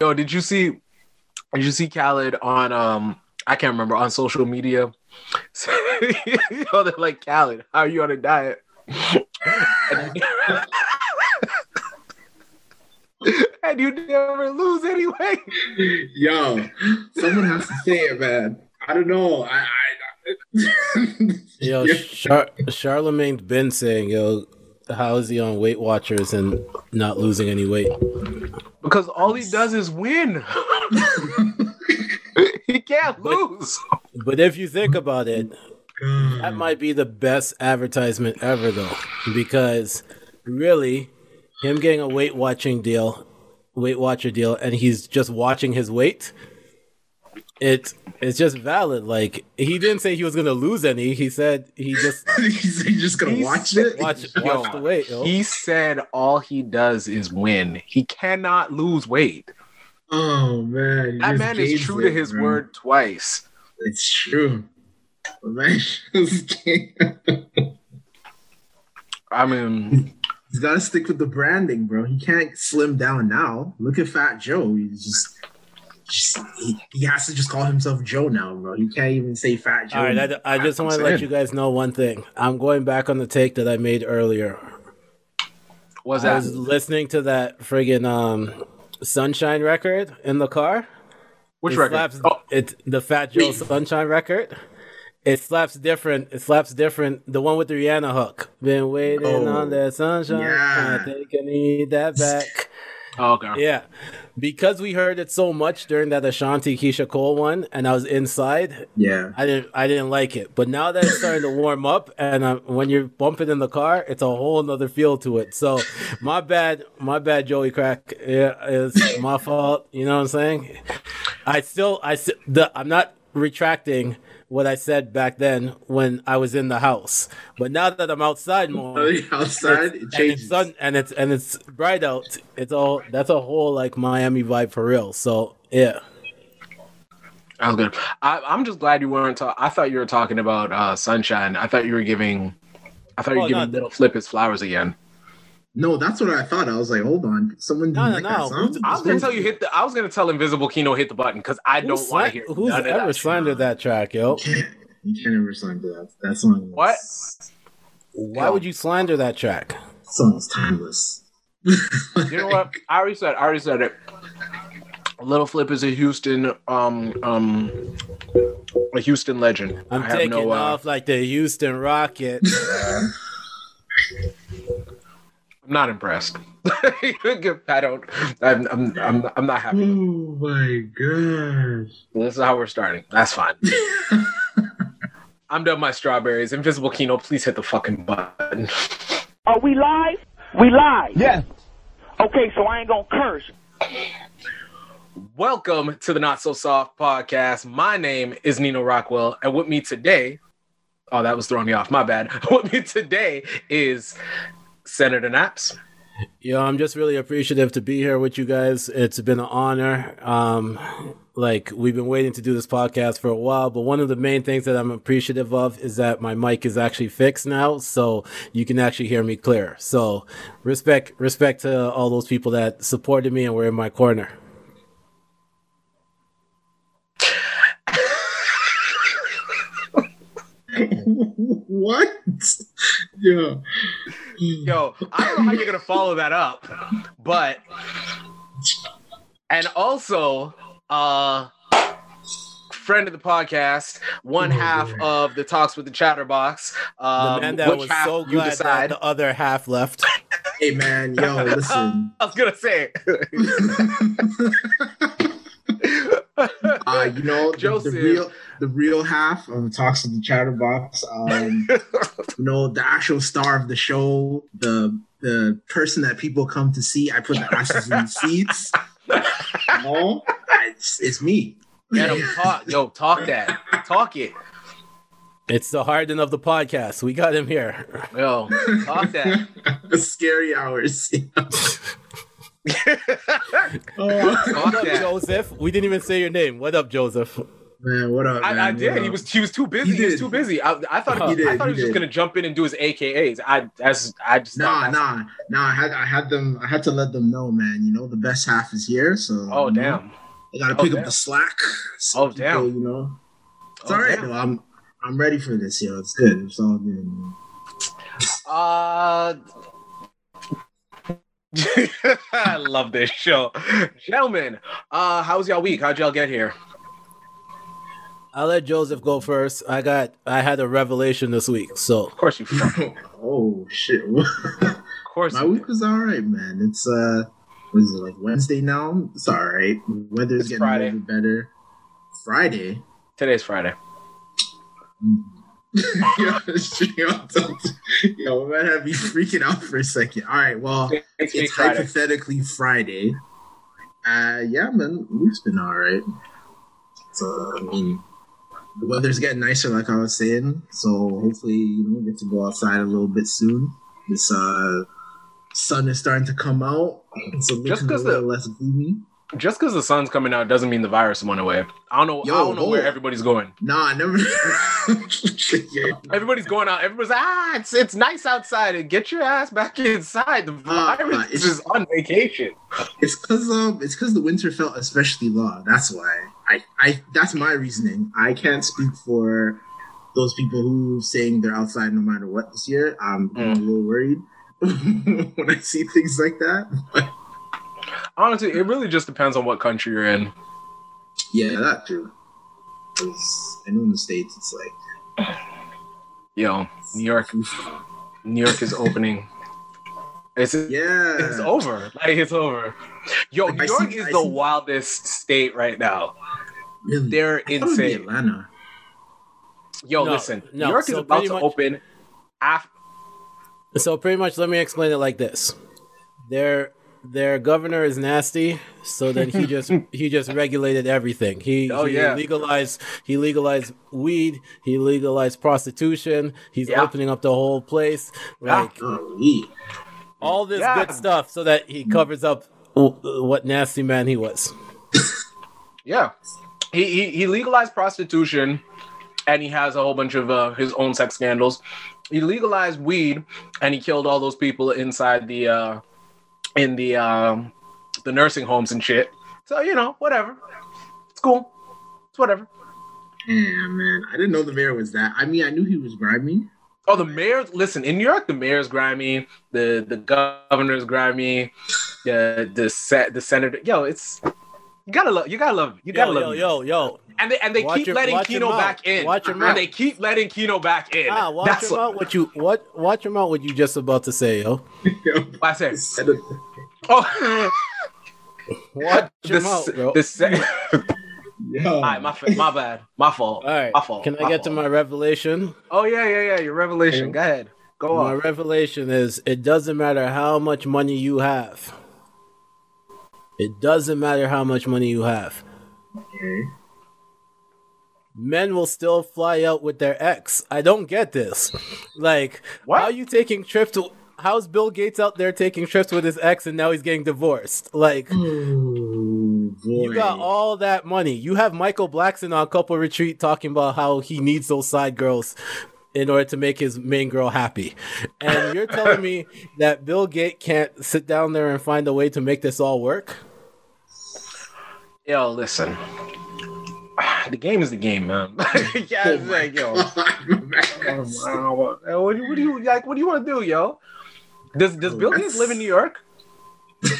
Yo, did you see? Did you see Khaled on? Um, I can't remember on social media. Yo, they're like Khaled, how are you on a diet? and you never lose anyway. Yo, someone has to say it, man. I don't know. I, I yo, Char- Charlemagne's been saying, yo, how is he on Weight Watchers and not losing any weight? Because all he does is win. he can't But- lose. But if you think about it, that might be the best advertisement ever, though, because really, him getting a Weight Watching deal, Weight Watcher deal, and he's just watching his weight. It it's just valid. Like he didn't say he was gonna lose any. He said he just He's he's just gonna He watch it. watch Yo, watch the weight. Yo. He said all he does is win. He cannot lose weight. Oh man, he That man is gains true to his bro. word twice. It's true. Man I mean, He's got to stick with the branding, bro. He can't slim down now. Look at Fat Joe. He's just, just he, he has to just call himself Joe now, bro. He can't even say Fat Joe. All right, I, I just want to let saying. you guys know one thing. I'm going back on the take that I made earlier. was I that? was listening to that friggin' um, Sunshine record in the car. Which it record? Slaps, Oh, It's the Fat Joe Sunshine record. It slaps different. It slaps different. The one with the Rihanna hook. Been waiting Oh, on that sunshine. yeah. I think I need that back. oh, okay. Yeah, because we heard it so much during that Ashanti Keyshia Cole one, and I was inside. yeah. I didn't. I didn't like it. But now that it's starting to warm up, and uh, when you're bumping in the car, it's a whole nother feel to it. So, my bad. My bad, Joey Crack. Yeah, it's my fault. You know what I'm saying? I still. I The. I'm not retracting what I said back then when I was in the house. But now that I'm outside more, Outside, it and it's changes. sun and it's and it's bright out. It's all that's a whole like Miami vibe for real. So yeah. I was good. I, I'm just glad you weren't. Ta- I thought you were talking about uh, sunshine. I thought you were giving. I thought you Oh, were giving no. little flip his flowers again. No, that's what I thought. I was like, hold on, someone No, no, like no. that song? Who's- I was gonna tell you hit the. I was gonna tell Invisible Kino hit the button because I don't want to hear. who's none of ever that. slandered that track, yo? You can't, you can't ever sign to that. That song. What? Why would you slander that track? Song's timeless. You know what? I already said. I already said it. Lil' Flip is a Houston, um, um, a Houston legend. I'm I have taking no, uh, off like the Houston Rockets. I'm not impressed. I don't. I'm. I'm. I'm, I'm not happy. Oh my gosh. This is how we're starting. That's fine. I'm done my strawberries. Invisible Kino, please hit the fucking button. Are we live? We live. Yeah. Okay, so I ain't gonna curse. Welcome to the Not So Soft podcast. My name is Nino Rockwell, and with me today, oh, that was throwing me off. My bad. With me today is Senator Nappz. Yeah, I'm just really appreciative to be here with you guys. It's been an honor. Um, like we've been waiting to do this podcast for a while, but one of the main things that I'm appreciative of is that my mic is actually fixed now, so you can actually hear me clear. So, respect, respect to all those people that supported me and were in my corner. What? Yeah. Yo, I don't know how you're gonna follow that up, but and also, uh, friend of the podcast, one half of the talks with the Chatterbox. The Um, man that which was so you glad that the other half left. Hey man, yo, listen. I was gonna say. Uh, you know, the, Joseph. the real the real half of the talks of the chatterbox. Um, you know, the actual star of the show, the the person that people come to see. I put the asses in the seats. You know, it's, it's me. Get him talk, yo, talk that, talk it, It's the Harden of the podcast. We got him here. yo, talk that. Scary hours. Oh, What up. Joseph? We didn't even say your name. What up, Joseph? Man, what up? I, man? I What did. He was he was too busy. He He, was too busy. I, I thought He he, did, I thought he he was just did. gonna jump in and do his AKAs. I that's I just Nah, thought that's- nah, nah. I had I had them. I had to let them know, man. You know, the best half is here. So Oh you know, damn. I gotta Oh, pick damn. up the slack. So Oh, damn. You know, it's Oh, all right though. I'm I'm ready for this, yo. It's good. It's all good. man. Uh, I love this show, gentlemen. Uh, how was y'all week? How'd y'all get here? I'll let Joseph go first. I got I had a revelation this week, so Of course you. oh shit. Of course. My you week was all right, man. It's uh, what is it like Wednesday now? It's all right. Weather's It's getting Friday. a little bit better. Friday. Today's Friday. yo, yo, man, had me freaking out for a second. All right, well, It's, it's hypothetically Friday. Uh, yeah, man, we've been all right. So, I mean, the weather's getting nicer, like I was saying. So hopefully, you know, we get to go outside a little bit soon. This uh, sun is starting to come out. So it's a Just looking a little less gloomy. Just because the sun's coming out doesn't mean the virus went away. I don't know. Yo, I don't know where everybody's going. Nah, I never. Yeah. Everybody's going out. Everybody's ah, it's it's nice outside. And get your ass back inside. The Uh, virus it's- is on vacation. It's cause um, it's cause the winter felt especially long. That's why. I, I, that's my reasoning. I can't speak for those people who saying they're outside no matter what this year. I'm, I'm a Mm. little worried when I see things like that. Honestly, it really just depends on what country you're in. yeah, that too. 'Cause I know in the states it's like Yo, New York, New York is opening. It's yeah, it's over. Like it's over. Yo, Like, New I York see- is I the see- wildest state right now. Really, They're I thought it would insane. Atlanta. Yo, No, listen, no, New York is about to much- open. After so pretty much let me explain it like this. Their their governor is nasty, so then he just he just regulated everything. He, Oh, he yeah. legalized he legalized weed, he legalized prostitution, he's Yeah. opening up the whole place. Like yeah. all this good stuff so that he covers up what nasty man he was. Yeah, he, he he legalized prostitution, and he has a whole bunch of uh, his own sex scandals. He legalized weed, and he killed all those people inside the uh, in the um, the nursing homes and shit. So you know, whatever. It's cool. It's whatever. Yeah, man. I didn't know the mayor was that. I mean, I knew he was grimy. Oh, the mayor. Listen, in New York, the mayor's grimy. The the governor's grimy. The the set the senator. Yo, it's you gotta love. You gotta love. You gotta Yo, love. yo, New York. yo, yo. And they and they Watch keep your- letting Kino back in. Watch your and mouth. they keep letting Kino back in. Ah, watch That's him what out what you what watch him out what you just about to say, yo. I said. Oh, Watch the, him out, bro. the se- Yo. All right, my fa- my bad, my fault. All right. my fault. Can I my get to my revelation? Oh yeah, yeah, yeah. Your revelation. Go ahead. Go My on. My revelation is it doesn't matter how much money you have. It doesn't matter how much money you have. Okay. Men will still fly out with their ex. I don't get this. Like, What? how you taking trips to how's Bill Gates out there taking trips with his ex and now he's getting divorced? Like Oh, boy. You got all that money. You have Michael Blackson on couple retreat talking about how he needs those side girls in order to make his main girl happy. And you're telling me that Bill Gates can't sit down there and find a way to make this all work? Yo, listen. The game is the game, man. yeah, Oh it's my like, yo. God, man. What, what, do you- what do you like? What do you want to do, yo? Does Does Oh, Bill Gates live in New York?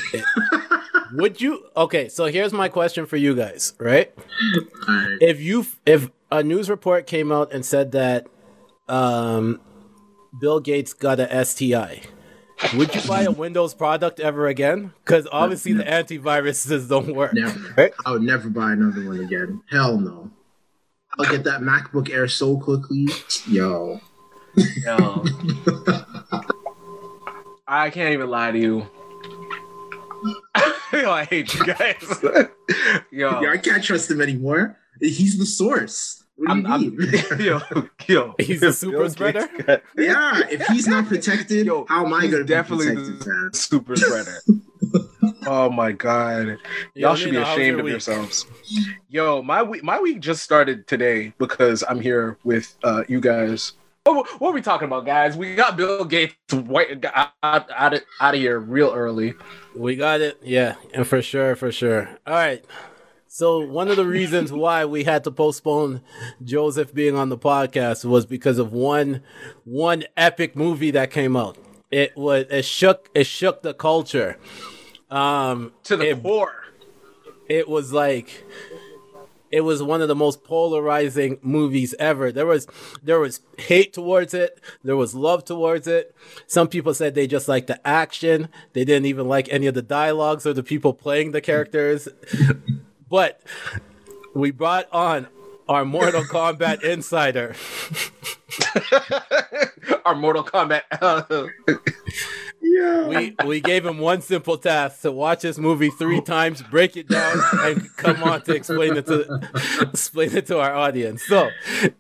Would you Okay, so here's my question for you guys, right? If you if a news report came out and said that um Bill Gates got a STI, would you buy a Windows product ever again? Because obviously the antiviruses don't work. Never. Right? I would never buy another one again. Hell no. I'll get that MacBook Air so quickly. Yo. Yo. I can't even lie to you. yo, I hate you guys. yo. Yeah, I can't trust him anymore. He's the source. What do you I'm, mean? I'm, yo, yo, He's a super Bill spreader? yeah, if he's not protected, Yo, how am I gonna be definitely protected, the super spreader. oh my god, y'all should be Nino, how's ashamed of week? yourselves. Yo, my week, my week just started today because I'm here with uh, you guys. What, what are we talking about, guys? We got Bill Gates white out, out, out, of, out of here real early. We got it. Yeah, and for sure, for sure. All right. So one of the reasons why we had to postpone Joseph being on the podcast was because of one one epic movie that came out. It was it shook it shook the culture. Um To the it, core. it was like it was one of the most polarizing movies ever. There was there was hate towards it, there was love towards it. Some people said they just liked the action. They didn't even like any of the dialogues or the people playing the characters. But we brought on our Mortal Kombat insider. Our Mortal Kombat. uh, Yeah. We we gave him one simple task to watch this movie three times, break it down, and come on to explain it to explain it to our audience. So,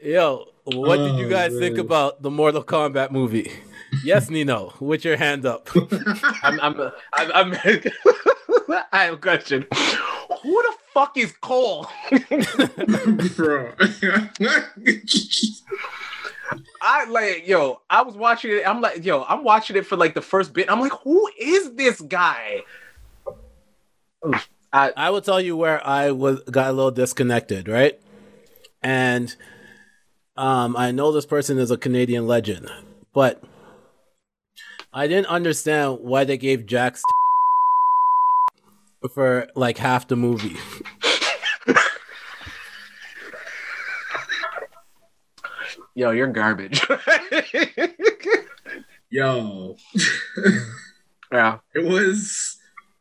yo, what did you Oh, guys think about the Mortal Kombat movie? Yes, Nino, with your hand up. I'm, I'm, I'm, I'm I have a question. Who the fuck is Cole? Bro. I like, yo, I was watching it. I'm like, yo, I'm watching it for like the first bit. I'm like, who is this guy? I, I will tell you where I was got a little disconnected, right? And um, I know this person is a Canadian legend, but I didn't understand why they gave Jax for like half the movie. yo, you're garbage. Yo. yeah. It was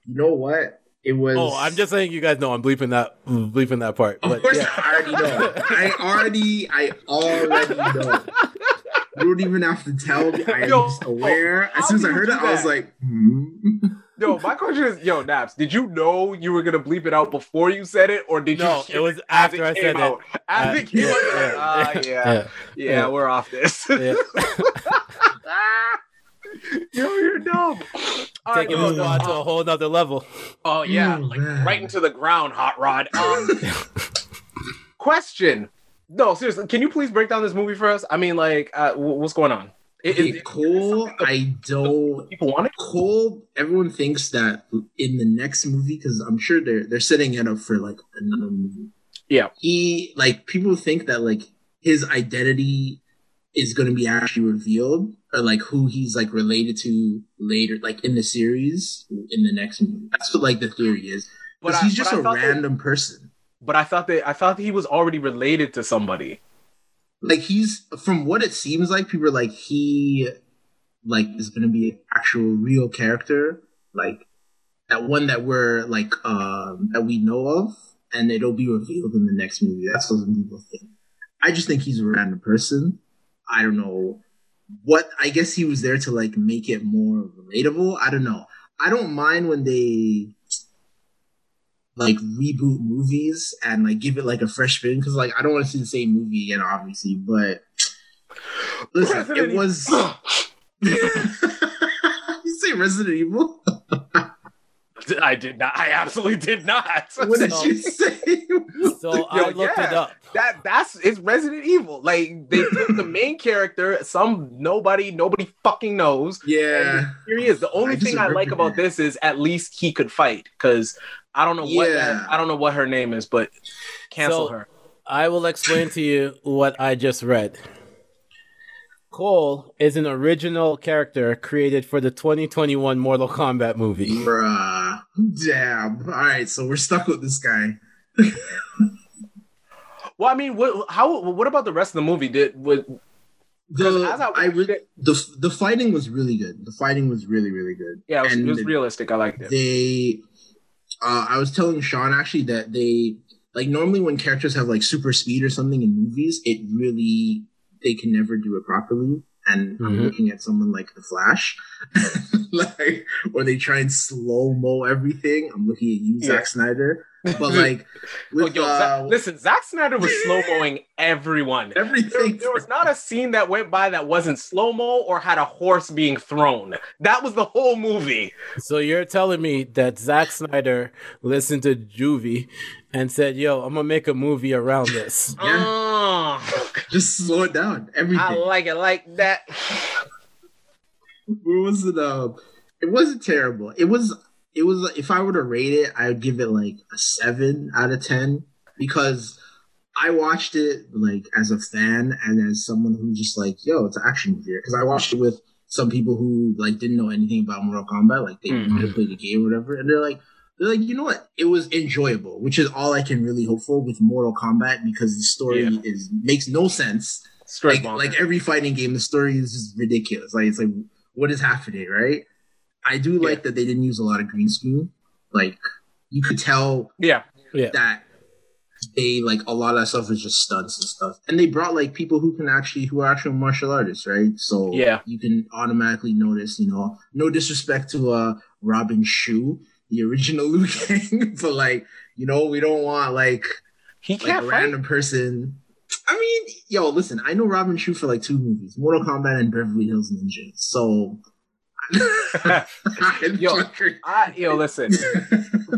you know what? It was Oh, I'm just saying you guys know I'm bleeping that bleeping that part. Of But course yeah. I already know. I already I already know. You don't even have to tell me. I am Yo, just aware. how As soon as I heard do it, I was like, hmm. Yo, my question is, yo, Nappz, did you know you were gonna bleep it out before you said it, or did No, you? it was as after I came said it. out? As Uh, it came yeah, out, you're yeah, ah, yeah, yeah, yeah, we're off this. yeah. yo, you're dumb. All right, Taking yo, this no, to a whole nother level. Oh yeah, like man. right into the ground, hot rod. Um, question. No, seriously, can you please break down this movie for us? I mean, like, uh, wh- what's going on? Okay, is- Cole, I don't people want it? Cole, everyone thinks that in the next movie, because I'm sure they're they're setting it up for like another movie. Yeah. He like people think that like his identity is gonna be actually revealed, or like who he's like related to later, like in the series, in the next movie. That's what like the theory is. But Because I- he's just a thought that- random person. But I thought that I thought that he was already related to somebody. Like he's from what it seems like, people are like he like is gonna be an actual real character, like that one that we're like um that we know of, and it'll be revealed in the next movie. That's what people think. I just think he's a random person. I don't know what I guess he was there to like make it more relatable. I don't know. I don't mind when they like reboot movies and like give it like a fresh spin because like I don't want to see the same movie again, obviously. But listen, Resident it was. you say Resident Evil? I did not. I absolutely did not. What did So- you say? So I looked it up. That that's it's Resident Evil. Like they took the main character, some nobody nobody fucking knows. yeah, here he is. The only I thing I like remember about that. this is at least he could fight. Because I don't know what Yeah. that, I don't know what her name is, but cancel So- her. I will explain to you what I just read. Cole is an original character created for the 2021 Mortal Kombat movie. bruh, damn. All right, so we're stuck with this guy. Well, I mean, what how what about the rest of the movie? Did would because The as I I re- it, the the fighting was really good. The fighting was really really good. yeah, it was, it was realistic. I liked it. they uh, i was telling sean actually that they like normally when characters have like super speed or something in movies it really they can never do it properly and i'm Mhm. looking at someone like the flash like where they try and slow mo everything i'm looking at you Yeah. Zack snyder But like, Oh, with yo, uh, Zack- listen, Zack Snyder was slow moing everyone. There, everything, there was not a scene that went by that wasn't slow mo or had a horse being thrown. That was the whole movie. So you're telling me that Zack Snyder listened to Juvie and said, "Yo, I'm gonna make a movie around this." Yeah. Oh, just slow it down. Everything. I like it like that. Where was it? Uh, it wasn't terrible. It was. It was. If I were to rate it, I would give it like a seven out of ten because I watched it like as a fan and as someone who just like, yo, it's an action movie. Because I watched it with some people who like didn't know anything about Mortal Kombat, like they Mhm. might have played the game or whatever, and they're like. They're like, you know what? It was enjoyable, which is all I can really hope for with Mortal Kombat because the story Yeah. is makes no sense like, like every fighting game, the story is just ridiculous. Like it's like, what is happening, right? I do like that they didn't use a lot of green screen. Like you could tell yeah. Yeah. that they like a lot of that stuff is just stunts and stuff. And they brought like people who can actually who are actual martial artists, right? So Yeah. you can automatically notice, you know, no disrespect to uh Robin Shou, the original Liu Kang, but like, you know, we don't want like He like a fight. random person. I mean, yo, listen, I know Robin Shou for like two movies, Mortal Kombat and Beverly Hills Ninja. So, Yo, I, yo, listen.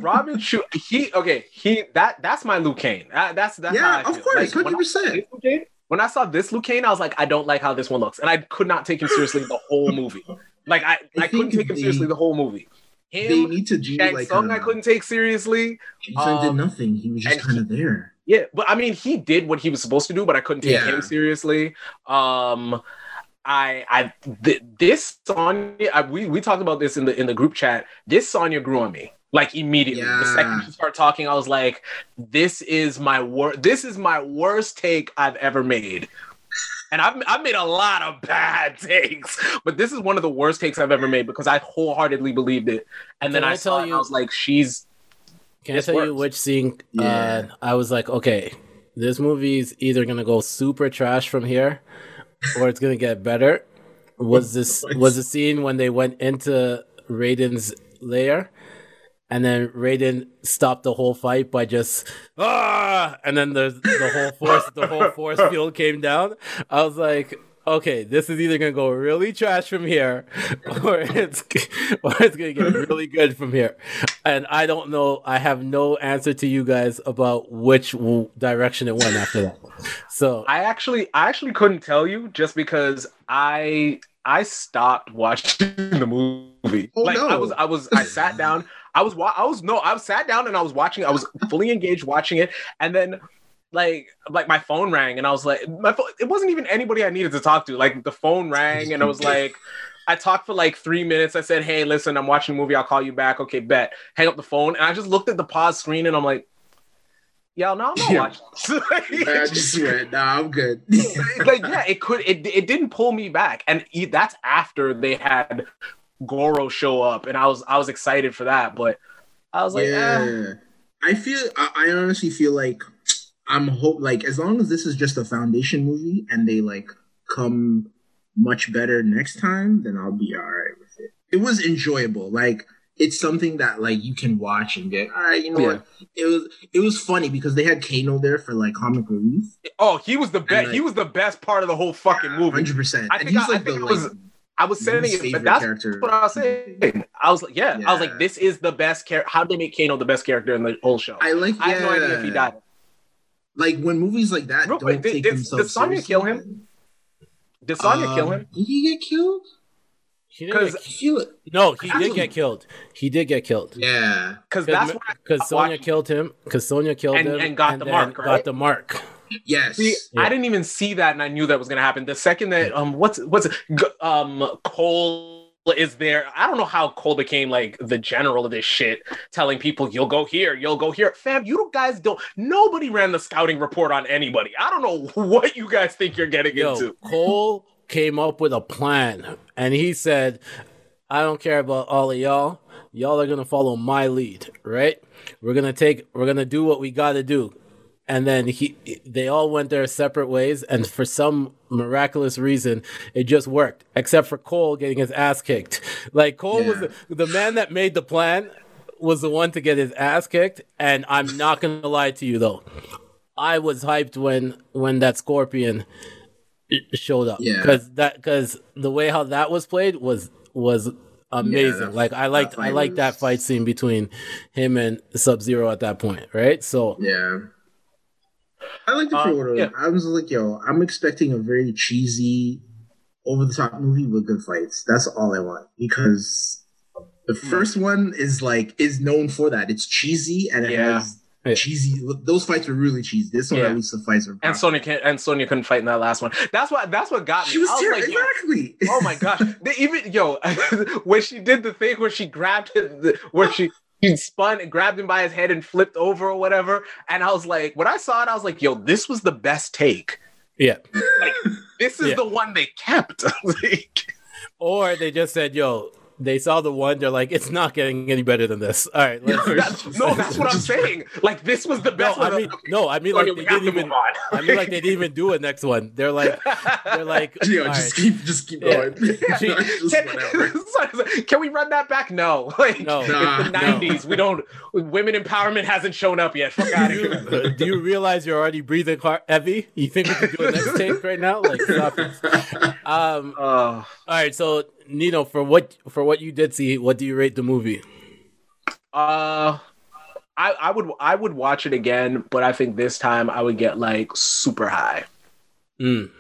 Robin Shou, he okay. He that that's my Kang. That, that's that's yeah, of course, Like, when hundred I saw percent. this Luke When I saw this Kang, I was like, I don't like how this one looks, and I could not take him seriously the whole movie. Like I, I, I couldn't take him they- seriously the whole movie. They need to do Shang like Tsung, a, I couldn't take seriously. Shang um, did nothing. He was just kind of there. Yeah, but I mean, he did what he was supposed to do, but I couldn't take Yeah. him seriously. Um, I, I, th- this Sonya, I, we we talked about this in the in the group chat. This Sonya grew on me like immediately. The second Yeah. she started talking, I was like, "This is my worst. This is my worst take I've ever made." And I've I've made a lot of bad takes, but this is one of the worst takes I've ever made because I wholeheartedly believed it. And then Can I, I saw tell it and you- I was like, "She's Can I tell you which scene? Yeah. Uh, I was like, okay, this movie's either gonna go super trash from here, or it's gonna get better. Was this was the scene when they went into Raiden's lair, and then Raiden stopped the whole fight by just ah, and then the the whole force the whole force field came down. I was like. Okay, this is either gonna go really trash from here, or it's or it's gonna get really good from here, and I don't know. I have no answer to you guys about which w- direction it went after that. So I actually I actually couldn't tell you just because I I stopped watching the movie. Oh, like no. I was I was I sat down. I was wa- I was no I was sat down and I was watching. I was fully engaged watching it, and then like like my phone rang and I was like my phone. It wasn't even anybody I needed to talk to. Like the phone rang and I was like. I talked for like three minutes. I said, "Hey, listen, I'm watching a movie. I'll call you back." Okay, bet. Hang up the phone, and I just looked at the pause screen, and I'm like, "Yo, no, I'm not Yeah. watching." I just went, nah, I'm good. like yeah, it could it it didn't pull me back, and that's after they had Goro show up, and I was I was excited for that, but I was like, yeah, eh. I feel. I, I honestly feel like I'm hope like as long as this is just a foundation movie and they like come much better next time, then I'll be all right with it. It was enjoyable. Like it's something that like you can watch and get all right. You know Yeah. what? It was it was funny because they had Kano there for like comic relief. oh, he was the best. like- he was the best part of the whole fucking movie. hundred percent. I And think he's I- I like think the it was- I was saying it, but that's character. what I was saying. I was like, yeah, I was like, this is the best character. How did they make Kano the best character in the whole show? I, like. I like. have no idea if he died. Like when movies like that Real don't quick, did- take did- themselves did Sonya seriously, kill him? Did Sonya um, kill him? Did he get killed? he didn't 'Cause- get- I feel it. no, he did get killed. He did get killed. Yeah. Because that's Because Sonya watched- killed him. Because Sonya killed And- him and got the then mark, Got the mark. Yes. See, Yeah. I didn't even see that, and I knew that was gonna happen. The second that um, what's what's um Cole is there? I don't know how Cole became like the general of this shit, telling people you'll go here, you'll go here. Fam, you guys don't. Nobody ran the scouting report on anybody. I don't know what you guys think you're getting Yo, into. Cole came up with a plan, and he said, "I don't care about all of y'all. Y'all are gonna follow my lead, right? We're gonna take. We're gonna do what we gotta do." And then he, they all went their separate ways, and for some miraculous reason, it just worked. Except for Cole getting his ass kicked. Like Cole was the, the man that made the plan was the one to get his ass kicked, and I'm not gonna lie to you though, I was hyped when when that scorpion showed up Yeah. because that because the way how that was played was was amazing. that- like I liked uh, I fight liked that fight scene between him and Sub Zero at that point, right? So Yeah. I like the Uh, pre-order. yeah. I was like, yo, I'm expecting a very cheesy, over the top movie with good fights. That's all I want because the Hmm. first one is like is known for that. It's cheesy and it Yeah. has Yeah. cheesy. Those fights were really cheesy. This one, Yeah. at least, the fights were. And Sonya can and Sonya couldn't fight in that last one. That's what that's what got me. she was, I was terrible. like, exactly. oh my gosh! They even yo when she did the thing where she grabbed him, where she he hmm. spun and grabbed him by his head and flipped over or whatever, and I was like, when I saw it, I was like, yo, this was the best take. yeah. This is Yeah. the one they kept. Like, Or they just said, "Yo." They saw the one. They're like, "It's not getting any better than this." All right, let's. that- no, that's what I'm saying. Like this was the best. No, I mean, no, I mean like they didn't even. I mean like they didn't even do a next one. They're like, they're like, all just right. keep, just keep Yeah. going. Just Can, can we run that back? No, like No. Nah, it's the no. '90s. We don't. Women empowerment hasn't shown up yet. Fuck out of do, here. you, do you realize you're already breathing heavy? You think we can do a next take right now? Like, stop it. Um. Uh, All right. So, Nino, for what for what you did see, what do you rate the movie? Uh, I I would I would watch it again, but I think this time I would get like super high. Mm.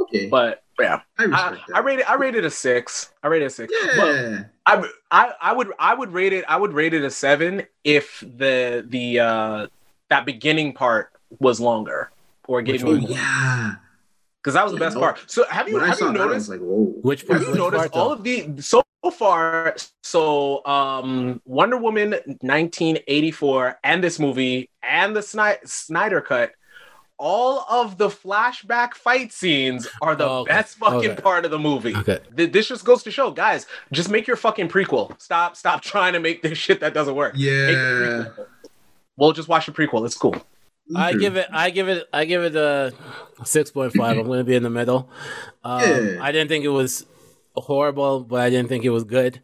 okay, But yeah, I I, respect I that. rated I rated a six. I rated a six. But yeah. I, I I would I would rate it I would rate it a seven if the the uh that beginning part was longer or gave Oh me more yeah. Because that was the best no. part. So have you When have saw you that, I noticed? was like, whoa. Which Have part? you Which noticed part, all of the so far? So, um, Wonder Woman 1984 and this movie and the Snyder, Snyder cut, all of the flashback fight scenes are the Oh, okay. best fucking Okay. part of the movie. Okay. This just goes to show, guys, just make your fucking prequel. Stop, stop trying to make this shit that doesn't work. Yeah. prequel. We'll just watch the prequel. It's cool. I give it. I give it. I give it a six point five. I'm going to be in the middle. Um, Yeah. I didn't think it was horrible, but I didn't think it was good.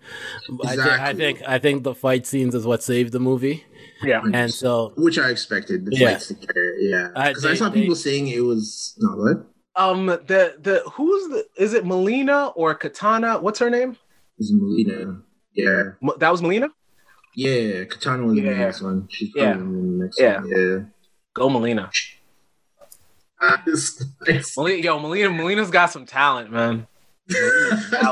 I, thi- I think. I think the fight scenes is what saved the movie, Yeah. and so Which I expected. The Yeah. fights. Yeah. I- Because I, they- saw they- people saying it was not what? Um, the the who's the is it Mileena or Katana? What's her name? It was Mileena. Yeah. That was Mileena. Yeah. Katana was in the Yeah. next one. She's Yeah. in the next Yeah. one. Yeah. Go Mileena. this, this, Mileena, yo, Mileena, Mileena's got some talent, man.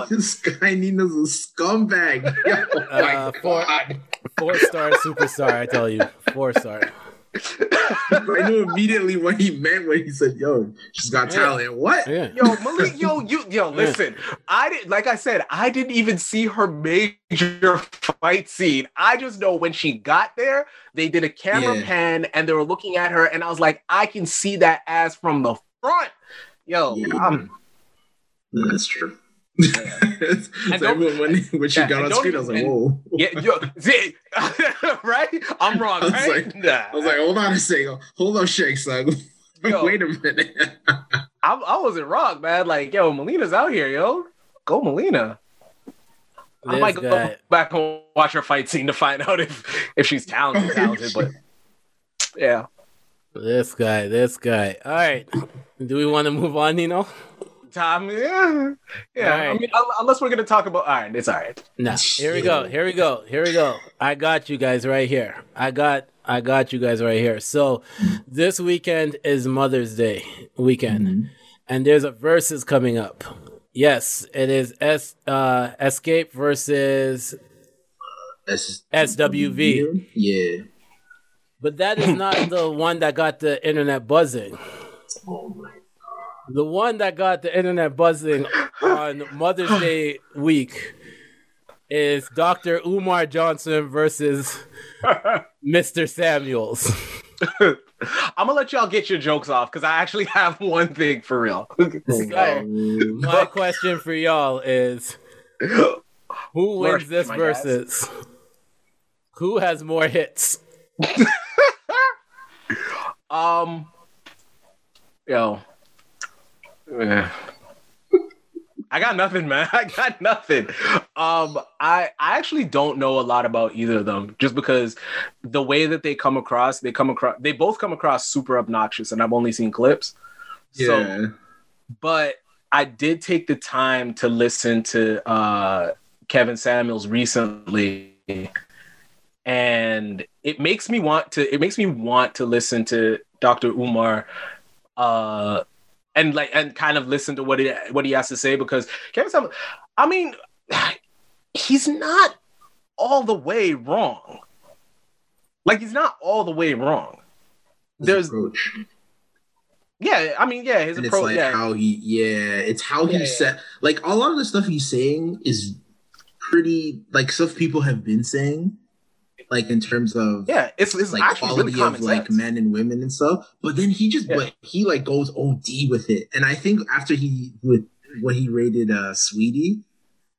this guy Nina's a scumbag. Yo, oh my Uh, for- God. four star superstar. I tell you, four star. I knew immediately what he meant when he said, "Yo, she's got Yeah. talent." What? Yeah. Yo, Malik, yo, you, yo, listen. I didn't, like I said, I didn't even see her major fight scene. I just know when she got there, they did a camera Yeah. pan and they were looking at her, and I was like, I can see that ass from the front. Yo, Yeah. um, That's true. It's like don't- when, when, when she yeah, got on screen, I was like, even- "Whoa!" yeah, yo, see, right? I'm wrong, I was right? like- Nah. I was like, "Hold on a second, hold on, Shake, son. Yo. Wait a minute." I, I wasn't wrong, man. Like, yo, Mileena's out here, yo. Go, Mileena. I This might go guy. back and watch her fight scene to find out if if she's talented, talented. But yeah, This guy. This guy. All right. Do we want to move on, Nino? Tom. Yeah, yeah. I mean, unless we're gonna talk about, all right, it's all right. No. Here we go. Here we go. Here we go. I got you guys right here. I got I got you guys right here. So this weekend is Mother's Day weekend. And there's a versus coming up. Yes, it is S uh Xscape versus That's SWV. Yeah. But that is not the one that got the internet buzzing. The one that got the internet buzzing on Mother's Day week is Dr. Umar Johnson versus Mr. Samuels. I'm gonna let y'all get your jokes off because I actually have one thing for real. So, my question for y'all is who wins this my guys. versus? Who has more hits? Um, yo, I got nothing, man. I got nothing. Um, I I actually don't know a lot about either of them, just because the way that they come across, they come across, they both come across super obnoxious, and I've only seen clips. Yeah. So, but I did take the time to listen to uh, Kevin Samuels recently, and it makes me want to. It makes me want to listen to Dr. Umar, uh, and like and kind of listen to what he what he has to say because Kevin Samuels. I mean, he's not all the way wrong. Like he's not all the way wrong. His There's approach. yeah, I mean, yeah, his and it's like yeah, how he yeah it's how he Yeah, yeah. said like a lot of the stuff he's saying is pretty like stuff people have been saying like in terms of yeah, it's it's like actually quality really of like men and women and stuff but then he just Yeah. but he like goes od with it and i think after he with when he rated uh sweetie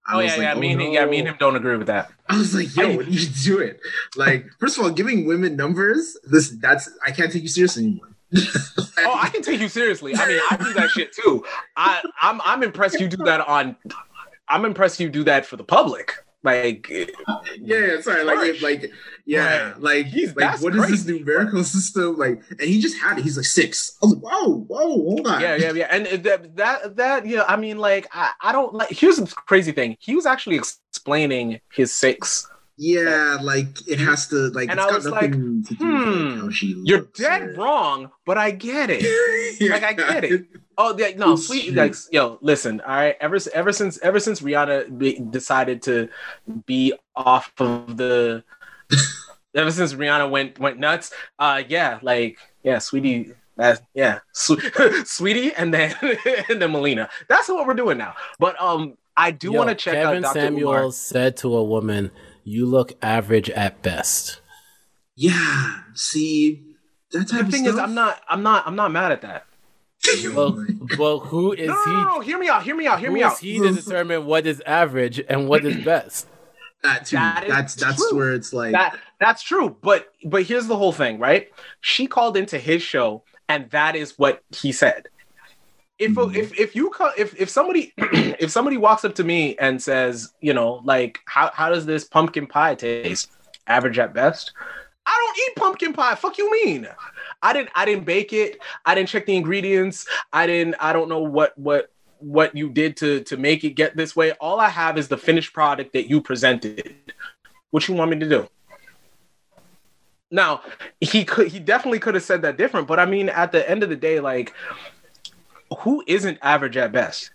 I Oh was yeah, like, yeah. oh, Me and him, yeah, me and him don't agree with that. I was like, yo, I- what are you doing? Like, first of all, giving women numbers, this that's I can't take you seriously anymore. Oh, I can take you seriously. I mean, I do that shit too. I I'm I'm impressed you do that on. I'm impressed you do that for the public. Like, yeah, yeah, sorry, like, if, like, yeah, like, He's- like, what is this crazy, numerical system? Like, and he just had it. He's like six. I was like, whoa, whoa, hold on. yeah, yeah, yeah. And that that that yeah. I mean, like, I, I don't like. Here's the crazy thing. He was actually explaining his six. Yeah, like it has to, like, And it's I got was like, to do with hmm, how she. You're dead or- wrong, but I get it. Yeah. Like, I get it. Oh, yeah, no, It's sweet. Like, yo, listen. All right, ever ever since ever since Rihanna be, decided to be off of the, ever since Rihanna went went nuts. Uh, yeah, like, yeah, sweetie. That yeah, Su- sweetie, and then and then Mileena. That's what we're doing now. But um, I do want to check Kevin out Dr. Samuels Umar. said to a woman, "You look average at best." Yeah, see, that type The of thing stuff. is, I'm not, I'm not, I'm not mad at that. Well, well, who is No, no, no, no, hear me out. Hear me out. Hear he? me out. is he to determine what is average and what is best? that too. That is that's that's true. where it's like, that that's true but but here's the whole thing right she called into his show and that is what he said if Mhm. if if you co- if if somebody if somebody walks up to me and says you know like how how does this pumpkin pie taste average at best I don't eat pumpkin pie. Fuck you mean? I didn't I didn't bake it. I didn't check the ingredients. I didn't I don't know what what what you did to to make it get this way. All I have is the finished product that you presented. What you want me to do? Now, he could he definitely could have said that different, but I mean at the end of the day like who isn't average at best?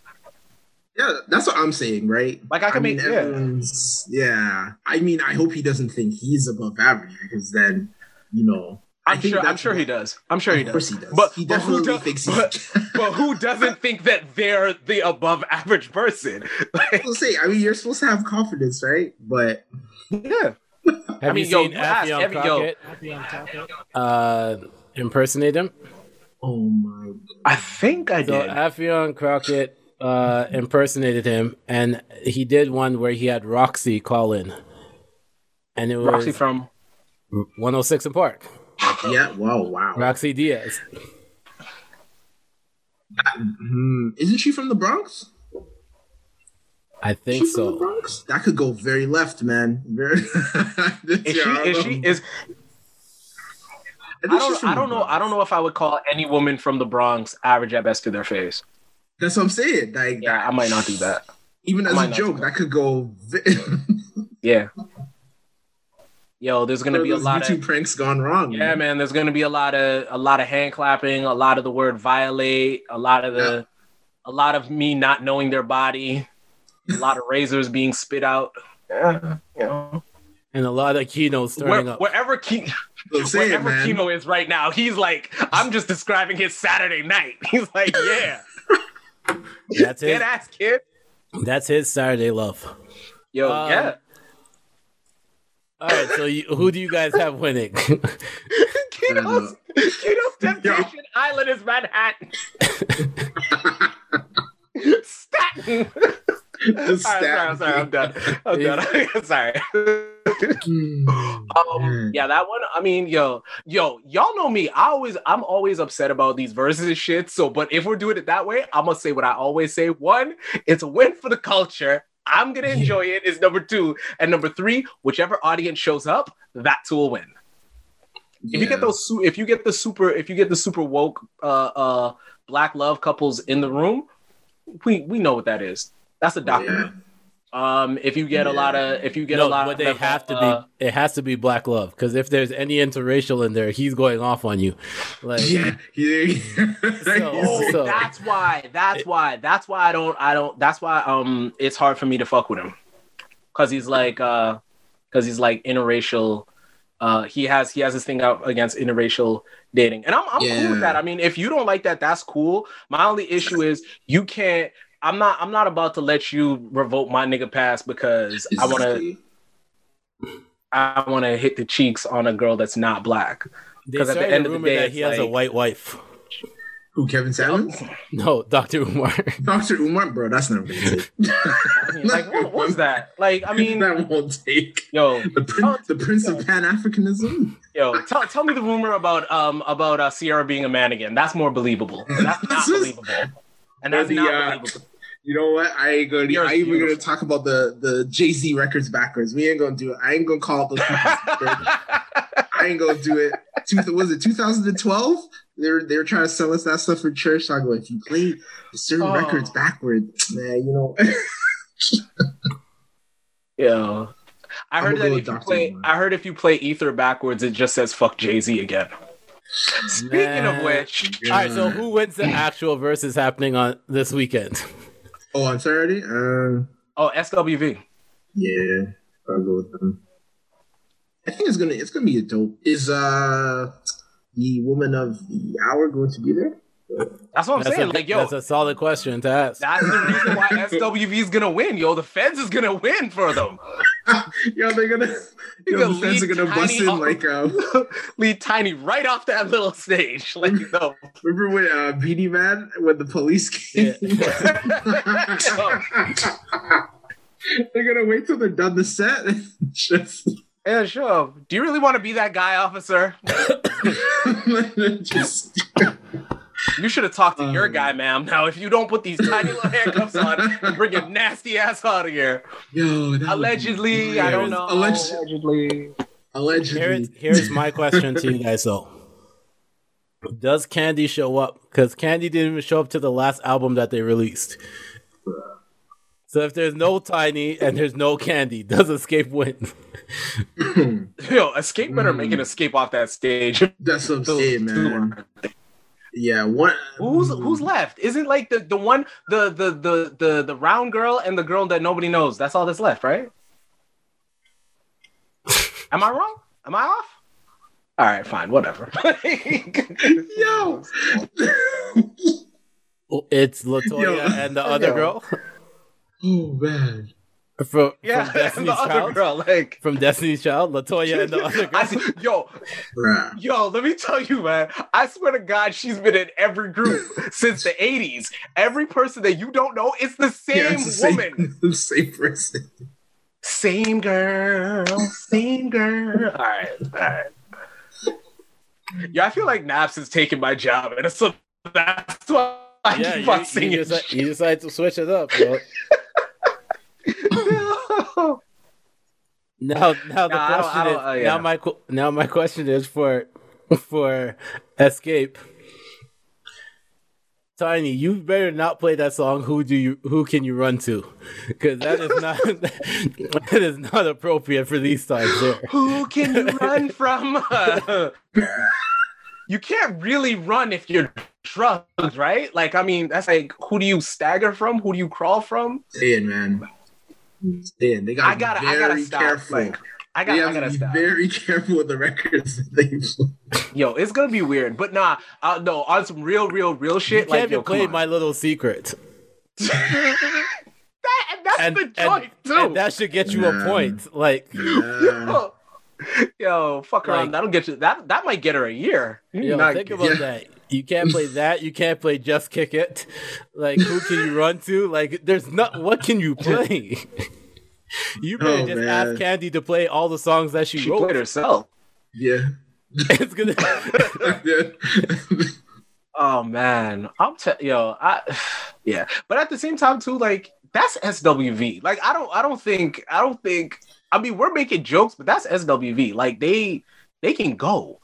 Yeah, that's what I'm saying, right? Like, I can mean, make- yeah. everyone's- yeah. I mean, I hope he doesn't think he's above average because then, you know, I I'm think sure I'm sure he does. I'm sure he Of course does. he does. But he but who definitely does- thinks but- he's. but who doesn't think that they're the above average person? Like, I'll say, I mean, you're supposed to have confidence, right? But yeah. Have mean, you yo, seen you ask Affion every- yo. Crockett uh, impersonate him? oh my, I think I So did. Affion Crockett uh, impersonated him, and he did one where he had Rocsi call in, and it was Rocsi from 106 & Park. yeah, wow, wow. Rocsi Diaz. Hmm, Isn't she from the Bronx? I think She from the so. Bronx? That could go very left, man. Very. is she is she is I don't I don't know I don't know if I would call any woman from the Bronx average at best to their face. That's what I'm saying. Like, Yeah, I might not do that. even as a joke, do that could go. ve- Yeah. Yo, there's gonna be a lot YouTube of pranks gone wrong. yeah, man. There's gonna be a lot of a lot of hand clapping, a lot of the word violate, a lot of the a lot of me not knowing their body, a lot of razors being spit out. Yeah, you know. And a lot of keynotes Where, turning up. wherever Ke- saying, wherever man. Kino is right now, he's like, I'm just describing his Saturday night. He's like, yeah, That's it. dead ass kid. that's his Saturday love. Yo, Um, yeah. All right, so you, who do you guys have winning? Kino's, Kino's Temptation Island is Manhattan. Staten. The Sorry, sorry, stat- sorry, I'm done. I'm done. sorry. um, yeah, that one. I mean, yo, yo, y'all know me. I always, I'm always upset about these verses and shit. So, but if we're doing it that way, I'm gonna say what I always say. One, it's a win for the culture. I'm gonna enjoy it. Is number two, and number three, whichever audience shows up, that's who will win. If you get those, if you get the super, if you get the super woke, uh, uh, black love couples in the room, we we know what that is. That's a document. Um, if you get a lot of, if you get a lot, but of, they have to uh, be. It has to be black love because if there's any interracial in there, he's going off on you. Like, Yeah, yeah. Oh, So- that's why. That's why. That's why I don't. I don't. That's why. Um, it's hard for me to fuck with him, cause he's like, uh, cause he's like interracial. Uh, he has he has this thing out against interracial dating, and I'm I'm cool with that. I mean, if you don't like that, that's cool. My only issue is you can't. I'm not. I'm not about to let you revoke my nigga pass because I want to. I want to hit the cheeks on a girl that's not black. Because at the end of the day, he has a white wife. Who, Kevin Samuels? No, Doctor Umar. Dr. Umar? Bro, that's not gonna take. I mean, like, what was that? Like, I mean, that won't take. yo, The, prin- the Prince of Pan Africanism? Yo, tell, tell me the rumor about um about uh, Sierra being a man again. That's more believable. That's not believable. And that's the, not uh, believable. You know what? I ain't gonna. Yours I ain't even gonna talk about the the Jay Z records backwards. We ain't gonna do it. I ain't gonna call it those. people I ain't gonna do it. Two, was it 2012? They're they were trying to sell us that stuff for church. I go, if you play certain Oh. records backwards, man, you know. yeah. I heard that if you play, Umar. I heard if you play Ether backwards, it just says "fuck Jay Z" again. Speaking of Man. which, All right, so who wins the actual Verzuz happening on this weekend? Oh, on Saturday? Uh, oh SWV. yeah, I'll go with them. I think it's gonna it's gonna be a dope. Is uh the woman of the hour going to be there? That's what I'm That's saying. a, like, yo, that's a solid question to ask. that's the reason why SWV is gonna win. Yo, the Feds is gonna win for them. Yeah, they're gonna. You Yo, the fans are gonna bust in off- like um. Lead Tiny right off that little stage. Like, no. Remember when uh, Beenie Man when the police came? they're gonna wait till they're done the set. and just, Yeah, sure. Do you really want to be that guy, officer? just You should have talked to your Um, guy, ma'am. Now, if you don't put these tiny little handcuffs on and bring your nasty ass out of here, yo. that would be allegedly, I don't know. Alleg- allegedly. allegedly. Here's, here's my question to you guys though. Does Kandi show up? Because Kandi didn't even show up to the last album that they released. So if there's no Tiny and there's no Kandi, does Xscape win? Yo, Xscape better make Hmm. an escape off that stage. That's what I'm saying, man. Yeah, what? Who's mm. who's left? Isn't like the the one the the the the the round girl and the girl that nobody knows. That's all that's left, right? Am I wrong? Am I off? All right, fine, whatever. Yo, It's Latoya Yo. and the other Yo. girl oh man. From, yeah, from and Destiny's the other Child. girl, like From Destiny's Child, Latoya and the other girl. I yo, Yo, let me tell you, man. I swear to God, she's been in every group since the 80s. Every person that you don't know, it's the same Yeah, it's the woman. Same, the same person. Same girl, same girl. All right, all right. Yeah, I feel like Nappz is taking my job, and it's so that's why I yeah, keep you, on you, singing. decide, you decide to switch it up, bro. Now, now the Nah, I don't- question is uh, yeah. now my now my question is for for Xscape. Tiny, you better not play that song. Who do you? Who can you run to? Because that is not that is not appropriate for these times. There. Who can you run from? you can't really run if you're drugged, right? Like, I mean, that's like, who do you stagger from? Who do you crawl from? Saying, man. Saying, they got I gotta, I gotta very stop. careful. Like, I they got, I have gotta be stop. very careful with the records that they Yo, it's gonna be weird, but nah, uh, no, on some real, real, real You shit. can't Like, even yo, play. My Little Secret, that, and that's and, the and, joint too. and that should get you a point. Like, Yeah. yo, yo, fuck around. Like- That'll get you. That that might get her a year. Yo, not- think about yeah. that. You can't play that. You can't play Just Kick It. Like, who can you run to? Like, there's not. What can you play? You better Oh, just man. ask Kandi to play all the songs that she, She wrote. played herself. Yeah. it's gonna. Oh man, I'm te- yo, I yeah, but at the same time too, like that's SWV. Like I don't, I don't think, I don't think. I mean, we're making jokes, but that's SWV. Like they, they can go.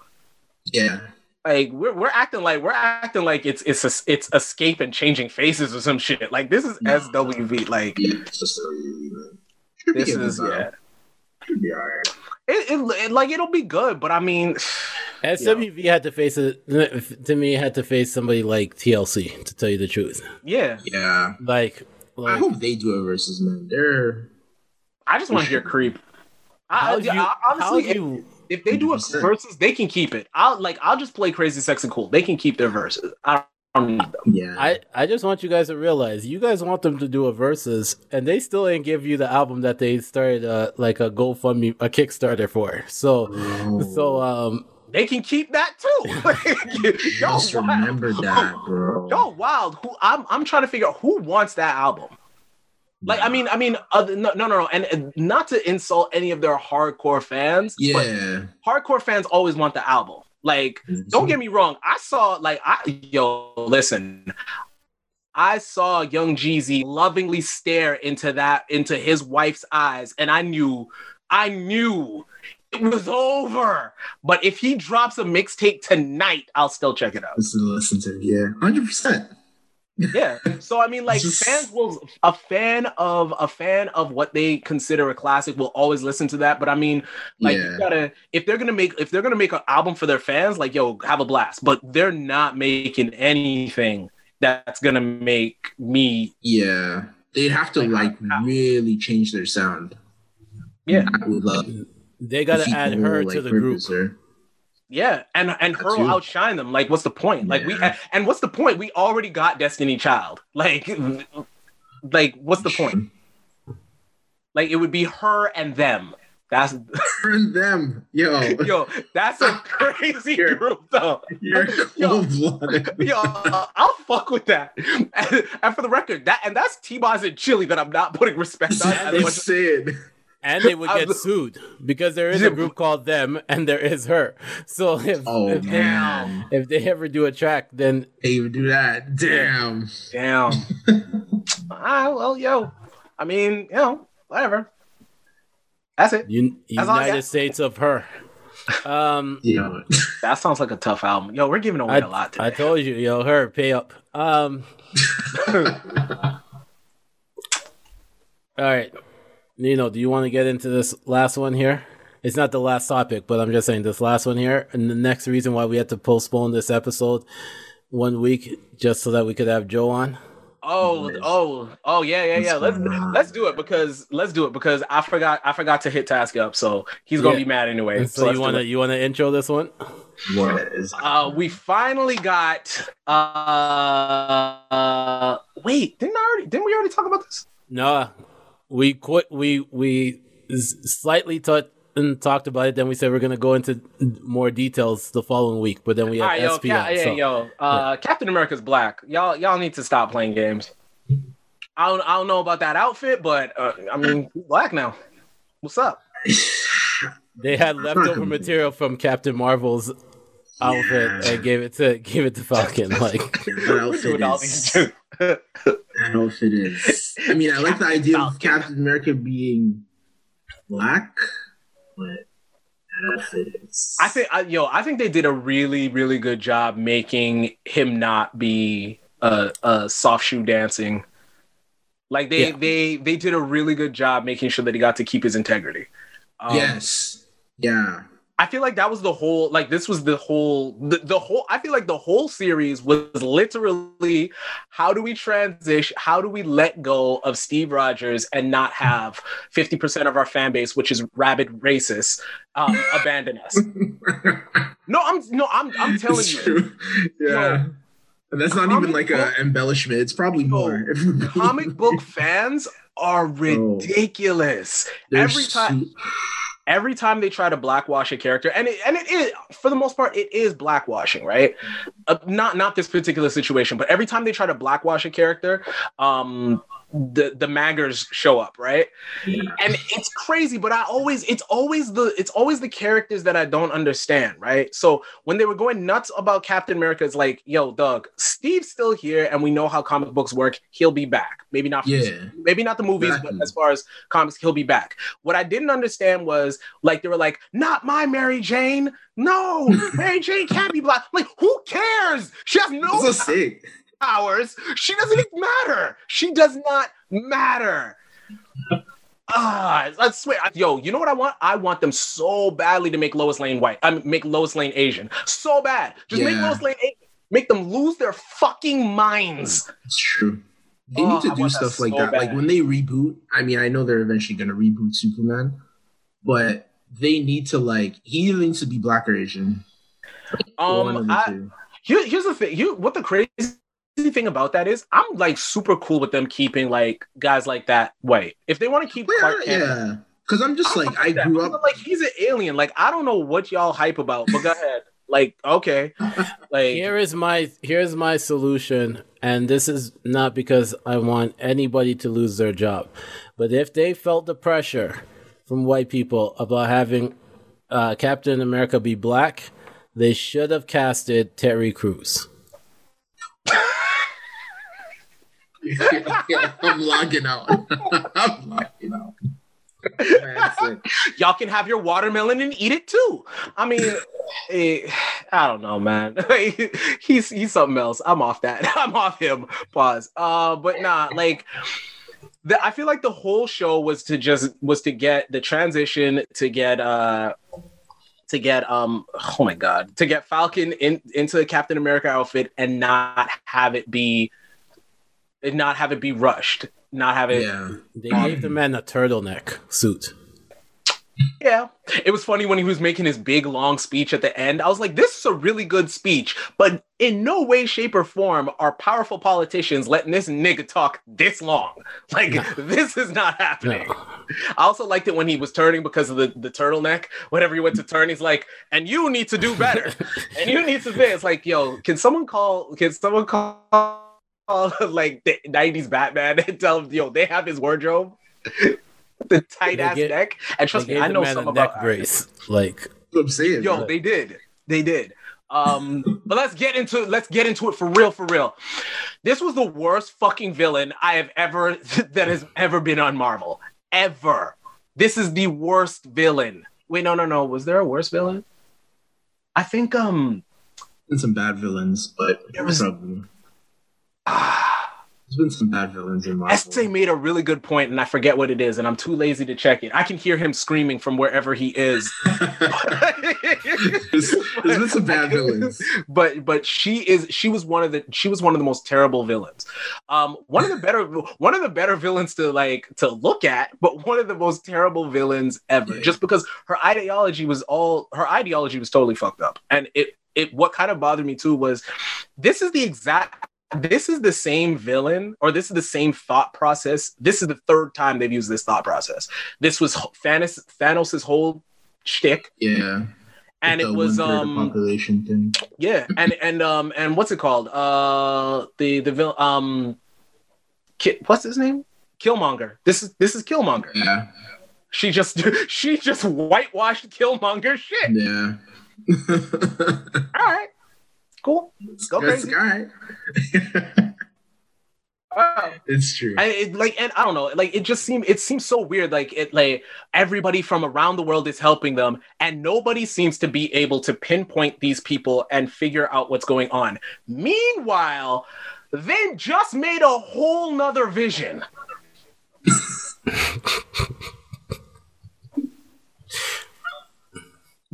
yeah. Like we're we're acting like we're acting like it's it's a, it's Xscape and changing faces or some shit. Like this is No. SWV. Like Yeah. It's just so easy, man. Should be this is better. yeah. Should be alright. It, it, it like it'll be good, but I mean, SWV had to face it. To me, had to face somebody like TLC. To tell you the truth, yeah. Yeah. like, I hope they do a Verzuz, man. They're I just want to hear creep. I, how I, you, I- honestly, do you if they do a 100%. Verzuz, they can keep it. I'll like I'll just play crazy, sex, and cool. They can keep their verses. I don't need them. yeah. I, I just want you guys to realize you guys want them to do a versus and they still ain't give you the album that they started uh, like a GoFundMe a Kickstarter for. So so um They can keep that too. yo, just wild. remember that, bro. Yo, wild. Who I'm I'm trying to figure out who wants that album. Like I mean I mean other, no no no no and, and not to insult any of their hardcore fans. but Yeah. hardcore fans always want the album. Like mm-hmm. don't get me wrong. I saw like I yo listen. I saw young Jeezy lovingly stare into that into his wife's eyes, and I knew, I knew it was over. But if he drops a mixtape tonight, I'll still check it out. Listen, listen to yeah, hundred percent. Yeah. So I mean, like Just- fans will a fan of a fan of what they consider a classic will always listen to that. But I mean, like Yeah. you gotta if they're gonna make if they're gonna make an album for their fans, like yo, have a blast. But they're not making anything that's gonna make me Yeah, they'd have to Like, like really change their sound. yeah I would love. they gotta add her whole, to like, the group. Yeah and and her will outshine them. Like, what's the point? Like we and what's the point? We already got Destiny Child. Like, like what's the point? Like it would be her and them. That's Burn them, yo. yo, that's a crazy You're- group though. You're Yo. Yo, I'll fuck with that. And, and for the record, that and that's T-Boz and Chili that I'm not putting respect on. much- said. And they would get sued because there is a group called them and there is her. So if Oh if, they, if they ever do a track, then they would do that. Damn. Damn. ah, well, yo. I mean, you know, whatever. That's it. un- That's all I United. States of her. Um, Yo, That sounds like a tough album. Yo, we're giving away I, a lot today. I told you, yo, her pay up. Um, all right, Neno, do you want to get into this last one here? It's not the last topic, but I'm just saying this last one here, and the next reason why we had to postpone this episode one week just so that we could have Joe on. oh, oh, oh, yeah, yeah, yeah. Let's What's going on? let's do it because let's do it because I forgot I forgot to hit task up, so he's gonna Yeah. be mad anyway. And So, so you want to you want to intro this one? what is? Uh, we finally got. Uh, wait, didn't I already? Didn't we already talk about this? No, we quit. We we slightly touched and talked about it. Then we said we're gonna go into more details the following week. But then we All had right, yo, SP Ca- on. yeah, yo, uh, Captain America's black. Y'all, y'all need to stop playing games. I don't, I don't know about that outfit, but uh, I mean, black now. What's up? They had leftover material from Captain Marvel's outfit and gave it to gave it to Falcon. Like That We're outfit doing all is. That outfit is. I mean, I like the idea of Captain America being black, but that outfit is. I think, I, yo, I think they did a really, really good job making him not be a, a soft shoe dancing. Like they, Yeah. they, they did a really good job making sure that he got to keep his integrity. Um, yes. Yeah. I feel like that was the whole like this was the whole the, the whole I feel like the whole series was literally how do we transition how do we let go of Steve Rogers and not have 50% of our fan base which is rabid racists um abandon us. No, I'm no I'm I'm telling It's you. true. Yeah. And that's not even like a embellishment. It's probably more. If we're being- Comic book fans are ridiculous. They're Every time every time they try to blackwash a character and it, and it is for the most part it is blackwashing right? Uh, not not this particular situation but every time they try to blackwash a character um the the maggers show up, right? And it's crazy, but I always it's always the it's always the characters that I don't understand, right? So when they were going nuts about Captain America, it's like, yo, Doug, Steve's still here, and we know how comic books work. He'll be back. Maybe not, Yeah. maybe not the movies, Exactly. but as far as comics, he'll be back. What I didn't understand was like they were like, not my Mary Jane. No, Mary Jane can't be black. Like, who cares? She has no so sick. Powers. She doesn't even matter. She does not matter. Ah, I swear, yo, you know what I want? I want them so badly to make Lois Lane white. I mean, make Lois Lane Asian, so bad. Just make Lois Lane Asian. Make them lose their fucking minds. It's true. They Oh, need to I do want that stuff like so that. Like when they reboot, I mean, I know they're eventually gonna reboot Superman, but they need to like he either needs to be black or Asian. Um, I, here, here's the thing. You, what the crazy thing about that is, I'm like super cool with them keeping like guys like that white. If they want to keep Well, Clark yeah, Kent, yeah. Because I'm just like I grew Because up. I'm like he's an alien. Like I don't know what y'all hype about, but go ahead. Like okay, like Here is my here's my solution, and this is not because I want anybody to lose their job, but if they felt the pressure from white people about having uh, Captain America be black, they should have casted Terry Crews. I'm logging out. I'm logging out. Y'all can have your watermelon and eat it too. I mean, eh, I don't know, man. he's he's something else. I'm off that. I'm off him. Pause. Uh, but nah, like. The, I feel like the whole show was to just was to get the transition to get uh to get um oh my god to get Falcon in into the Captain America outfit and not have it be and not have it be rushed not have it Yeah. They gave the man a turtleneck suit. Yeah. It was funny when he was making his big long speech at the end. I was like, this is a really good speech, but in no way, shape, or form are powerful politicians letting this nigga talk this long. Like, this is not happening. No. I also liked it when he was turning because of the, the turtleneck. Whenever he went to turn, he's like, and you need to do better. and you need to be. It's like, yo, can someone call, can someone call, like the 90s Batman and tell him, yo, they have his wardrobe? the tight ass They neck. And trust me, I know some about neck brace. Like That's what I'm saying. Yo, bro. they did. They did. Um, but let's get into let's get into it for real, for real. This was the worst fucking villain I have ever that has ever been on Marvel. Ever. This is the worst villain. Wait, no, no, no. Was there a worse villain? I think um And some bad villains, but There was- probably there's been some bad villains in Marvel. Essay made a really good point, and I forget what it is, and I'm too lazy to check it. I can hear him screaming from wherever he is. there's, there's been some bad villains. but but she is she was one of the she was one of the most terrible villains um one of the better one of the better villains to like to look at but one of the most terrible villains ever Yeah. just because her ideology was all her ideology was totally fucked up and it it what kind of bothered me too was this is the exact this is the same villain or this is the same thought process this is the third time they've used this thought process this was Thanos Thanos' whole shtick Yeah, and it was um population thing. yeah, and and um and what's it called? Uh, the the vil- um, Ki- what's his name? Killmonger. This is this is Killmonger. Yeah, She just she just whitewashed Killmonger shit. yeah. All right, cool. Go That's crazy. all right. Uh, it's true. I, it, like and I don't know, like it just seemed it seems so weird. Like it like everybody from around the world is helping them, and nobody seems to be able to pinpoint these people and figure out what's going on. Meanwhile, they just made a whole nother vision.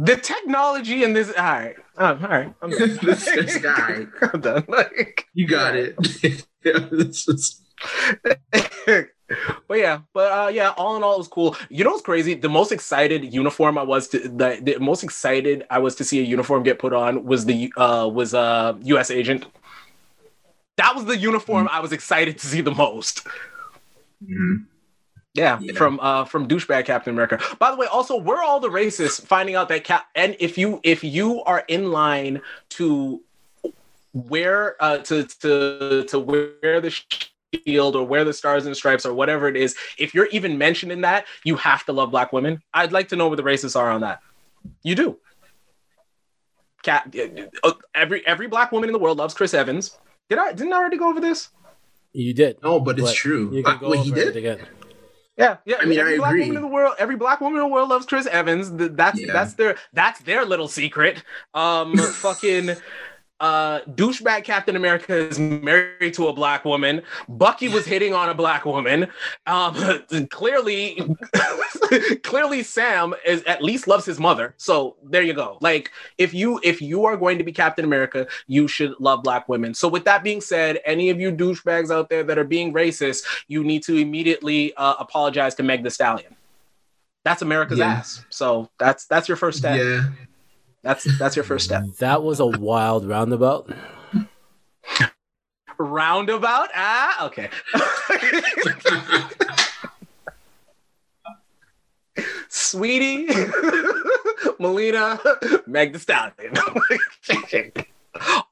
the technology in this all right. Um, all right. I'm done. This- this guy. I'm done. Like you got it. yeah, this is- but yeah, but uh, yeah, all in all, it was cool. You know what's crazy? The most excited uniform I was to the, the most excited I was to see a uniform get put on was the uh was uh U.S. agent. That was the uniform I was excited to see the most. Mhm. Yeah, Yeah. from uh from douchebag Captain America. By the way, also we're all the racists finding out that Cap and if you if you are in line to wear uh to to to wear the shield or wear the stars and stripes or whatever it is, if you're even mentioned in that, you have to love black women. I'd like to know what the racists are on that. You do. Cat, uh, every every black woman in the world loves Chris Evans. Did I didn't I already go over this? You did. No, but it's But true. You can Uh, go wait, over he it did? again. Yeah, yeah. I mean, every I black agree. woman in the world, every black woman in the world loves Chris Evans. That's Yeah. that's their that's their little secret. Um, fucking uh, douchebag Captain America is married to a black woman. Bucky was hitting on a black woman. Um, clearly, clearly, Sam is at least loves his mother. So there you go. Like, if you if you are going to be Captain America, you should love black women. So with that being said, any of you douchebags out there that are being racist, you need to immediately uh, apologize to Meg The Stallion. That's America's Yeah. ass. So that's that's your first step. Yeah. That's that's your first step. That was a wild roundabout. Roundabout? Ah, okay. Saweetie, Mileena, Meg the Stallion.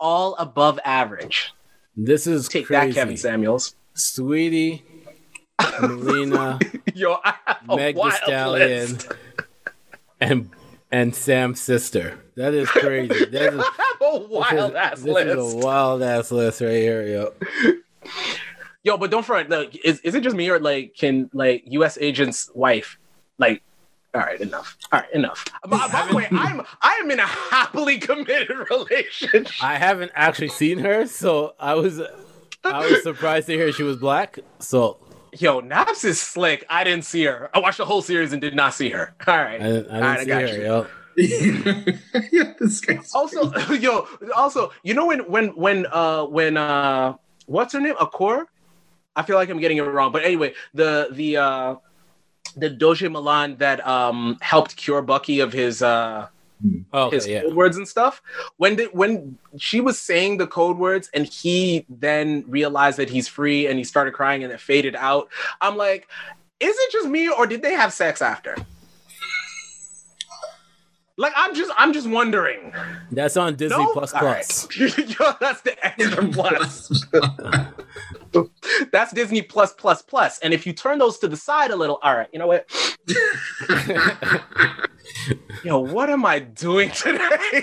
All above average. This is Take crazy. that, Kevin Samuels. Saweetie, Mileena, Yo, Meg the Stallion, list. and and Sam's sister. That is crazy. That is, a wild ass this list. is a wild ass list right here, yo. Yo, but don't front. Like, is, is it just me or like can like U.S. agent's wife like? All right, enough. All right, enough. By, by the way, I'm I am in a happily committed relationship. I haven't actually seen her, so I was I was surprised to hear she was black. So Yo, Nappz is slick. I didn't see her. I watched the whole series and did not see her. All right. I didn't, I All right, didn't see got her, you. yo. yeah, this guy's Also, yo, also, you know when when when uh when uh what's her name? Akor? I feel like I'm getting it wrong. But anyway, the the uh the Dora Milaje that um helped cure Bucky of his uh Oh, his yeah. code words and stuff. When did when she was saying the code words and he then realized that he's free and he started crying and it faded out. I'm like, is it just me or did they have sex after? Like I'm just I'm just wondering. That's on Disney No? Plus All Plus. right. Yo, that's the extra plus. that's Disney Plus Plus Plus. And if you turn those to the side a little, all right, you know what? Yo, what am I doing today?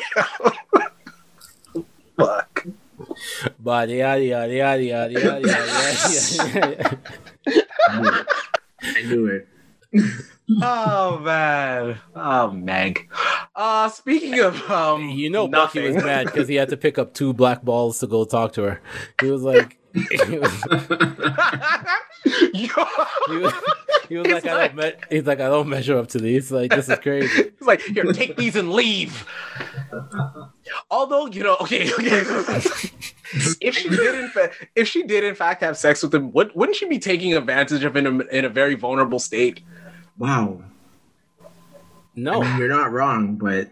Fuck. But yada yada yada yada yada yada. yada. I knew it. Oh man. Oh Meg. Uh speaking of um You know, Bucky was mad because he had to pick up two black balls to go talk to her. He was like, he was, he was, he was He's like, I don't me- he's like, I don't measure up to these. Like, this is crazy. He's like, here, take these and leave. Although, you know, okay, okay. if she did in fact, if she did in fact have sex with him, would, wouldn't she be taking advantage of him in a, in a very vulnerable state? Wow. I No, mean, you're not wrong, but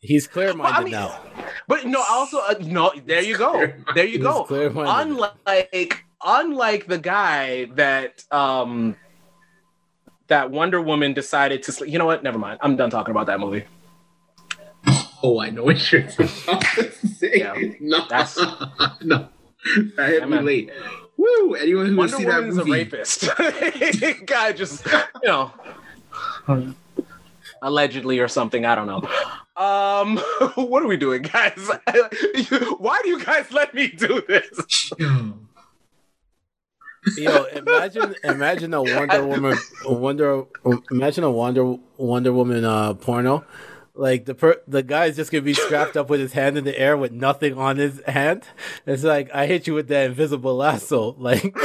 he's clear minded Well, I mean- now. But no, also uh, no. There you go. There you He's go. clear-minded. Unlike unlike the guy that um that Wonder Woman decided to. Sl- you know what? Never mind. I'm done talking about that movie. oh, I know what you're about to say. Yeah, no, that's- no, that hit Yeah, me late. Woo! Anyone who Wonder see that Woman's a rapist. guy just you know allegedly or something. I don't know. Um, what are we doing, guys? Why do you guys let me do this? Yo, imagine, imagine a Wonder Woman, Wonder, imagine a Wonder Wonder Woman uh, porno. Like the per- the guy's just gonna be strapped up with his hand in the air with nothing on his hand. It's like I hit you with that invisible lasso. Like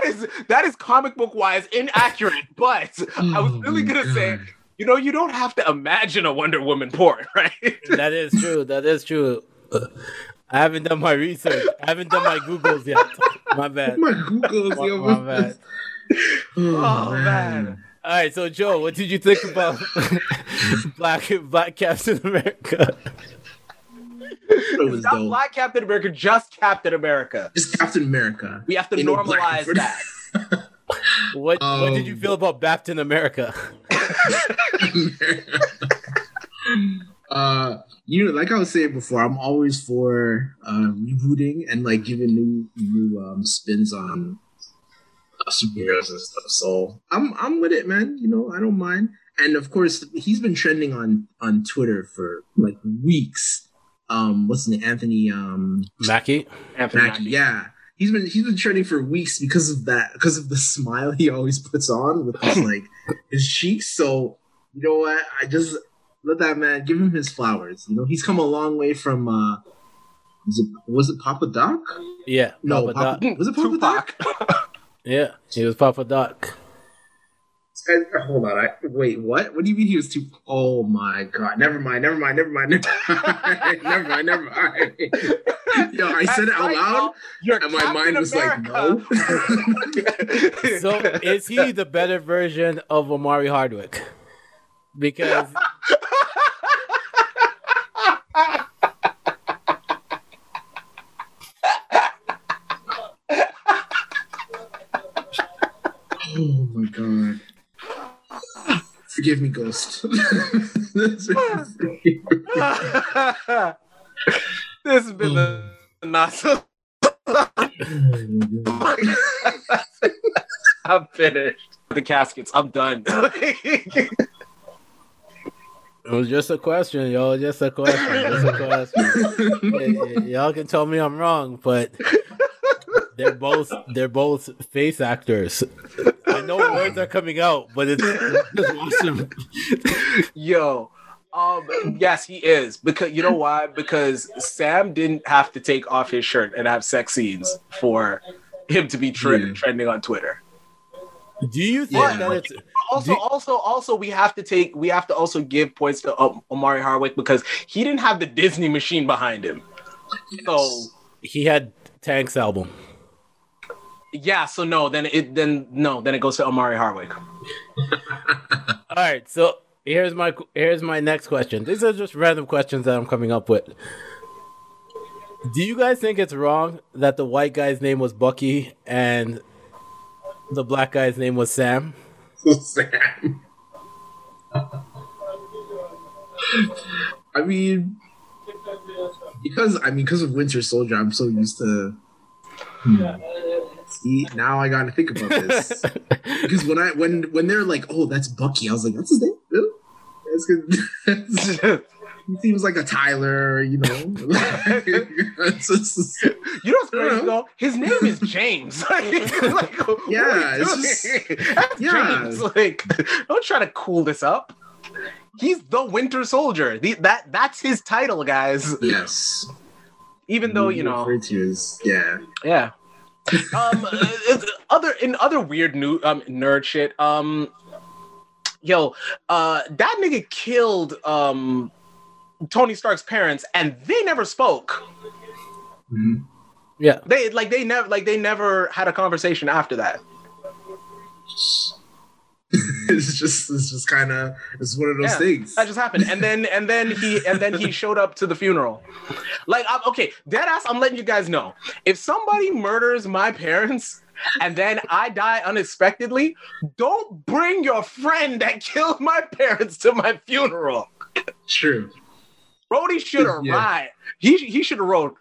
that is that is comic book wise inaccurate, but I was Oh really gonna say, mm-hmm. you know, you don't have to imagine a Wonder Woman porn, right? that is true. That is true. I haven't done my research. I haven't done my Googles yet. My bad. my Google's My, yo. my bad. oh, oh man. All right, so Joe, what did you think about Black Black Captain America? It was Not dope. Black Captain America, just Captain America. Just Captain America. We have to Ain't no normalize that. What What did you Um, feel about Captain America? uh, you know, like I was saying before, I'm always for uh, rebooting and like giving new new um, spins on uh, superheroes and stuff. So I'm I'm with it, man. You know, I don't mind. And of course, he's been trending on on Twitter for like weeks. Um, what's his name? Anthony um Mackie. Anthony Mackie. Yeah, he's been he's been trending for weeks because of that because of the smile he always puts on with his like his cheeks. So you know what? I just let that man give him his flowers. You know, he's come a long way from. uh Was it was it Papa Doc? Yeah. No, Papa Papa, Doc. was it Papa Doc? Yeah, he was Papa Doc. This guy- hold on, I, wait, what? What do you mean he was too? Oh my god! Never mind, never mind, never mind, never mind, never mind, never. Yo, I said it out loud, You're and my mind was like, no. So is he the better version of Omari Hardwick? Because oh my god! Forgive me, Ghost. this has been the not so. I'm finished. The caskets. I'm done. it was just a question, yo. Just a question. Just a question. Y- y- y'all can tell me I'm wrong, but they're both they're both face actors. I know words are coming out, but it's just watch them. Yo, um, yes, he is because you know why? Because Sam didn't have to take off his shirt and have sex scenes for him to be tre- Yeah. trending on Twitter. Do you think Yeah. that it's Also, Do- also, also, we have to take we have to also give points to um, Omari Hardwick because he didn't have the Disney machine behind him. So he had Tank's album? Yeah, so no, then it then no, then it goes to Omari Hardwick. All right, so here's my here's my next question. These are just random questions that I'm coming up with. Do you guys think it's wrong that the white guy's name was Bucky and the black guy's name was Sam? Sam. I mean, because I mean, because of Winter Soldier, I'm so used to. Hmm. See, now I got to think about this because when I when when they're like, "Oh, that's Bucky," I was like, "That's his name." Really? That's good. He seems like a Tyler, you know. Just- You know what's crazy Yeah. though? His name is James. like, like, Yeah, it's just- That's yeah. James. Like, don't try to cool this up. He's the Winter Soldier. The, that that's his title, guys. yes. Even though you know, referred to as yeah. yeah. Um, uh, other in other weird new um nerd shit. Um, yo, uh, that nigga killed um Tony Stark's parents, and they never spoke. Mhm. Yeah. They like they never like they never had a conversation after that. It's just it's just kind of it's one of those Yeah, things. That just happened, and then and then he and then he showed up to the funeral. Like, I'm, okay, dead ass. I'm letting you guys know if somebody murders my parents and then I die unexpectedly, don't bring your friend that killed my parents to my funeral. True. Brody should have Yeah. right. He he should have wrote.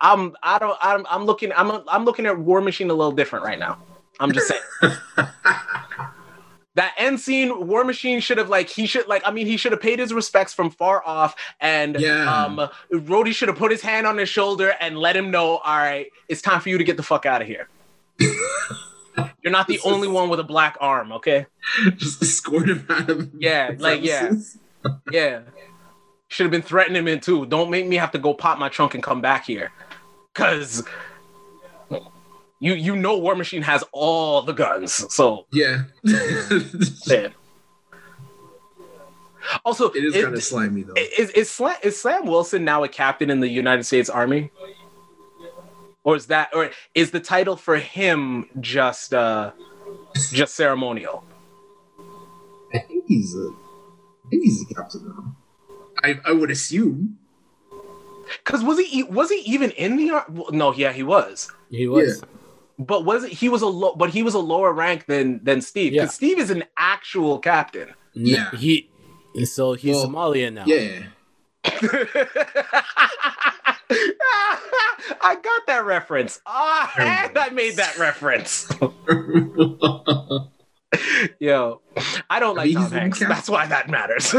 I'm I don't I'm I'm looking I'm I'm looking at War Machine a little different right now. I'm just saying. that end scene, War Machine should have like he should like I mean he should have paid his respects from far off, and Yeah. um, Rhodey should have put his hand on his shoulder and let him know, all right, it's time for you to get the fuck out of here. You're not the This only is- one with a black arm, okay? just escort him out of Yeah, like, yeah. Yeah. Should have been threatening him too. Don't make me have to go pop my trunk and come back here. Cause you you know War Machine has all the guns. So Yeah. yeah. Also, it is kind of slimy though. is is Slam, is Slam Wilson now a captain in the United States Army? Or is that or is the title for him just uh just ceremonial? I think he's a I think he's a captain now. I I would assume. Cuz was he was he even in the ar- No, yeah, he was. He was. But was it he was a low but he was a lower rank than than Steve Yeah. cuz Steve is an actual captain. Yeah. He so he's Well, Somalian now. Yeah. I got that reference. Ah, and I made that reference. Yo, I don't like He's Tom Hanks. That's why that matters.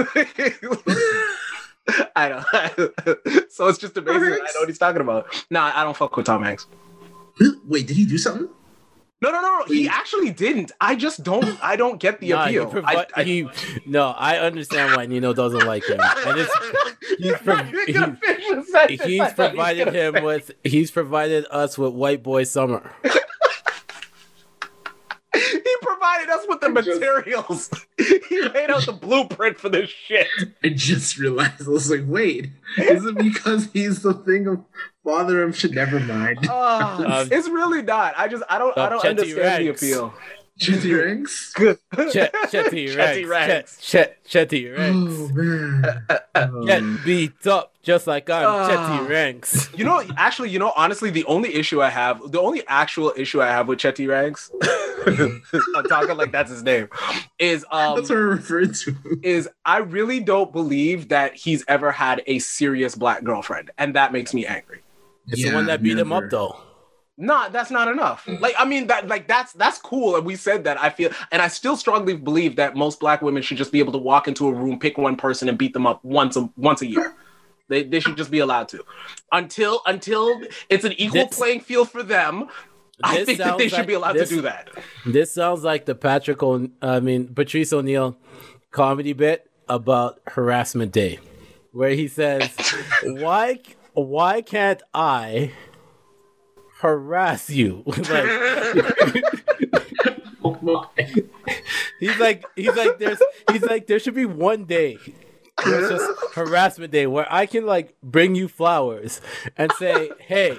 I don't. so it's just amazing. I know what he's talking about. Nah, I don't fuck with Tom Hanks. Wait, did he do something? No, no, no, no. He actually didn't. I just don't. I don't get the Nah, he appeal. provi- I, I, he, no, I understand why Neno doesn't like him, and it's he's pro- even he- finish the sentence. I he's provided gonna him finish. with he's provided us with White Boy Summer. He provided us with the just- materials. he laid out the blueprint for this shit. I just realized. I was like, wait, is it because he's the thing of father of shit? Never mind. Um, it's really not. I just I don't I uh, don't Chetty understand the appeal. Chitty Ranks? Good. Chet, Chetty Chetty Ranks. Ranks. Chet, Chet, Chetty Ranks. Oh, man. Get beat up just like I'm Ah. Chetty Ranks. You know, actually, you know, honestly, the only issue I have, the only actual issue I have with Chetty Ranks, I'm talking like that's his name, is um That's what I referred to. is I really don't believe that he's ever had a serious black girlfriend, and that makes me angry. It's the one that beat him up though. Nah, that's not enough. Mm. Like, I mean, that like that's that's cool, and we said that. I feel, and I still strongly believe that most black women should just be able to walk into a room, pick one person, and beat them up once a once a year. They they should just be allowed to, until until it's an equal This- playing field for them. I think that they should like- be allowed this- to do that. This sounds like the Patrick, o- I mean Patrice O'Neill comedy bit about harassment day, where he says, "Why, why can't I harass you?" like Oh my. he's like, he's like, there's, he's like, there should be one day. where It's just harassment day where I can like bring you flowers and say, "Hey,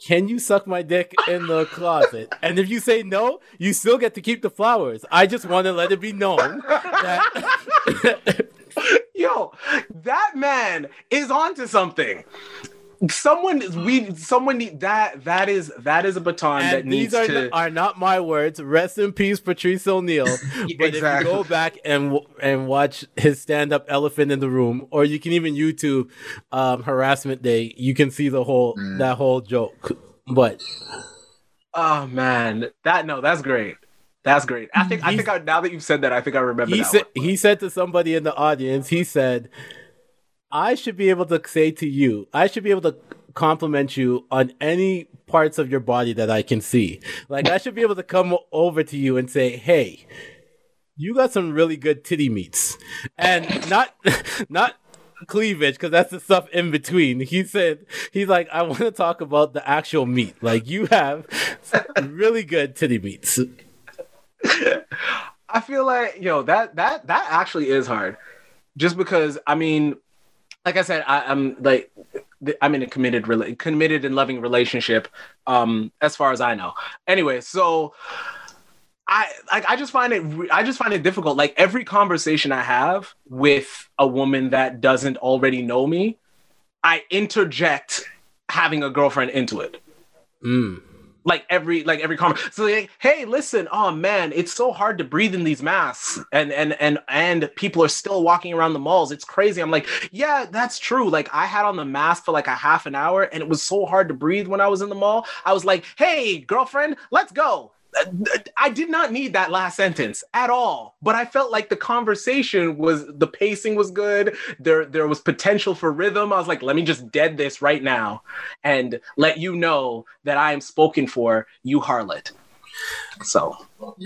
can you suck my dick in the closet?" And if you say no, you still get to keep the flowers. I just want to let it be known that Yo, that man is onto something. Someone is we someone need that that is that is a baton that and needs these are, to n- are not my words. Rest in peace, Patrice O'Neill. But if you go back and and watch his stand up "Elephant in the Room," or you can even YouTube um, "Harassment Day," you can see the whole that whole joke. But Oh man, that no, that's great. That's great. I think I think I, now that you've said that, I think I remember he that said one. he said to somebody in the audience, he said, "I should be able to say to you, I should be able to compliment you on any parts of your body that I can see. Like I should be able to come over to you and say, "Hey, you got some really good titty meats," and not not." cleavage because that's the stuff in between he said he's like i want to talk about the actual meat like you have really good titty meats I feel like yo that that that actually is hard, just because I mean, like I said, I, I'm like I'm in a committed committed and loving relationship, um, as far as I know. Anyway, so I like I just find it I just find it difficult. Like every conversation I have with a woman that doesn't already know me, I interject having a girlfriend into it mm. Like every like every comment so like hey listen oh man it's so hard to breathe in these masks. And and and and people are still walking around the malls. It's crazy. I'm like yeah that's true. Like i had on the mask for like a half an hour and it was so hard to breathe when i was in the mall. I was like hey girlfriend let's go I did not need that last sentence at all, but I felt like the conversation was the pacing was good. There there was potential for rhythm. I was like, let me just dead this right now and let you know that I am spoken for, you harlot. So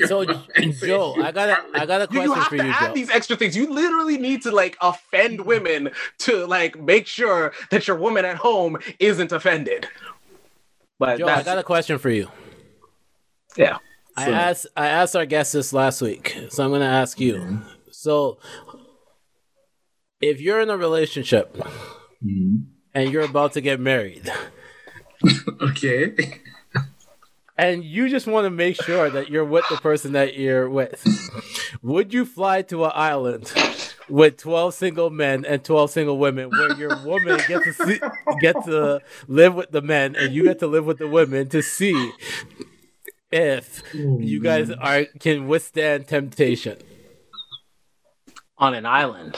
So Joe, I got a I got a you, question you have for to you, add Joe. these extra things. You literally need to like offend women to like make sure that your woman at home isn't offended. But Joe, I got a question for you. Yeah. I asked I asked our guest this last week, so I'm gonna ask you. So, if you're in a relationship Mhm. and you're about to get married, Okay. and you just want to make sure that you're with the person that you're with, would you fly to an island with 12 single men and 12 single women where your woman gets to see, get to live with the men and you get to live with the women to see if you guys are can withstand temptation? On an island.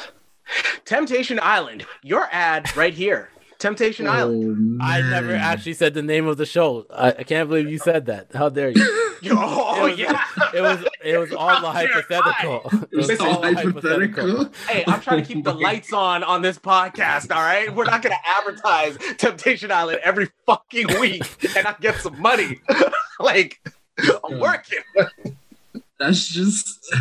Temptation Island. Your ad right here. Temptation Oh, Island. I never actually said the name of the show. I, I can't believe you said that. How dare you? Oh it was, yeah. It was it was all the hypothetical. It was all all hypothetical. Hey, I'm trying to keep the lights on on this podcast. All right, we're not gonna advertise Temptation Island every fucking week and I get some money. like I'm working. That's just.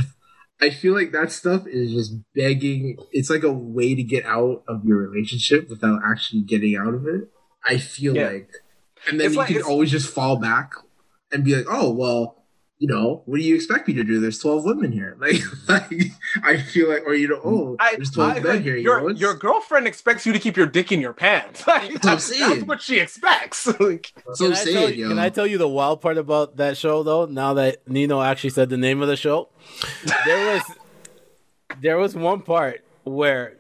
I feel like that stuff is just begging. It's like a way to get out of your relationship without actually getting out of it. I feel Yeah. like, and then It's you like- can always just fall back and be like, "Oh well, you know, what do you expect me to do? There's 12 women here." Like, like I feel like, or you know, oh, I, there's 12 I- men like, here. You your, know, your girlfriend expects you to keep your dick in your pants. Like, That's what I'm that's, that's what she expects. like, that's what Can I'm I, tell saying, you, yo. can I tell you the wild part about that show though? Now that Neno actually said the name of the show, there was there was one part where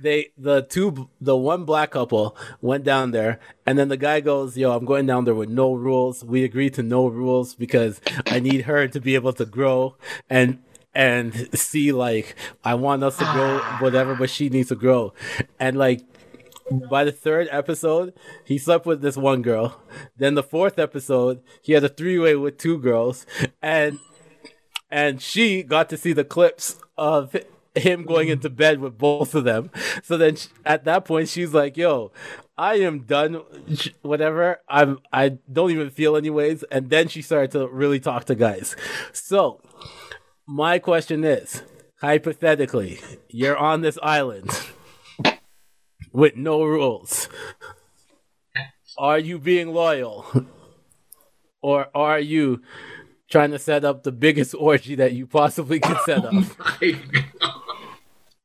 they the two the one black couple went down there and then the guy goes yo i'm going down there with no rules. We agreed to no rules because i need her to be able to grow and and see like i want us to grow whatever but she needs to grow. And like by the third episode, he slept with this one girl. Then the fourth episode, he had a three way with two girls, and and she got to see the clips of him going into bed with both of them. So then sh at that point, she's like, "Yo, I am done. Whatever. I'm. I don't even feel anyways." And then she started to really talk to guys. So my question is, hypothetically, you're on this island with no rules. Are you being loyal? Or are you trying to set up the biggest orgy that you possibly could set up? Oh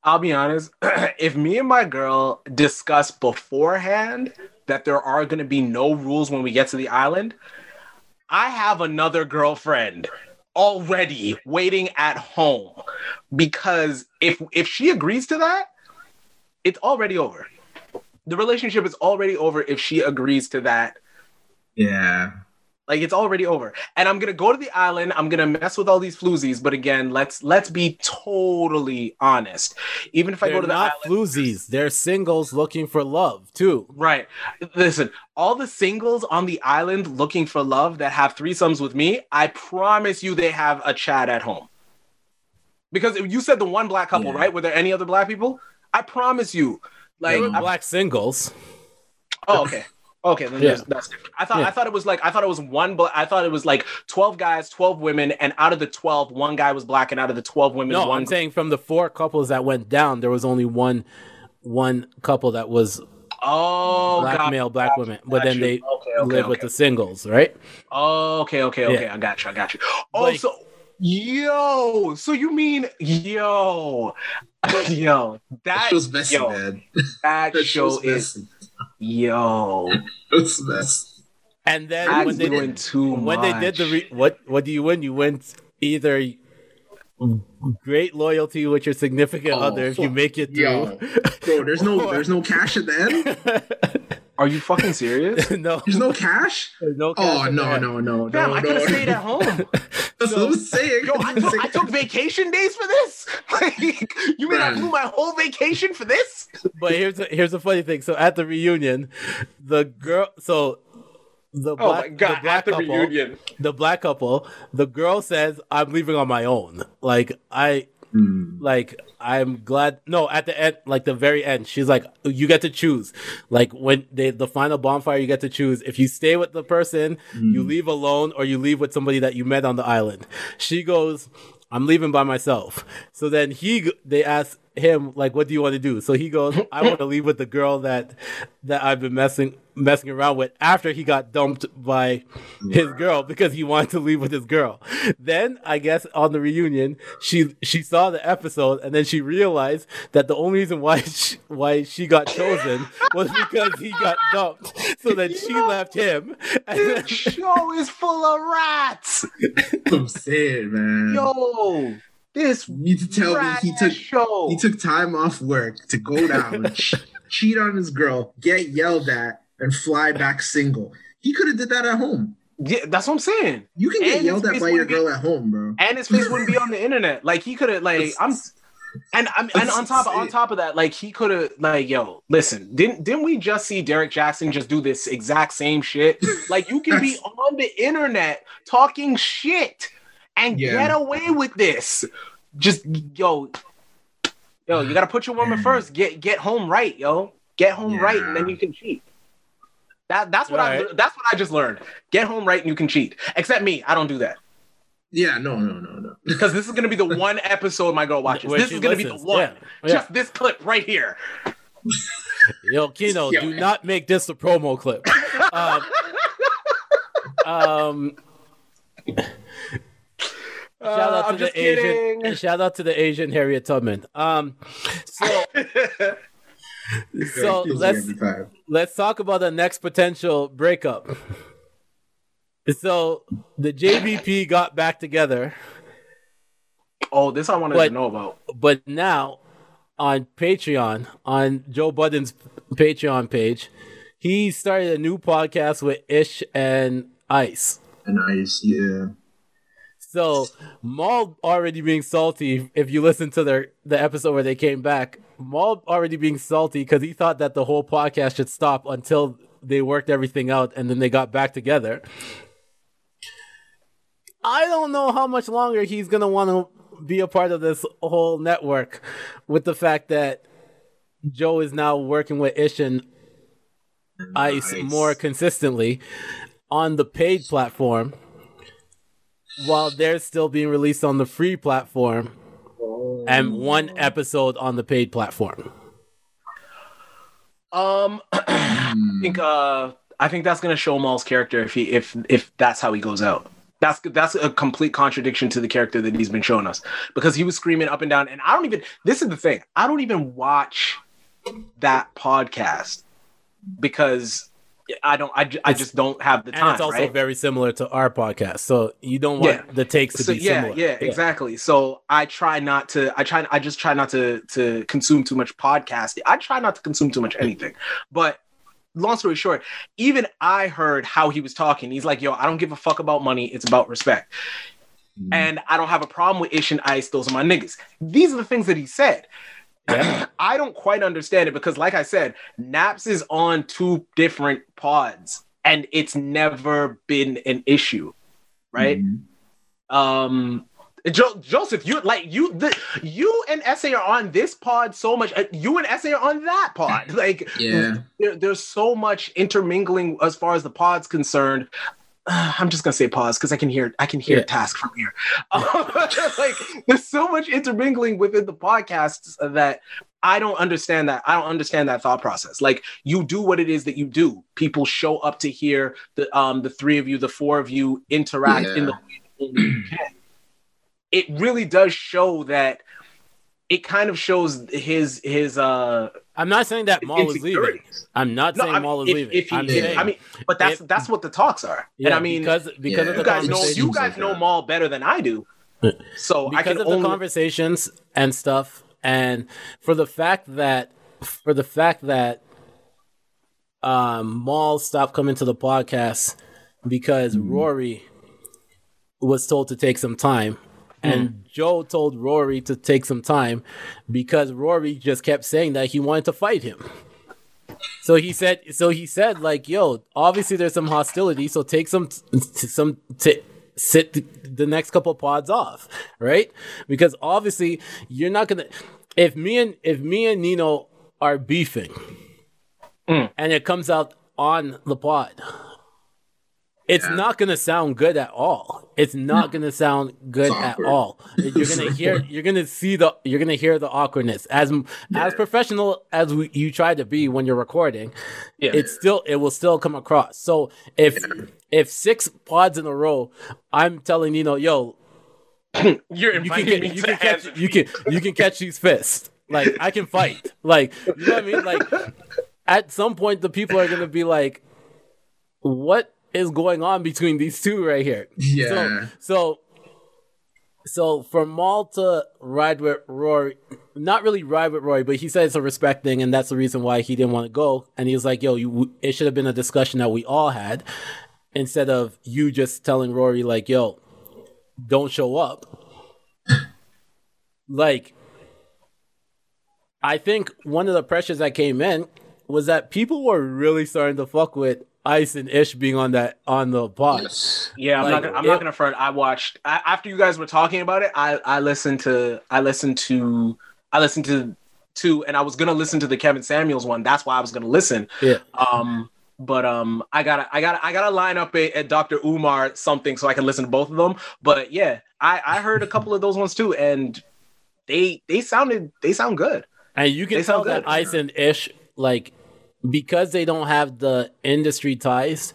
I'll be honest. if me and my girl discuss beforehand that there are going to be no rules when we get to the island, I have another girlfriend already waiting at home because if if she agrees to that, it's already over. The relationship is already over if she agrees to that yeah. Like it's already over. And I'm gonna go to the island. I'm gonna mess with all these floozies. But again, let's let's be totally honest. Even if I They're go to the not island, floozies. They're singles looking for love too. right? Listen, all the singles on the island looking for love that have threesomes with me, I promise you, they have a chat at home. Because you said the one black couple, Yeah. right? Were there any other black people? I promise you. Like, I- black singles. oh, okay. Okay, then Yeah. that's, that's different. I thought Yeah. I thought it was like I thought it was one black. I thought it was like twelve guys, twelve women, and out of the twelve, one guy was black, and out of the twelve women, No, one. I'm saying from the four couples that went down, there was only one one couple that was oh, black got- male, black got women, but got then you. they okay, okay, live with the singles, right? Oh, okay, okay, okay. Yeah. I got you. I got you. Oh, Like- so yo, so you mean yo, yo, that That show's messy, yo, man. that That show is messy. Yo. It's messy. And then That's when they doing too when they did the re- what what do you win? You win either great loyalty with your significant Oh, other if you make it Yo, through. bro, there's no there's no cash at the end. Are you fucking serious? no, There's no cash. there's no. Oh cash in no there. no no Damn, no I could no. have stayed at home. That's what I'm saying. Yo, I took, I took vacation days for this. Like, you mean I Bruh. blew my whole vacation for this? But here's a, here's a funny thing. So at the reunion, the girl, so the black, Oh my god! the black the couple, reunion, the black couple, the girl says, "I'm leaving on my own." Like I, Hmm. like I'm glad. No, at the end, like the very end, she's like, "You get to choose." Like when they the final bonfire, you get to choose if you stay with the person, you mm. leave alone, or you leave with somebody that you met on the island. She goes. I'm leaving by myself. So then he, they ask him like, "What do you want to do?" So he goes, "I want to leave with the girl that, that I've been messing messing around with after he got dumped by his girl because he wanted to leave with his girl." Then I guess on the reunion, she she saw the episode and then she realized that the only reason why she, why she got chosen was because he got dumped. So then she left him. And then, this show is full of rats. I'm saying, man. Yo, this you need to tell me he took show. he took time off work to go down, cheat on his girl, get yelled at, and fly back single. He could have did that at home. yeah, that's what I'm saying. You can get And yelled at by your wouldn't be- girl at home, bro. And his face wouldn't be on the internet. Like he could have. Like I'm. And I'm and on top of, on top of that, like he could have like yo, listen, didn't didn't we just see Derek Jackson just do this exact same shit? Like you can be on the internet talking shit and Yeah. get away with this. Just yo, yo, you gotta put your woman first. Get get home right, yo. Get home right, and then you can cheat. That that's what I that's what I just learned. Get home right, and you can cheat. Except me, I don't do that Yeah, no, no, no, no. because this is gonna be the one episode my girl watches. Where this is gonna listens. be the one. Yeah. Yeah. Just this clip right here. Yo, Kino, Yo. do not make this a promo clip. Um, um, shout Uh, out to I'm just the Asian. kidding. Shout out to the Asian Harriet Tubman. Um, so so let's let's talk about the next potential breakup. So the JBP got back together, Oh, this I wanted But- to know about. but now on Patreon, on Joe Budden's Patreon page, he started a new podcast with Ish and Ice. Nice, yeah. So Mal already being salty. If you listen to their the episode where they came back, Mal already being salty because he thought that the whole podcast should stop until they worked everything out and then they got back together. I don't know how much longer he's gonna want to be a part of this whole network, with the fact that Joe is now working with Ish and Ice more consistently on the paid platform while they're still being released on the free platform and one episode on the paid platform. Um, I think uh, I think that's gonna show Mal's character if he if if that's how he goes out. That's that's a complete contradiction to the character that he's been showing us because he was screaming up and down, and I don't even. This is the thing. I don't even watch that podcast because I don't. I, I just don't have the And time. it's also right? very similar to our podcast. So you don't want Yeah. the takes to so be yeah, similar. yeah, exactly. So I try not to. I try. I just try not to to consume too much podcast. I try not to consume too much anything. But long story short, even I heard how he was talking. He's like, "Yo, I don't give a fuck about money. It's about respect." Mm-hmm. And I don't have a problem with Ish and Ice. Those are my niggas. These are the things that he said. I don't quite understand it because, like I said, Nappz is on two different pods, and it's never been an issue, right? Mhm. um jo- joseph you like you the you and sa are on this pod so much uh, you and sa are on that pod like Yeah. there, there's so much intermingling as far as the pod's concerned Uh, i'm just gonna say pause because i can hear i can hear Yeah. task from here like there's so much intermingling within the podcasts that I don't understand that. I don't understand that thought process. Like you do what it is that you do. People show up to hear the um the three of you, the four of you interact in the way that you can. It really does show that it kind of shows his his uh I'm not saying that Mal is leaving. I'm not No, saying I mean, Mal is if- leaving. if he- I'm if- saying, I mean, but that's if- that's what the talks are. yeah, and I mean, because because Yeah. of the you guys know you guys know that. Mal better than I do. So I because can of the only conversations and stuff and for the fact that for the fact that um Mal stopped coming to the podcast because Mm-hmm. Rory was told to take some time and Mm. Joe told Rory to take some time because Rory just kept saying that he wanted to fight him. So he said so he said like yo obviously there's some hostility so take some t- some t- sit th- the next couple pods off right because obviously you're not gonna if me and if me and Neno are beefing and it comes out on the pod it's not gonna sound good at all. It's not gonna sound good at all. You're gonna hear, you're gonna see the, you're gonna hear the awkwardness. As as professional as we, you try to be when you're recording, Yeah. it's still, it will still come across. So if if six pods in a row, I'm telling Neno, yo, you're you can, me you to can catch, you can, you can catch these fists. Like I can fight. Like you know what I mean? Like at some point, the people are gonna be like, what is going on between these two right here? Yeah. So, so, so for Mal to ride with Rory, not really ride with Rory, but he said it's a respect thing, and that's the reason why he didn't want to go. And he was like, "Yo, you, it should have been a discussion that we all had, instead of you just telling Rory like, yo, don't show up." like, I think one of the pressures that came in was that people were really starting to fuck with Ice and Ish being on that on the pod. Yes. Yeah, I'm not. Gonna, I'm it- not gonna front. I watched I, after you guys were talking about it. I I listened to I listened to I listened to two, and I was gonna listen to the Kevin Samuels one. That's why I was gonna listen. Yeah. Um, but um, I gotta I gotta I gotta line up a, a Dr. Umar something so I can listen to both of them. But yeah, I I heard a couple of those ones too, and they they sounded they sound good. And you can They tell sound that. Ice and Ish, like, because they don't have the industry ties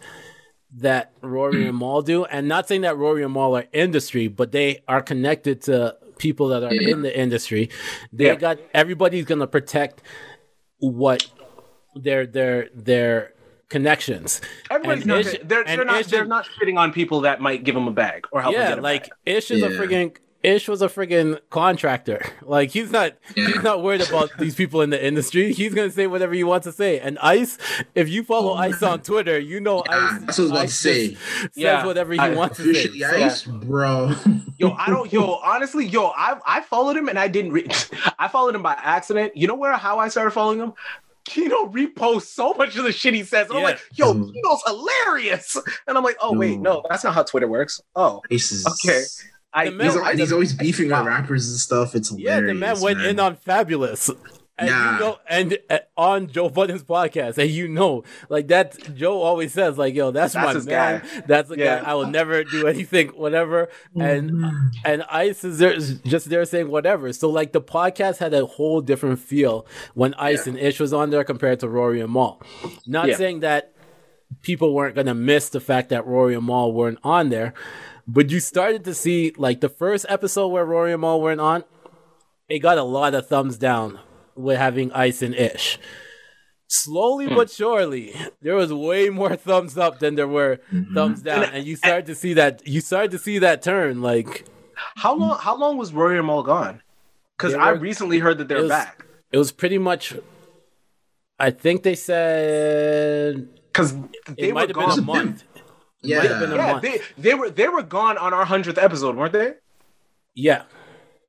that Rory and Mal do. And not saying that Rory and Mal are industry, but they are connected to people that are Yeah. in the mm-hmm. industry. They Yeah. got everybody's gonna protect what their their their connections. Everybody's not Ish- they're, they're not Ish they're not shitting on people that might give them a bag or help them yeah, like bag. Ish is a Yeah. Friggin' Ish was a friggin' contractor. Like he's not Yeah. he's not worried about these people in the industry. He's gonna say whatever he wants to say. And Ice, if you follow Oh, Ice on Twitter, you know Yeah, Ice. that's what I was about to Ice say. says Yeah, whatever he I- wants to say. Officially ice, bro. Yo, I don't. Yo, honestly, yo, I I followed him and I didn't. Re- I followed him by accident. You know where how I started following him? Kino reposts so much of the shit he says. And I'm like, yo, Mm. Kino's hilarious. And I'm like, oh wait, no, that's not how Twitter works. Oh, Ice okay. I, The man- He's, yo, I he's always beefing wow. with rappers and stuff. It's Yeah, the man went man. in on Fabolous. And Yeah. you know, and uh, on Joe Budden's podcast, and you know, like that, Joe always says, like, "Yo, that's, That's my man. guy. That's the Yeah. guy. I will never do anything, whatever." And Mm-hmm. and Ice is there, is just there saying whatever. So like the podcast had a whole different feel when Ice Yeah. and Ish was on there compared to Rory and Mal. Not Yeah. saying that people weren't gonna miss the fact that Rory and Mal weren't on there, but you started to see like the first episode where Rory and Mal weren't on, it got a lot of thumbs down with having Ice and Ish. Slowly Hmm. but surely, there was way more thumbs up than there were Mm-hmm. thumbs down, and you started to see that. You started to see that turn. Like how long? How long was Rory and Mal gone? Because I were- recently heard that they're was- back. it was pretty much. I think they said Because it they were might have been a gone. month. It Yeah. might have been a Yeah, month. they they were they were gone on our hundredth episode, weren't they? yeah,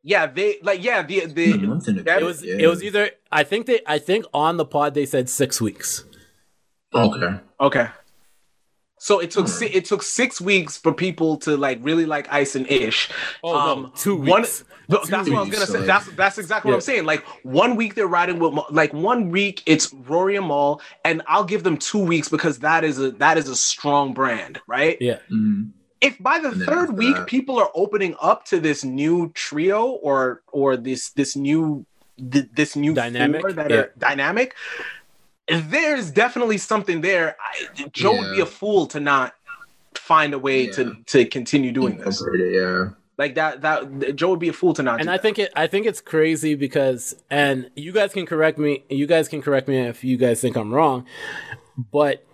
Yeah, they like yeah the the month and a That it was. yeah. It was either. I think they. I think on the pod they said six weeks. okay. Okay. So it took Hmm. si- it took six weeks for people to like really like Ice and Ish. Oh no, two one- weeks. Th- that's what I was gonna say. like- That's that's exactly what I'm saying. Like one week they're riding with like one week it's Rory and Mal, and I'll give them two weeks because that is a that is a strong brand, right? Yeah. Mhm. If by the third week that- people are opening up to this new trio or or this this new th- this new Dynamic, four that yeah. are dynamic, there's definitely something there. I, Joe would be a fool to not find a way Yeah. to to continue doing this. Yeah. Like that that Joe would be a fool to not. and do I that. think it I think it's crazy because and you guys can correct me you guys can correct me if you guys think I'm wrong but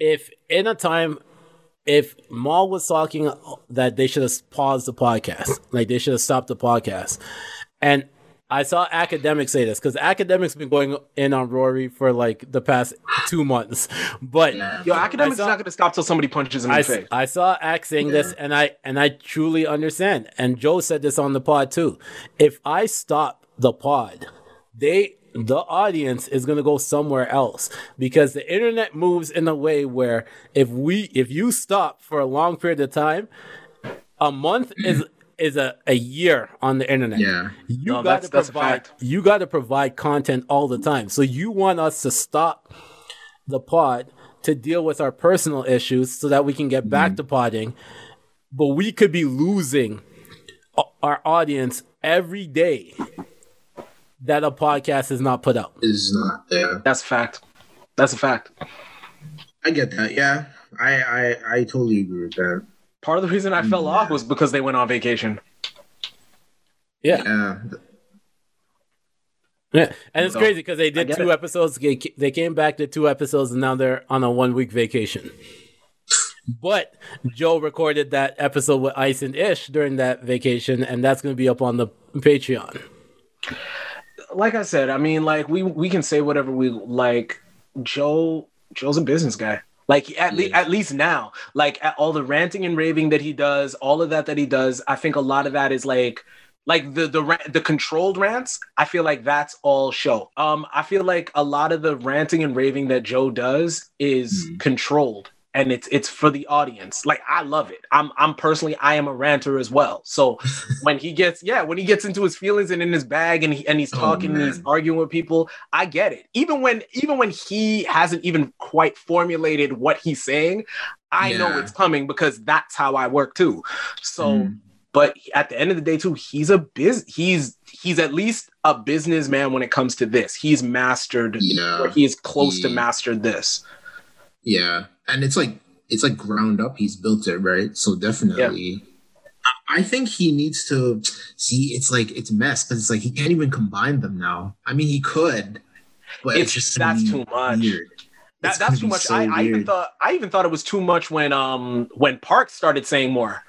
if in a time if Mal was talking uh, that they should have paused the podcast like they should have stopped the podcast and I saw Akademiks say this because Akademiks been going in on Rory for like the past two months, but Yo, Akademiks I saw- not going to stop till somebody punches him in I, the face. I saw Axe saying this, and I and I truly understand. And Joe said this on the pod too. If I stop the pod, they the audience is gonna go somewhere else because the internet moves in a way where if we if you stop for a long period of time, a month is is a, a year on the internet. Yeah. You No, got that's- to that's a provide fact. you got to provide content all the time. So you want us to stop the pod to deal with our personal issues so that we can get back mm-hmm. to podding, but we could be losing our audience every day that a podcast is not put out. Is not there. That's a fact. That's a fact. I get that. Yeah. I, I I totally agree with that. Part of the reason I fell mm-hmm. off was because they went on vacation. Yeah. Yeah. Yeah, and it's So, crazy because they did two it. episodes. They, they came back to two episodes, and now they're on a one week vacation. But Joe recorded that episode with Ice and Ish during that vacation, and that's going to be up on the Patreon. Like I said, I mean, like we we can say whatever we like. Joe Joe's a business guy. Like at least at least now, like at all the ranting and raving that he does, all of that that he does, I think a lot of that is like like the the the controlled rants i feel like that's all show. Um i feel like a lot of the ranting and raving that joe does is Mhm. controlled and it's it's for the audience. Like i love it. I'm i'm personally i am a ranter as well. So when he gets yeah when he gets into his feelings and in his bag and he and he's Oh, talking and he's arguing with people i get it. Even when even when he hasn't even quite formulated what he's saying i know it's coming because that's how i work too. So Mm. but at the end of the day too he's a biz he's he's at least a businessman when it comes to this. He's mastered Yeah. or he's close to He- mastered this Yeah, and it's like it's like ground up. He's built it right, so definitely. I- I think he needs to see. It's like it's mess because it's like he can't even combine them now. I mean, he could, but It's- it's, just that's too much. Weird. that, that's too much so I, I even thought i even thought it was too much when um when park started saying more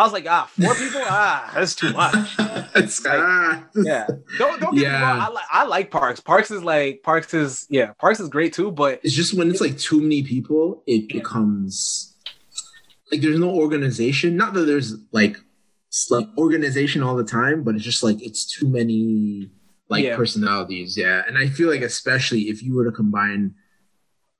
i was like ah four people ah that's too much It's- Like- ah. yeah don't don't get me Yeah. wrong I, like I like parks parks is like parks is yeah parks is great too but It's just when it's like too many people, it becomes like there's no organization. Not that there's like like organization all the time, but it's just like it's too many like Yeah. personalities. Yeah, and I feel like especially if you were to combine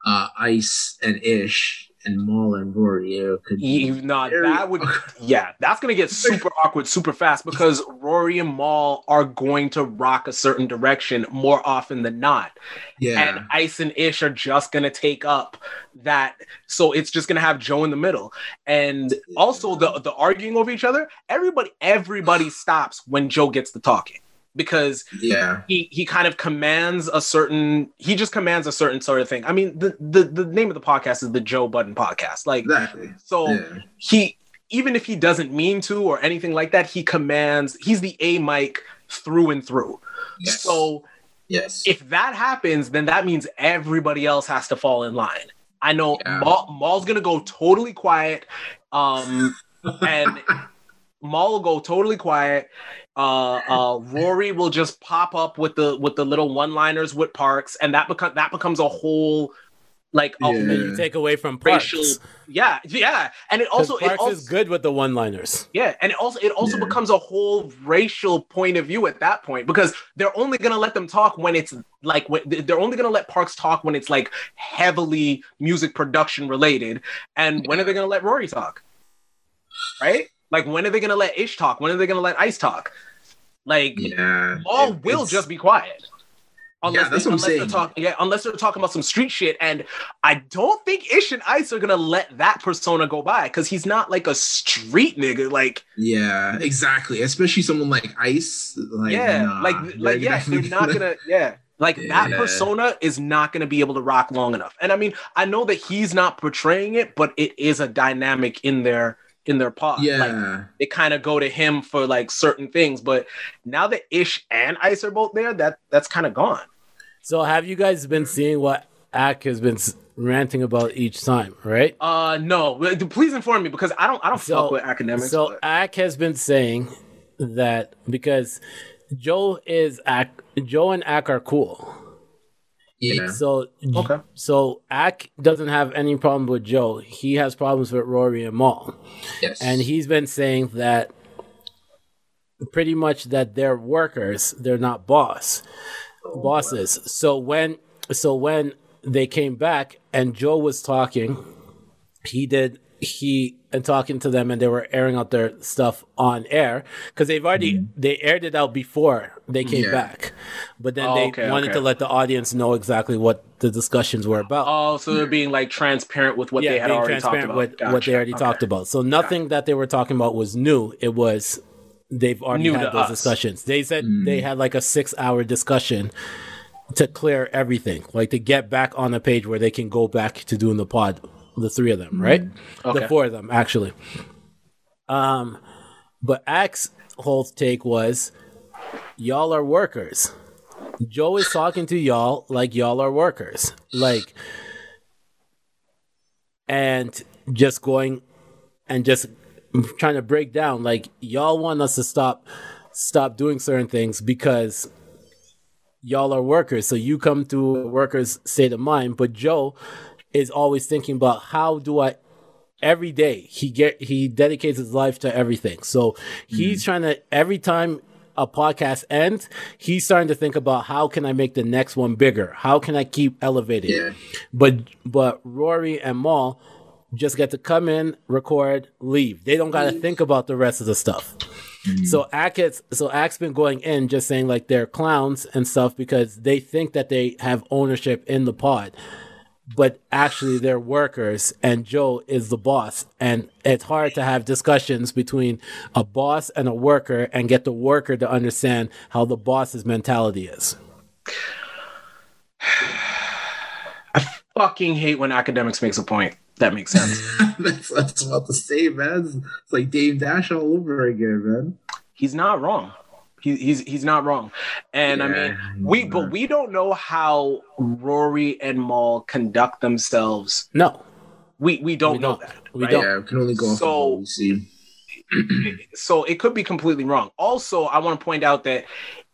uh Ice and Ish and Mal and Rory, could be you, nah, that would yeah that's gonna get super awkward super fast because rory and mal are going to rock a certain direction more often than not yeah. and Ice and Ish are just gonna take up that. So it's just gonna have Joe in the middle, and also the the arguing over each other. Everybody everybody stops when Joe gets to talking because yeah. he he kind of commands a certain he just commands a certain sort of thing. I mean the the the name of the podcast is the Joe Budden podcast. Like Exactly. so Yeah. he even if he doesn't mean to or anything like that, he commands. He's the A mic through and through. Yes. So yes. if that happens, then that means everybody else has to fall in line. I know Yeah. Mal, Mal's gonna go totally quiet, um, and Mal will go totally quiet. Uh, uh, Rory will just pop up with the with the little one liners with Parks, and that become that becomes a whole like a Yeah. And you take away from Parks. racial. Yeah, yeah, and it Also, also it Parks also is good with the one-liners. yeah, and it also it also Yeah. becomes a whole racial point of view at that point because they're only gonna let them talk when it's like when, they're only gonna let Parks talk when it's like heavily music production related, and when are they gonna let Rory talk? Right? Like when are they gonna let Ish talk? When are they gonna let Ice talk? Like yeah. all It- will just be quiet. Unless, that's they, what I'm unless they're saying. talking, yeah, unless they're talking about some street shit, and I don't think Ish and Ice are gonna let that persona go by because he's not like a street nigga. Like, Yeah, exactly. Especially someone like Ice. Like, yeah, nah, like, like, yeah, they're not gonna, yeah, like that persona is not gonna be able to rock long enough. And I mean, I know that he's not portraying it, but it is a dynamic in their in their pod. Yeah, Like, they kind of go to him for like certain things, but now that Ish and Ice are both there, that that's kind of gone. So have you guys been seeing what Ak has been ranting about each time, right? Uh, no. Please inform me because I don't. I don't So- fuck with Akademiks. So but- Ak has been saying that because Joe is Ak, Joe and Ak are cool. Yeah, So Okay. so Ak doesn't have any problem with Joe. He has problems with Rory and Mal, yes, and he's been saying that pretty much that they're workers. They're not boss oh, bosses. So when so when they came back and Joe was talking, he did he and talking to them and they were airing out their stuff on air because they've already mm-hmm. they aired it out before they came Yeah. back but then Oh, they okay, wanted okay. to let the audience know exactly what the discussions were about oh, so they're being like transparent with what yeah they had being already talked about. with what they already Okay. talked about so nothing that they were talking about was new it was they've already New had those us. discussions they said they mm. had like a six hour discussion to clear everything like to get back on the page where they can go back to doing the pod the three of them right? Okay. the four of them actually. Um but Ak's whole take was y'all are workers. Joe is talking to y'all like y'all are workers like and just going and just trying to break down like y'all want us to stop stop doing certain things because y'all are workers. So you come to a worker's state of mind but joe is always thinking about how do i every day he get he dedicates his life to everything so he's hmm. trying to every time a podcast ends, he's starting to think about how can I make the next one bigger? How can I keep elevating? Yeah. But but Rory and Mal just get to come in, record, leave. They don't got to mm. think about the rest of the stuff. Mm. So Ak's so Ak's been going in just saying like they're clowns and stuff because they think that they have ownership in the pod. But actually they're workers and Joe is the boss. And it's hard to have discussions between a boss and a worker and get the worker to understand how the boss's mentality is. I fucking hate when Akademiks makes a point that makes sense. that's, that's about to say, man. It's like Dame Dash all over again, man. he's not wrong. He, he's he's not wrong, and I mean we he's but we don't know how Rory and Mal conduct themselves. No. We we don't We know don't. that. We right? don't. Yeah, we can only go off of So- what we see. so it could be completely wrong. Also, I want to point out that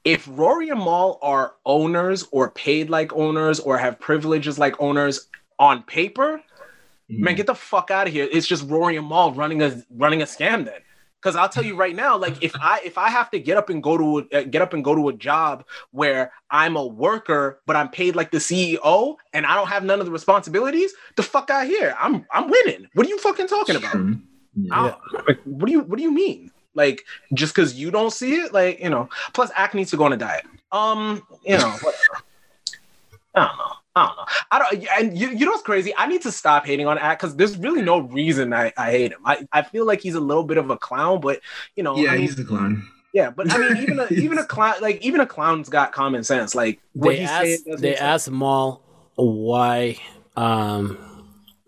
if Rory and Mal are owners or paid like owners or have privileges like owners on paper, man, mm-hmm. get the fuck out of here. It's just Rory and Mal running a running a scam then. Because I'll tell you right now, like if I if I have to get up and go to a, uh, get up and go to a job where I'm a worker but I'm paid like the CEO and I don't have none of the responsibilities, the fuck out here. I'm I'm winning. What are you fucking talking about? Yeah. Like, what do you what do you mean? Like just because you don't see it, like you know. Plus, Ak needs to go on a diet. Um, you know, whatever. I don't know. I don't know. I don't. And you, you know what's crazy? I need to stop hating on Ak because there's really no reason I, I hate him. I, I feel like he's a little bit of a clown, but you know, Yeah, I mean, he's a clown. yeah. But I mean, even a even a clown, like even a clown's got common sense. Like they asked saying they asked Mal why um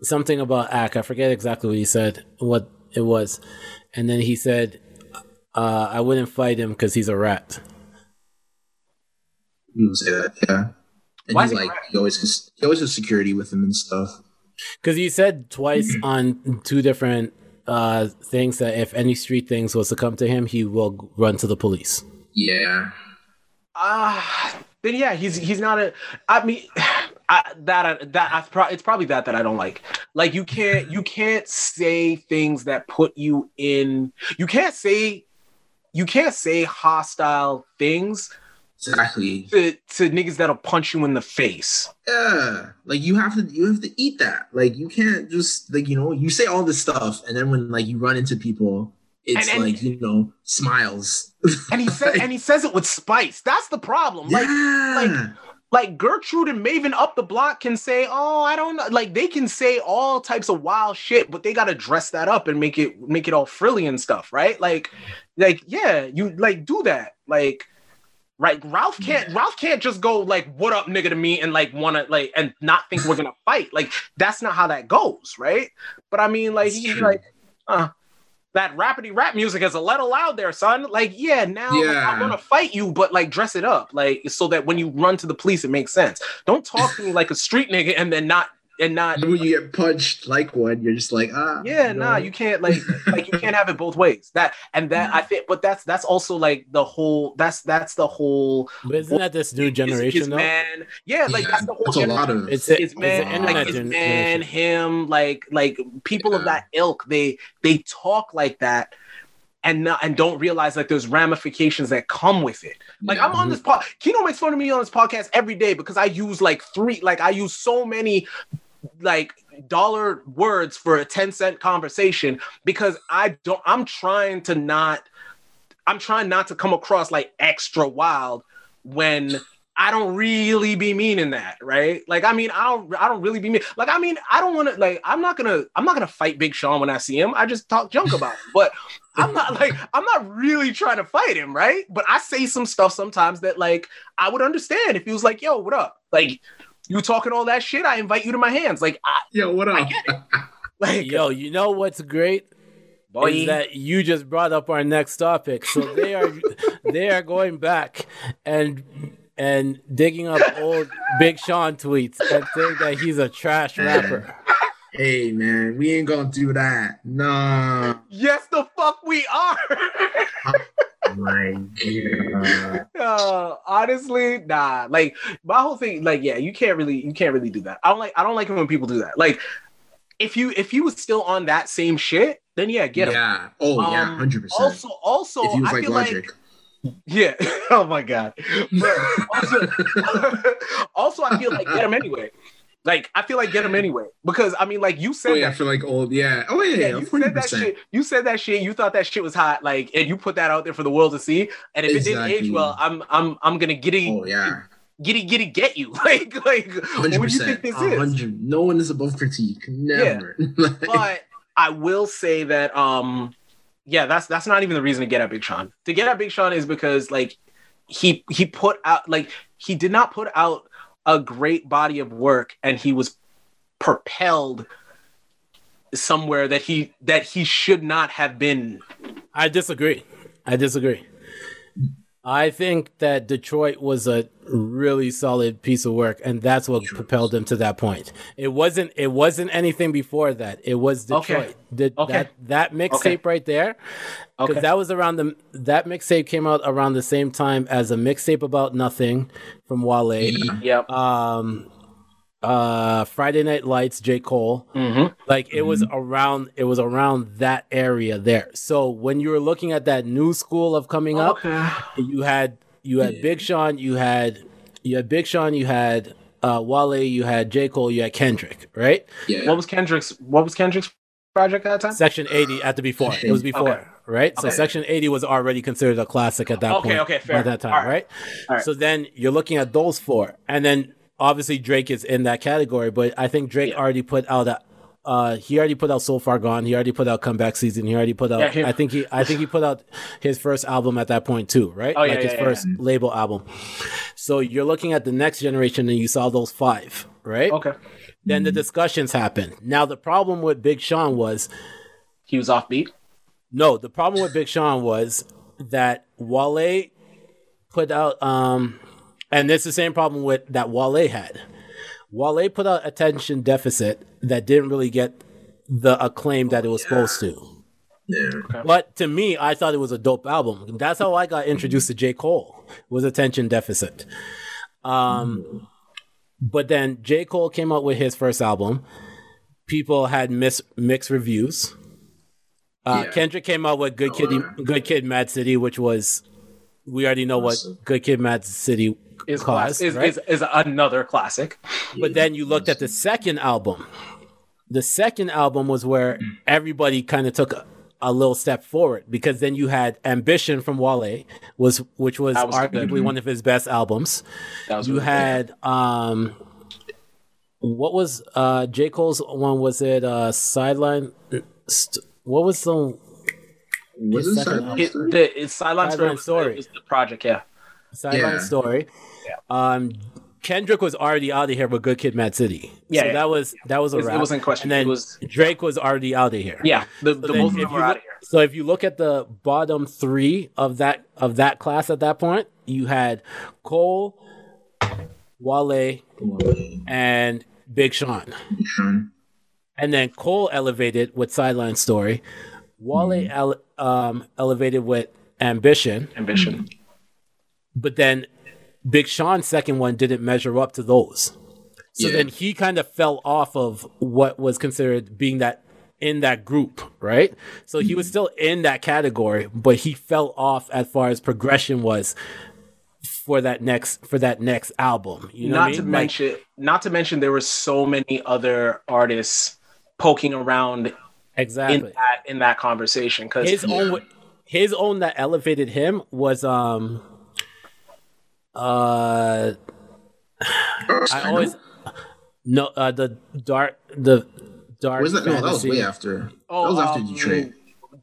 something about Ak. I forget exactly what he said, what it was, and then he said, uh, "I wouldn't fight him because he's a rat." You say that, yeah. And Why he's he like, he always has, he always has security with him and stuff. Because he said twice on two different uh things that if any street things was to come to him, he will run to the police. Yeah. Ah, then yeah, he's he's not a. I mean, I, that that I, pro- it's probably that that I don't like. Like you can't you can't say things that put you in. You can't say you can't say hostile things Exactly. to to niggas that'll punch you in the face. Yeah. Like you have to you have to eat that. Like you can't just like, you know, you say all this stuff and then when like you run into people, it's And- and- like, you know, smiles. And he said and he says it with spice. That's the problem. Like yeah. like Gertrude and Maven up the block can say, "Oh, I don't know." Like they can say all types of wild shit, but they got to dress that up and make it make it all frilly and stuff, right? Like, like yeah, you like do that, like. Right, Ralph can't. Ralph can't just go like, "What up, nigga?" to me and like wanna like and not think we're gonna fight. Like that's not how that goes, right? But I mean, like he's like, uh, that rapidy rap music is a little loud there, son. Like, yeah, now like, I'm gonna fight you, but like dress it up, like so that when you run to the police, it makes sense. Don't talk to me like a street nigga and then not and not. When you get punched like one, you're just like, ah. Yeah, no. nah, you can't like like you can't have it both ways. That and that I think, but that's that's also like the whole that's that's the whole But isn't that this new his- generation his though? man. Yeah, like Yeah, that's the whole that's a generation lot of It's a, it's man, internet like his gen- man, him, like like people of that ilk, they they talk like that and not and don't realize like there's ramifications that come with it. Like Yeah. I'm on this pod, Kino makes fun of me on this podcast every day because I use like three, like I use so many like dollar words for a 10 cent conversation because I don't I'm trying to not I'm trying not to come across like extra wild when I don't really be meaning that, right? Like, I mean, I don't, I don't really be mean. Like, I mean, I don't want to, like, I'm not gonna, I'm not gonna fight Big Sean when I see him. I just talk junk about him, but I'm not like, I'm not really trying to fight him, right? But I say some stuff sometimes that, like, I would understand if he was like, "Yo, what up?" Like, you talking all that shit? I invite you to my hands. Like, I, Yo, what I up? get it. Like, Yo, you know what's great? boy, is that you just brought up our next topic. So they are they are going back and and digging up old Big Sean tweets and saying that he's a trash rapper. Hey man, we ain't gonna do that. Nah. yes, the fuck we are. My God. uh, honestly, nah. Like my whole thing, like yeah, you can't really, you can't really do that. I don't like, I don't like it when people do that. Like, if you if he was still on that same shit, then yeah, get him. Yeah. Oh yeah, Um, hundred percent. Also, also, If he was I like feel logic. like Yeah. Oh my god. Also, also, I feel like get him anyway. Like I feel like get him anyway because I mean, like you said Oh yeah, that. for like old. Yeah. Oh yeah, Yeah, yeah. you Forty said that shit. You said that shit. You thought that shit was hot, like, and you put that out there for the world to see. And if it didn't age well, I'm, I'm, I'm gonna giddy, Oh yeah. giddy, giddy, get you. Like, like, what do you think this is? No one is above critique. Never. Like, but I will say that um yeah, that's that's not even the reason to get at Big Sean. To get at Big Sean is because like he he put out like he did not put out a great body of work and he was propelled somewhere that he that he should not have been. I disagree. I disagree. I think that Detroit was a really solid piece of work, and that's what propelled them to that point. It wasn't. It wasn't anything before that. It was Detroit. Okay. The- Okay. That that mixtape Okay. right there, because Okay. that was around the that mixtape came out around the same time as a mixtape about nothing from Wale. Yep. Um, uh, Friday Night Lights, J Cole. Mhm. Like it was around. It was around that area there. So when you were looking at that new school of coming up, you had you had Big Sean, you had you had Big Sean, you had uh, Wale, you had J Cole, you had Kendrick, right? yeah. What was Kendrick's what was Kendrick's project at that time? Section eighty at the before. It was before, Okay. right? So Section eighty was already considered a classic at that Okay, point. okay, By fair. At that time, All right. right? All right. So then you're looking at those four, and then obviously Drake is in that category. But I think Drake Yeah. already put out a. Uh, he already put out So Far Gone. He already put out Comeback Season. He already put out. Yeah, I think he. I think he put out his first album at that point too, right? Oh, yeah, like his yeah, yeah, first label album. So you're looking at the next generation, and you saw those five, right? Okay. Then the discussions happened. Now the problem with Big Sean was He was offbeat. no, the problem with Big Sean was that Wale put out um and it's the same problem with that Wale had. Wale put out attention deficit that didn't really get the acclaim that it was supposed to. yeah. But to me, I thought it was a dope album. That's how I got introduced to J. Cole was attention deficit. Um, but then J. Cole came out with his first album. People had mis- mixed reviews. Uh, Yeah. Kendrick came out with Good Kid, Good Kid, Mad City, which was we already know what Good Kid, Mad City Is, caused, class, is, right? is is another classic. But then you looked at the second album. The second album was where everybody kind of took a, a little step forward because then you had Ambition from Wale, was which was, was arguably good. one of his best albums. That was You really had um, what was uh J Cole's one? Was it uh Sideline? St- what was the Was it second Sideline It, the it's Sideline Sideline Story. Story. was the project, yeah. Sideline Yeah. Story? Um, Kendrick was already out of here with Good Kid, Mad City. Yeah, so yeah. that was that was a It was- it wrap. wasn't question. And then It was- Drake was already out of here. Yeah, the, So the both of if them you were out look- of here. So if you look at the bottom three of that of that class at that point, you had Cole, Wale, and Big Sean. Sean. And then Cole elevated with Sideline Story. Wale Mm-hmm. ele- um, elevated with Ambition. Ambition. But then Big Sean's second one didn't measure up to those. So Yeah. then he kind of fell off of what was considered being that in that group, right? So he was Mm-hmm. still in that category, but he fell off as far as progression was for that next for that next album. You know not I to mean? Like, mention, not to mention, there were so many other artists poking around in exactly. that in that conversation because his own his own that elevated him was um uh I always no uh the dark the dark Was that? No, that was fantasy- way after. Oh, that was after um, Detroit.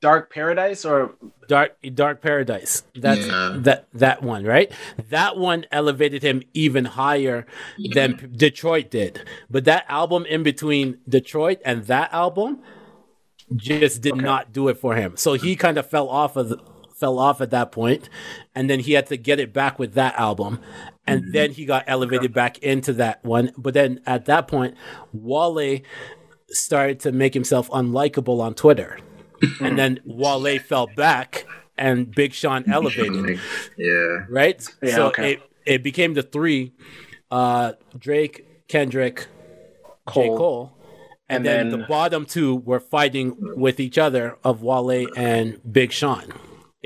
Dark Paradise or? Dark dark paradise. That's Yeah. that that one right? That one elevated him even higher than P- detroit did. But that album in between detroit and that album just did not do it for him. So he kind of fell off of the, fell off at that point and then he had to get it back with that album and then he got elevated back into that one but then at that point wale started to make himself unlikable on twitter and then Wale fell back and Big Sean elevated, Yeah. right? Yeah, so okay. it, it became the three uh, Drake, Kendrick, J. Cole. Cole. And, And then, then- the bottom two were fighting with each other of Wale and Big Sean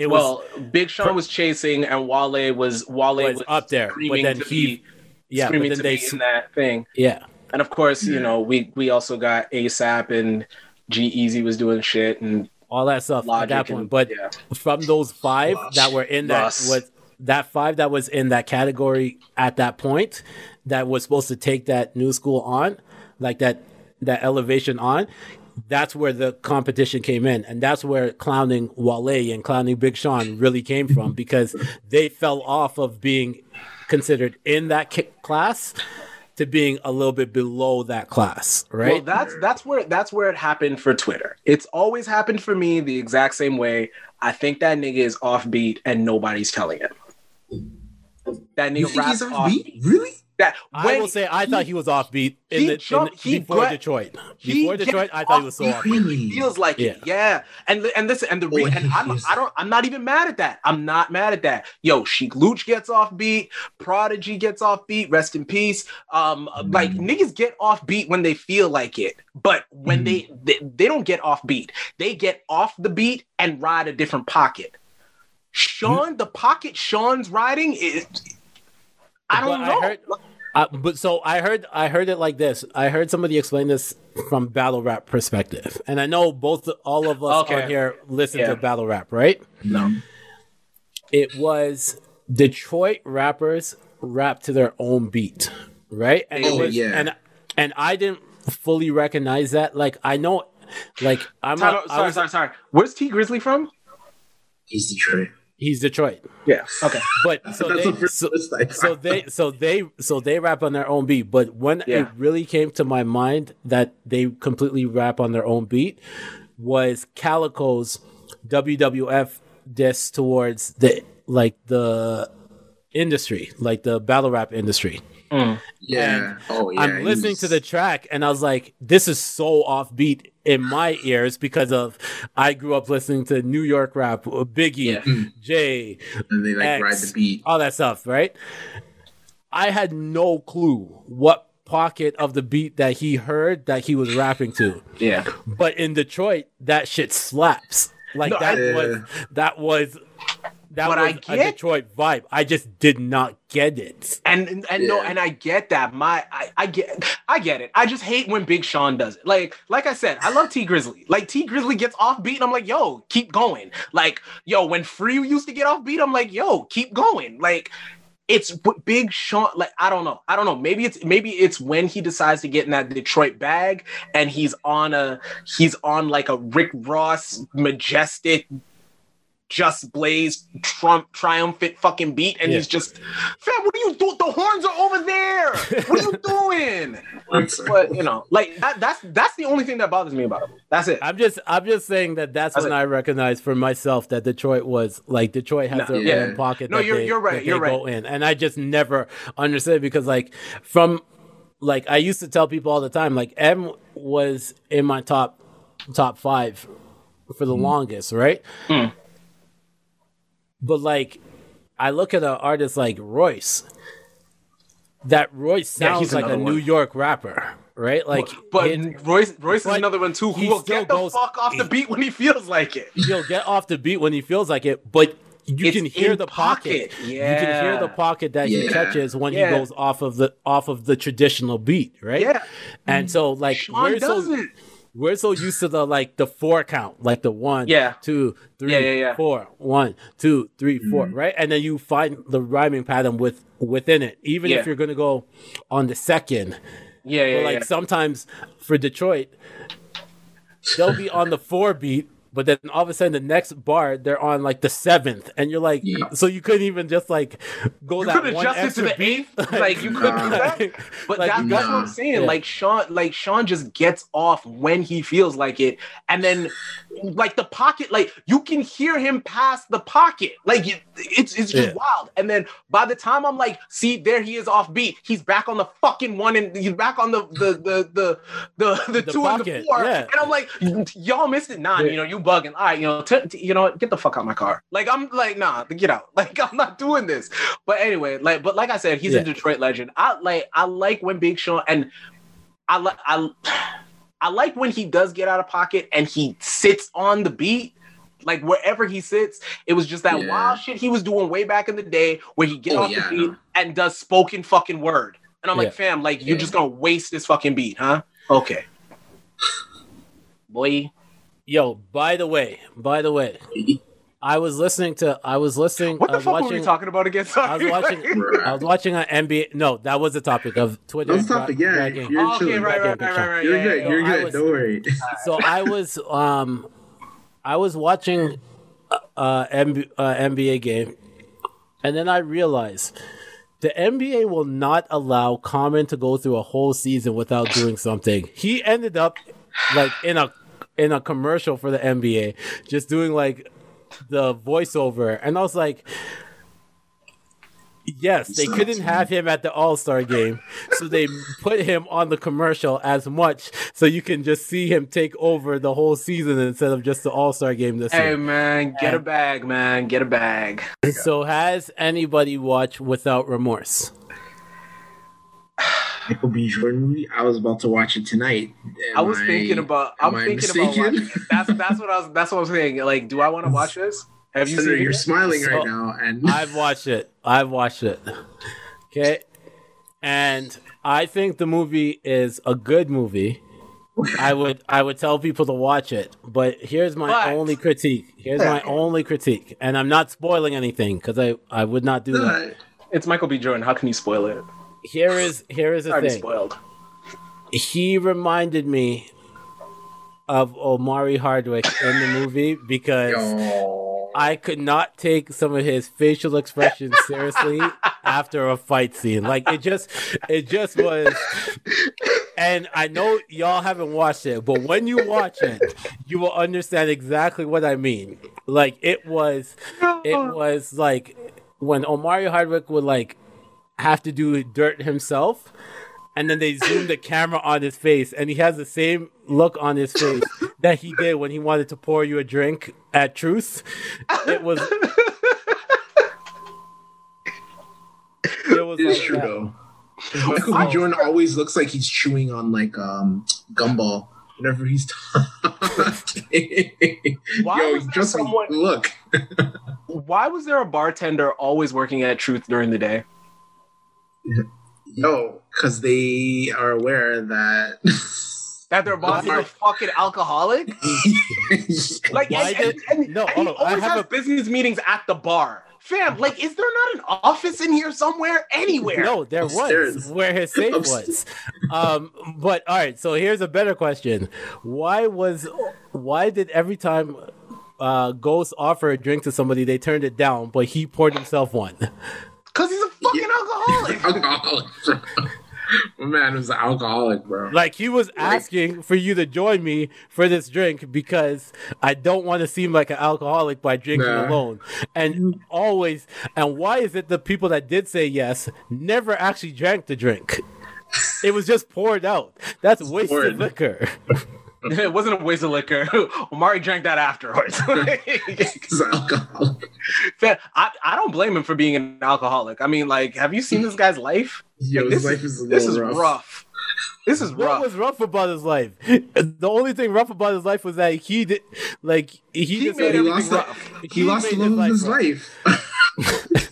it was, well, Big Sean was chasing, and Wale was Wale was was up there, but screaming then to he, be, yeah, but screaming then to they, be in that thing. yeah, And of course, you know, we we also got ASAP and G-Eazy was doing shit and all that stuff at that point. and- But yeah. from those five that were in that Russ. was that five that was in that category at that point that was supposed to take that new school on, like that that elevation on. That's where the competition came in, and that's where clowning Wale and clowning Big Sean really came from because they fell off of being considered in that ki- class to being a little bit below that class, right? Well, that's that's where that's where it happened for Twitter. It's always happened for me the exact same way. I think that nigga is offbeat and nobody's telling him. That You nigga think he's raps offbeat? offbeat. Really? That I will say I thought he was offbeat in he the, in jumped- the- he before Detroit. Before Detroit, I thought he was so offbeat offbeat. he feels like it. Yeah, and and listen, and the Oh, and I'm is- I don't I'm not even mad at that. I'm not mad at that. Yo, Sheek Louch gets off beat. Prodigy gets off beat. Rest in peace. Um, like Mm. niggas get off beat when they feel like it, but when Mm. they, they they don't get off beat. They get off the beat and ride a different pocket. Sean, the pocket Sean's riding is. I don't But I know. heard- Uh, but so I heard I heard it like this. I heard somebody explain this from battle rap perspective, and I know both all of us Okay. on here listen Yeah. to battle rap, right? no. It was Detroit rappers rap to their own beat, right? And it Oh, was, yeah. and and I didn't fully recognize that. Like I know, like I'm Time a, out, I sorry, was- sorry, sorry. Where's T Grizzley from? He's Detroit. He's Detroit, Yeah. Okay. but so they so, so they so they so they rap on their own beat but when it really came to my mind that they completely rap on their own beat was Calicoe's wwf diss towards the like the industry like the battle rap industry Yeah. oh yeah. i'm listening was- to the track and i was like this is so offbeat in my ears because of i grew up listening to new york rap uh, biggie Yeah. jay and they like X, ride the beat. all that stuff, right? I had no clue what pocket of the beat that he heard that he was rapping to. Yeah. But in Detroit, that shit slaps. Like No, that I- was that was that But was I a get- Detroit vibe. I just did not get it. And and, and no, and I get that. My I, I get I get it. I just hate when Big Sean does it. Like like I said, I love T Grizzley. Like T Grizzley gets off beat, and I'm like, yo, keep going. Like yo, when Free used to get off beat, I'm like, yo, keep going. Like it's Big Sean. Like I don't know. I don't know. Maybe it's maybe it's when he decides to get in that Detroit bag, and he's on a he's on like a Rick Ross majestic. Just Blaze Trump triumphant fucking beat, and Yeah. he's just, fam, what are you doing? The horns are over there. What are you doing? but you know, like that, that's that's the only thing that bothers me about him. That's it. I'm just I'm just saying that that's, That's when it. I recognized for myself that Detroit was like Detroit has No, their yeah. own pocket. No, that you're- they, you're right, that you're go in, and I just never understood because like from like I used to tell people all the time like Em was in my top top five for the longest, right? Mm. But like I look at an artist like Royce. That Royce sounds he's like a another New. York rapper, right? Like, but it- Royce Royce is another one too who he will get the goes- fuck off the beat when he feels like it. he'll get off the beat when he feels like it, but you It's can hear the pocket. pocket. You can hear the pocket that he Yeah. catches when Yeah. he goes off of the off of the traditional beat, right? Yeah. And so like Sean we're does so it. We're so used to the like the four count, like the one, Yeah. two, three, Yeah, yeah, yeah. four, one, two, three, four, Mm-hmm. right? And then you find the rhyming pattern with within it, even Yeah. if you're gonna go on the second. Yeah, yeah, But like yeah. sometimes for Detroit, they'll be on the four beat, but then all of a sudden the next bar they're on like the seventh, and you're like, Yeah. so you couldn't even just like go You that one adjust it to extra the beat. eighth. Like you could do that. But Like, that, you that's what I'm saying. Yeah. Like Sean, like Sean just gets off when he feels like it, and then like the pocket, like you can hear him past the pocket. Like it, it's it's just Yeah. wild. And then by the time I'm like, see, there he is off beat. He's back on the fucking one, and he's back on the the the the the, the, The two and the four. yeah. And I'm like, y'all missed it. Nah, Yeah. you know, you bugging. All right, you know, t- t- you know what? Get the fuck out of my car. Like I'm like, nah, get out. Like I'm not doing this. But anyway, like, but like I said, he's Yeah. a Detroit legend. I like, I like when Big Sean and I like, I, I like when he does get out of pocket and he sits on the beat. Like wherever he sits, it was just that Yeah. wild shit he was doing way back in the day where he get Oh, off yeah, the beat and does spoken fucking word. And I'm Yeah. like, fam, like you're just gonna waste this fucking beat, huh? Okay. Boy. Yo, by the way, by the way, I was listening to I was listening What I the was fuck were watching we talking about again? Sorry. I was watching I was watching an NBA no, that was the topic of Twitter. That's the topic. Yeah, you're Oh, okay, chilling. right, right, right, right, right. You're yeah, good. yeah, You're good. was- Don't worry. so I was um I was watching uh, uh, MB, uh NBA game and then I realized the NBA will not allow Common to go through a whole season without doing something. He ended up like in a in a commercial for the NBA just doing like the voiceover and I was like Yes, they couldn't have him at the All Star game, so they put him on the commercial as much so you can just see him take over the whole season instead of just the All Star game this Hey year. man, get a bag, man. Get a bag. So, has anybody watched Without Remorse? Michael B. Jordan movie. I was about to watch it tonight. Am I was thinking about. I'm am I thinking about. mistaken? Watching, that's that's what I was. That's what I was saying. Like, do I want to watch this? Have you Senator, seen you're it? smiling So- right now, and I've watched it. I've watched it. Okay. And I think the movie is a good movie. I would I would tell people to watch it, but here's my But- only critique. Here's my only critique, and I'm not spoiling anything because I I would not do that. It's Michael B. Jordan. How can you spoil it? Here is here is the Already thing. spoiled. He reminded me of Omari Hardwick in the movie because Yo. I could not take some of his facial expressions seriously after a fight scene. Like it just it just was and I know y'all haven't watched it, but when you watch it, you will understand exactly what I mean. Like it was it was like when Omari Hardwick would like have to do dirt himself and then they zoom the camera on his face and he has the same look on his face that he did when he wanted to pour you a drink at truth it was it was It is like true that. though. Michael B. Jordan always looks like he's chewing on like um gumball whenever he's talking. Why Yo, was there just someone- look. Why was there a bartender always working at Truth during the day? Yo, because they are aware that. That their boss is a fucking alcoholic? Like, Why and, did- and, and, no, and he on, I always have has a- business meetings at the bar. Fam, like, is there not an office in here somewhere? Anywhere? No, there Upstairs. was where his safe was. Um, but all right, so here's a better question: Why was why did every time uh, Ghost offer a drink to somebody, they turned it down, but he poured himself one? Because he's a fucking alcoholic. alcoholic. bro. My man was an alcoholic, bro. Like he was asking for you to join me for this drink because I don't want to seem like an alcoholic by drinking Nah. alone. And always, and why is it the people that did say yes never actually drank the drink? It was just poured out. That's wasted poured. liquor. it wasn't a waste of liquor. Omari drank that afterwards. He's an alcoholic. I, I don't blame him for being an alcoholic. I mean, like, have you seen this guy's life? Yo, Like, his this life is a this is rough. rough. This is What rough. was rough about his life? The only thing rough about his life was that he did, like, he, He just made He everything lost, the, rough. he lost the love of his rough. life.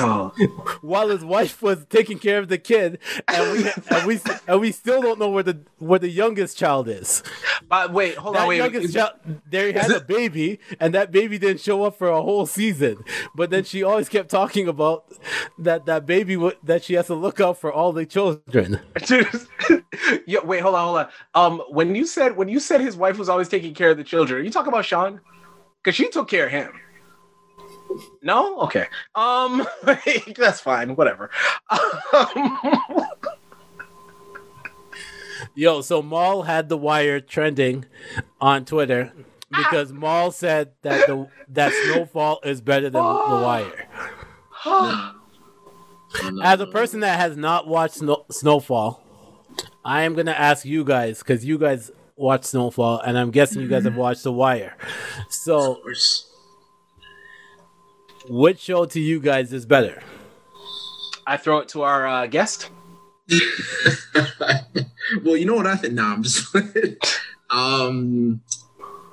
While his wife was taking care of the kid, and we and we and we still don't know where the where the youngest child is. But wait, hold That on, wait. youngest Is- child, they had a baby, and that baby didn't show up for a whole season. But then she always kept talking about that that baby w- that she has to look out for all the children. yeah, wait, hold on, hold on. Um, when you said when you said his wife was always taking care of the children, are you talking about Sean? Because she took care of him. No, okay. Um, that's fine. Whatever. Um, Yo, so Mal had the wire trending on Twitter because Mal said that the that Snowfall is better than the Wire. As a person that has not watched Snow- Snowfall, I am gonna ask you guys because you guys watch Snowfall, and I'm guessing you guys have watched The Wire. So, Of course. Which show to you guys is better? I throw it to our uh, guest. well, you know what I think? Nah, I'm just. um,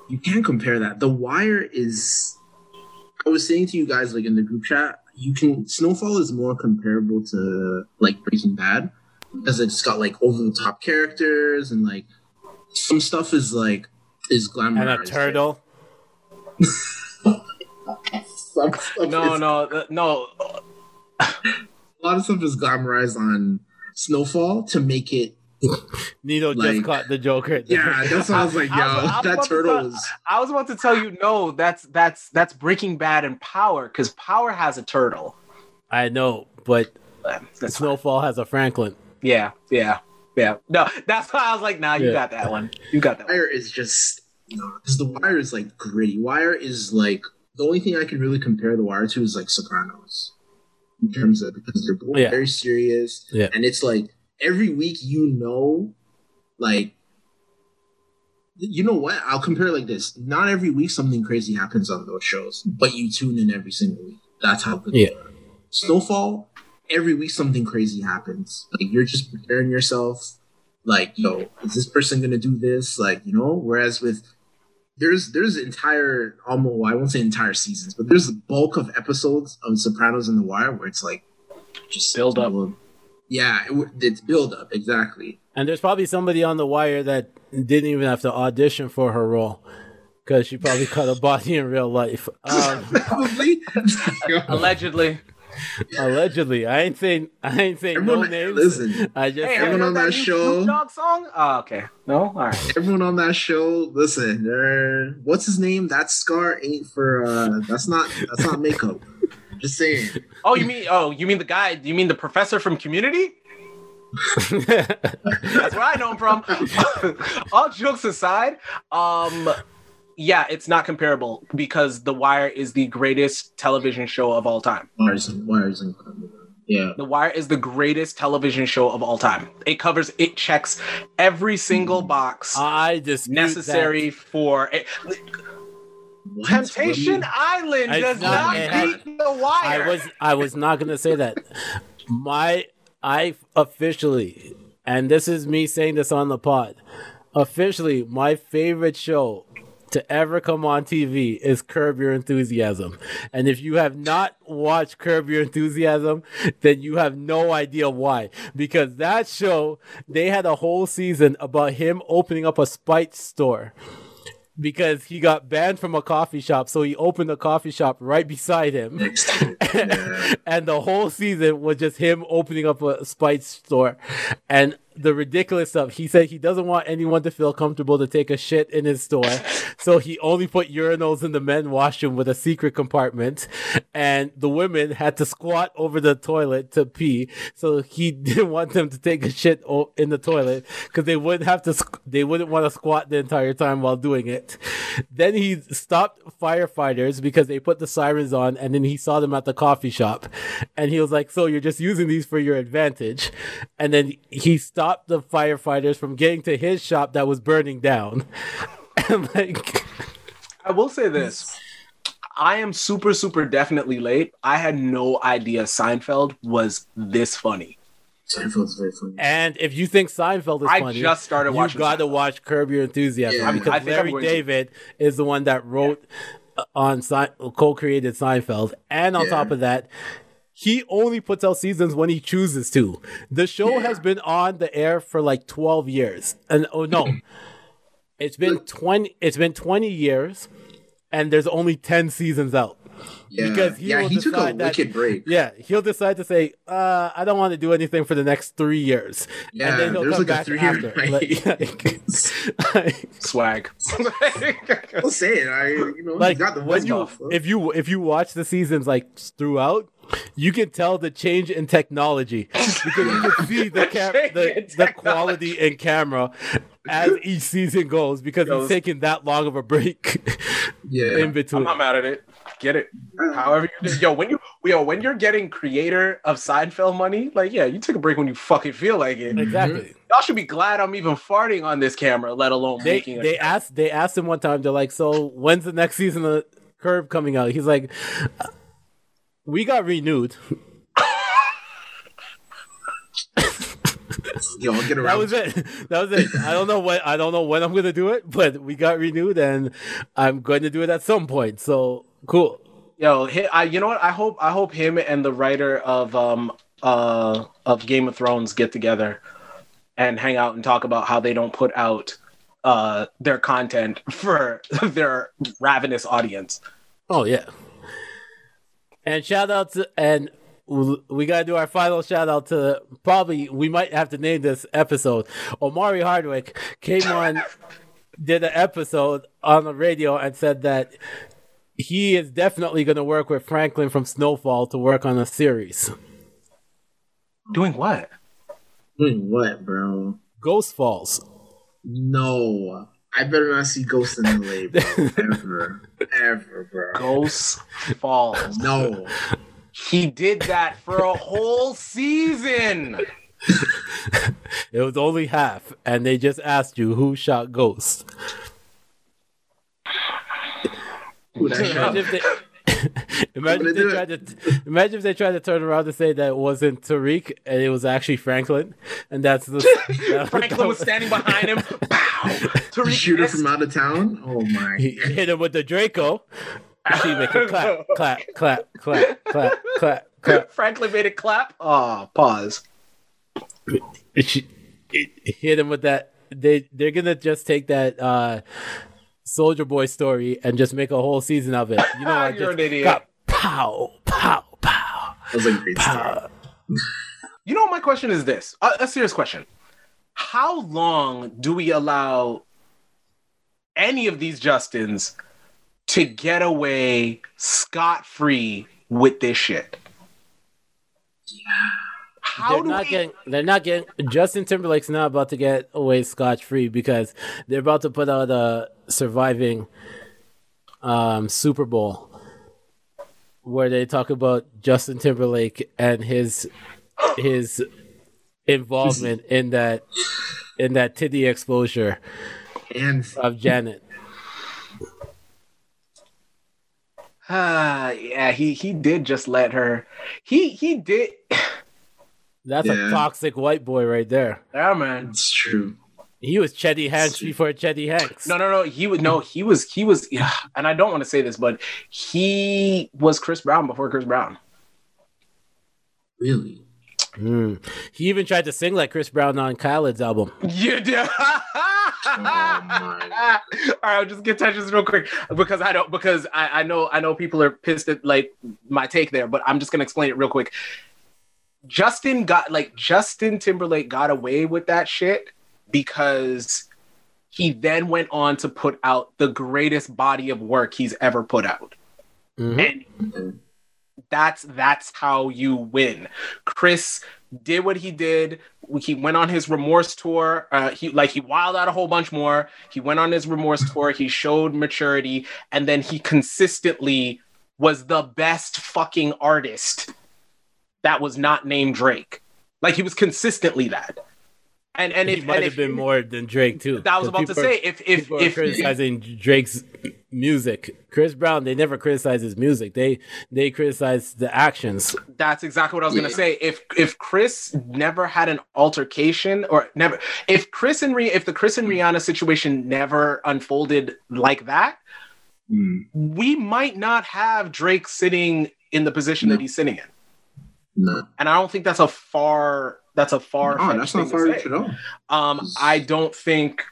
you can't compare that. The Wire is. I was saying to you guys like in the group chat, you can Snowfall is more comparable to like Breaking Bad because it's got like over the top characters and like some stuff is like is glamorized. And a turtle. Some stuff No, is- no, th- no. a lot of stuff is glamorized on Snowfall to make it. Nito just caught the Joker. Yeah, that's what I was like, yo, I was- I was about that to turtle tell- is. I was about to tell you, no, that's that's that's Breaking Bad and Power because Power has a turtle. I know, but That's fine. Snowfall has a Franklin. Yeah, yeah, yeah. No, that's why I was like, nah, you Yeah. got that one. You got that one. Wire is just because the Wire is like gritty. Wire is like the only thing I can really compare the Wire to is like Sopranos in terms of because they're both Yeah. very serious. Yeah. and it's like every week you know, like you know what? I'll compare it like this: not every week something crazy happens on those shows, but you tune in every single week. That's how good. Yeah. Snowfall. Every week something crazy happens. Like you're just preparing yourself like yo is this person gonna do this like you know whereas with there's there's entire almost well, i won't say entire seasons but there's the bulk of episodes of sopranos in the wire where it's like just Build up. yeah it, it's build up exactly And there's probably somebody on the wire that didn't even have to audition for her role because she probably cut a body in real life. Um, probably Allegedly. allegedly, I ain't saying I ain't saying no names. listen. I just Hey, said- have you Everyone on that new show- Snoop Dogg song? Oh, okay. No, all right. everyone on that show listen they're what's his name that scar ain't for uh that's not that's not makeup just saying Oh, you mean? Oh, you mean the guy? You mean the professor from Community? That's where I know him from. All jokes aside, um, yeah, it's not comparable because The Wire is the greatest television show of all time. wires wires incredible yeah The Wire is the greatest television show of all time. It covers, it checks every single box I dispute necessary for it. What? Temptation Island I- does no, not it has- beat The Wire. I was I was not gonna say that. My I officially, and this is me saying this on the pod. Officially, my favorite show to ever come on TV is Curb Your Enthusiasm. And if you have not watched Curb Your Enthusiasm, then you have no idea why. Because that show, they had a whole season about him opening up a spice store because he got banned from a coffee shop, so he opened a coffee shop right beside him. And the whole season was just him opening up a spice store and the ridiculous stuff. He said he doesn't want anyone to feel comfortable to take a shit in his store. So he only put urinals in the men washroom with a secret compartment. And the women had to squat over the toilet to pee. So he didn't want them to take a shit in the toilet because they wouldn't have to, they wouldn't want to squat the entire time while doing it. Then he stopped firefighters because they put the sirens on and then he saw them at the coffee shop. And he was like, So you're just using these for your advantage. And then he stopped the firefighters from getting to his shop that was burning down. like, I will say this. I am super, super definitely late. I had no idea Seinfeld was this funny. Seinfeld's very funny. and if you think Seinfeld is I funny, just started you watching got to watch Curb Your Enthusiasm Yeah, because I think I'm Larry going to. David is the one that wrote uh, on Se- co-created Seinfeld, and on Yeah. top of that, he only puts out seasons when he chooses to. The show Yeah. has been on the air for like twelve years, and oh no, it's been twenty. It's been twenty years, and there's only ten seasons out. Yeah, Because he yeah, he took a decide that- wicked break. Yeah, he'll decide to say, uh, I don't want to do anything for the next three years. Yeah, and then he'll there's come like a back three-year after. break. Like, like, Swag. I'll say it. I, you know, like, he got the when one you, off. if you if you watch the seasons like throughout, you can tell the change in technology because you can see the cam- Change the, the quality in camera as each season goes because Goes. he's taking that long of a break yeah, in between. I'm not mad at it. Get it. However you do. Yo, when you yo, when you're getting creator of Seinfeld money, like yeah, you take a break when you fucking feel like it. Exactly. Y'all should be glad I'm even farting on this camera, let alone they making they it. asked they asked him one time. They're like, "So when's the next season of Curb coming out?" He's like, "Uh, "We got renewed." Yo, that was it. That was it. I don't know when I don't know when I'm gonna do it, but we got renewed, and I'm going to do it at some point. So cool. Yo, I, you know what? I hope I hope him and the writer of um uh of Game of Thrones get together and hang out and talk about how they don't put out uh their content for their ravenous audience. Oh yeah. And shout out to and we gotta do our final shout out to probably we might have to name this episode. Omari Hardwick came on, did an episode on the radio and said that he is definitely gonna work with Franklin from Snowfall to work on a series. Doing what? Doing what, bro? Ghost Falls. No. I better not see Ghost in LA, bro. Ever. Ever, bro. Ghost Falls. No. He did that for a whole season. It was only half, and they just asked you who shot Ghost. Imagine if they, imagine if they tried to imagine if they tried to turn around and say that it wasn't Tariq and it was actually Franklin, and that's the that- Franklin was standing behind him. Pow! Tariq Shooter missed. from out of town? Oh my. he hit him with the Draco. She make a clap, clap, clap, clap, clap, clap, clap. Franklin made a clap. Oh, pause. She hit him with that. They they're gonna just take that uh Soldier Boy story and just make a whole season of it. You know, like You're just an idiot. clap, pow, pow, pow, That was a great start. pow. You know, my question is this: a, a serious question. How long do we allow any of these Justins to get away scot free with this shit? How they're do not we? getting they're not getting Justin Timberlake's not about to get away scotch free because they're about to put out a surviving um Super Bowl where they talk about Justin Timberlake and his his involvement in that in that titty exposure And of Janet. Ah, yeah, he he did just let her. He he did. That's Yeah. a toxic white boy right there. Yeah, man. it's true. He was Chetty Hanks before Chetty Hanks. No, no, no. He was no. He was. He was. Yeah. And I don't want to say this, but he was Chris Brown before Chris Brown. Really? Mm. He even tried to sing like Chris Brown on Khaled's album. You did. All right, I'll just get touch this real quick because I don't because I, I know I know people are pissed at like my take there, but I'm just gonna explain it real quick. Justin got like Justin Timberlake got away with that shit because he then went on to put out the greatest body of work he's ever put out. Mhm. And that's that's how you win. Chris did what he did. He went on his remorse tour. Uh, he like he wild out a whole bunch more. He went on his remorse tour. He showed maturity, and then he consistently was the best fucking artist that was not named Drake. Like he was consistently that. And and he if might and have if, been more than Drake too. That was about to People are- say if if if criticizing Drake's music, Chris Brown, they never criticize his music. They they criticize the actions. That's exactly what I was gonna say. If if Chris never had an altercation or never, if Chris and Rih- if the Chris and Rihanna situation never unfolded like that, Mm, we might not have Drake sitting in the position that he's sitting in. no. And I don't think that's a far that's a far Oh, that's not far reach at all. Um, I don't think.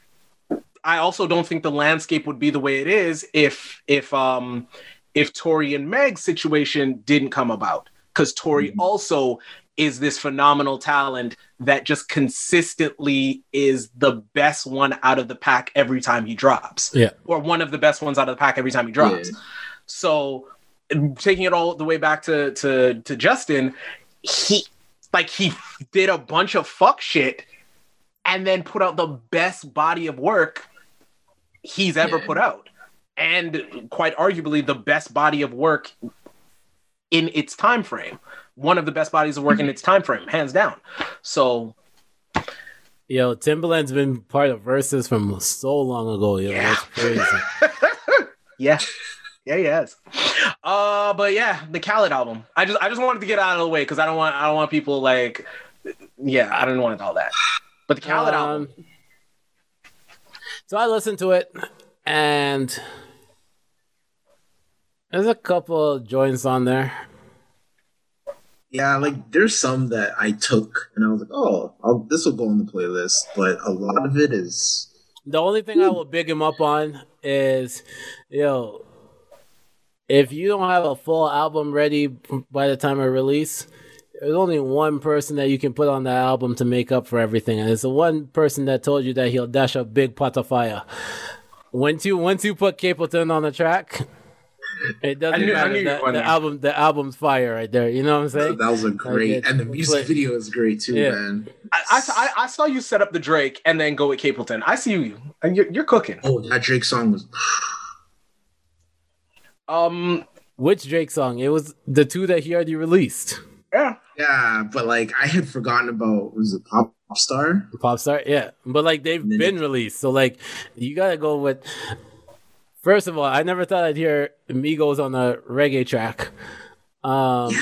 I also don't think the landscape would be the way it is if if um if Tory and Meg's situation didn't come about because Tory Mhm. also is this phenomenal talent that just consistently is the best one out of the pack every time he drops Yeah. or one of the best ones out of the pack every time he drops. Yeah. So taking it all the way back to to to Justin, he like he did a bunch of fuck shit and then put out the best body of work he's ever Yeah. put out. And quite arguably the best body of work in its time frame. One of the best bodies of work in mm-hmm. its time frame, hands down. So Yo, Timbaland's been part of verses from so long ago. Yo, Yeah. that's crazy. yeah. Yeah, yes. Uh, but yeah, the Khaled album. I just I just wanted to get out of the way because I don't want I don't want people like yeah, I don't want all that. But the Khaled album, Um, So I listened to it, and there's a couple joints on there. Yeah, like there's some that I took and I was like, oh, I'll, this will go on the playlist, but a lot of it is The only thing I will big him up on is, yo, if you don't have a full album ready by the time of release, there's only one person that you can put on that album to make up for everything, and it's the one person that told you that he'll dash a big pot of fire. Once you once you put Capleton on the track, it doesn't knew- matter. knew the, the album the album's fire right there. You know what I'm saying? that was a great, it's- and the music but- video is great too, Yeah. man. I, I, I- I saw you set up the Drake and then go with Capleton. I see you, and you're, you're cooking. Oh, that Drake song was Um, Which Drake song? It was the two that he already released. yeah, yeah, but like I had forgotten about was it Pop Star? Pop star, yeah, but like they've been released, so like you gotta go with. First of all, I never thought I'd hear Migos on a reggae track. Um,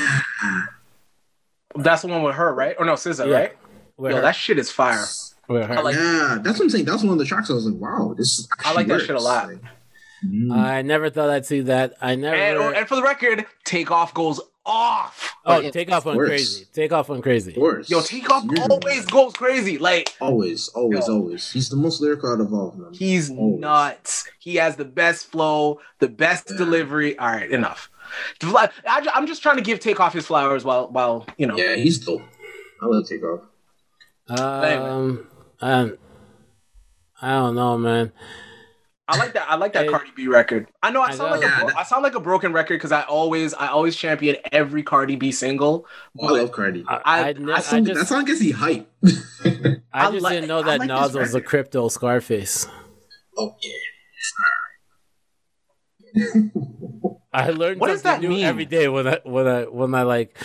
that's the one with her, right? Or no, SZA, Yeah. right? with Yo, her- that shit is fire. with her. I like- yeah, that's what I'm saying. That's one of the tracks I was like, wow, this. I like that shit a lot. Like, mm. I never thought I'd see that. I never. And, and for the record, Takeoff goes off. oh, Like, Takeoff on crazy. Takeoff on crazy. of course. Yo, Takeoff You're- always goes crazy. Like always, always, Yo. always. He's the most lyrical out of all of them. he's Always. nuts. He has the best flow, the best Yeah. delivery. All right, enough. I, I'm just trying to give Takeoff his flowers while while you know. Yeah, he's dope. I love Takeoff. Um, I, I don't know, man. I like that. I like that Hey. Cardi B record. I know I I sound know. like a Yeah, bro- that- I sound like a broken record because I always I always champion every Cardi B single. Oh, I love Cardi. I, I- I, I ne- that, I song, just, that song gets you hype. I I just like- didn't know that like Nas was a crypto Scarface. oh yeah. I learned What does that new mean? every day when I when I when I like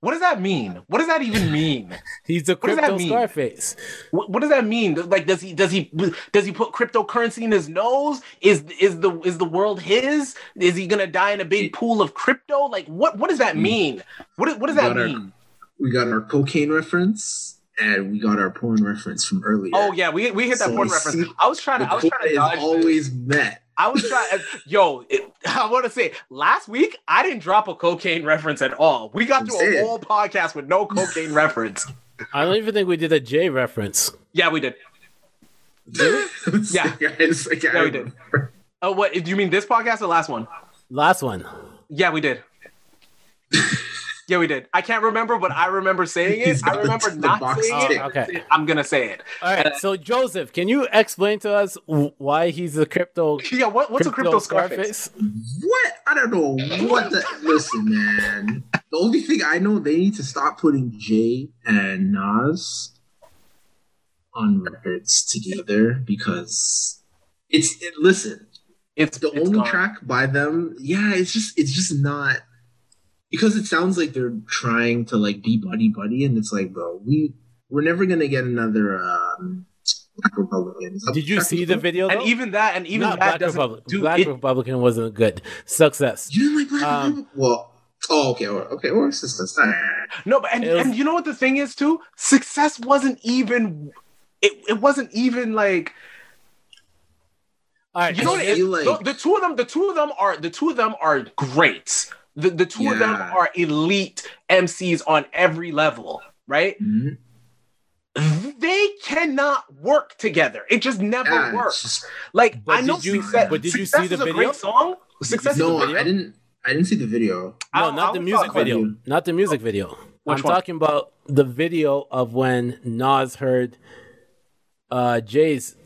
What does that mean? What does that even mean? he's a does that crypto mean? Scarface. What, what does that mean? Like, does he does he does he put cryptocurrency in his nose? Is is the is the world his? Is he gonna die in a big pool of crypto? Like, what what does that hmm. mean? What what does that Got our- mean? We got our cocaine reference and we got our porn reference from earlier. Oh yeah, we we hit that So porn reference. I was trying the to I was trying to is dodge. this. always met. I was trying. Yo, it, I want to say last week I didn't drop a cocaine reference at all. We got I'm through a whole podcast with no cocaine reference. I don't even think we did a J reference. Yeah, we did. Yeah. Guys, like, Yeah, we did. Oh, what? Do you mean this podcast or the last one? Last one. Yeah, we did. Yeah, we did. I can't remember, but I remember saying it. I remember the not box saying tick. it. Oh, okay. I'm gonna say it. All right. So Joseph, can you explain to us why he's a crypto? Yeah, what, what's a crypto Scarface? What? I don't know what the listen, man. The only thing I know they need to stop putting Jay and Nas on records together because it's it, listen, It's the it's only gone. track by them, yeah, it's just it's just not because it sounds like they're trying to like be buddy buddy and it's like, bro, we we're never gonna get another um Black Republican. Did you Black see the Republican? video? And even that, and even Not that Black doesn't Republic. do Black it. Republican wasn't good. Success. You didn't like Black Um, Republic? Well, oh, okay, or, okay, or sisters. No, but and, was- and you know what the thing is too? Success wasn't even. It, it wasn't even like All right. you know what it is. feel like- the, the two of them, the two of them are the two of them are great. The the two of them are elite MCs on every level, right? Mhm. They cannot work together. It just never Yeah, works. just- Like I know did you- Success, but did you see the video? great song. Success no, is a I didn't. I didn't see the video. I- No, I not the music talking- video. Not the music video. Which I'm one? talking about the video of when Nas heard uh Jay's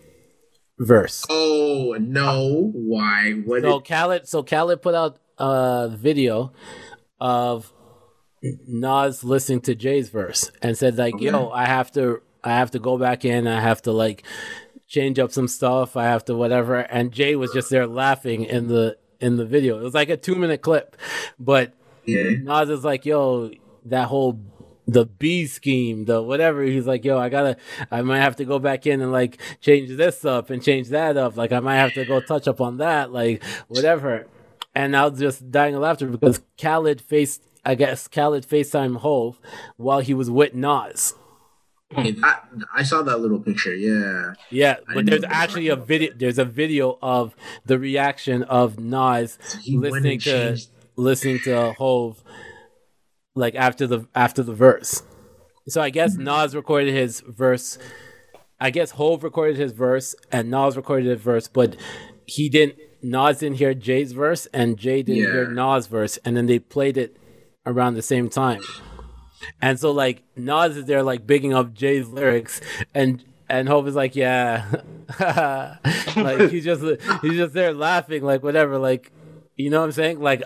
verse. Oh no! Why? What? So did, Khaled, so Khaled put out a video of Nas listening to Jay's verse and said like, "Yo, I have to, I have to go back in. I have to like change up some stuff. I have to whatever." And Jay was just there laughing in the in the video. It was like a two minute clip, but yeah. Nas is like, "Yo, that whole." The B scheme, the whatever. He's like, yo, I gotta, I might have to go back in and like change this up and change that up. Like, I might have to go touch up on that, like, whatever. And I was just dying of laughter because Khaled faced, I guess, Khaled FaceTime Hove while he was with Nas. Hmm. Okay, that, I saw that little picture. Yeah. Yeah, but there's actually a video. There's a video of the reaction of Nas he listening to changed- listening to Hove, like after the after the verse. So I guess hmm. Nas recorded his verse. I guess Hove recorded his verse and Nas recorded his verse, but he didn't. Nas didn't hear Jay's verse and Jay didn't hear Nas' verse, and then they played it around the same time. And so like Nas is there like bigging up Jay's lyrics and and Hove is like, yeah. like he's just he's just there laughing, like whatever, like you know what I'm saying? Like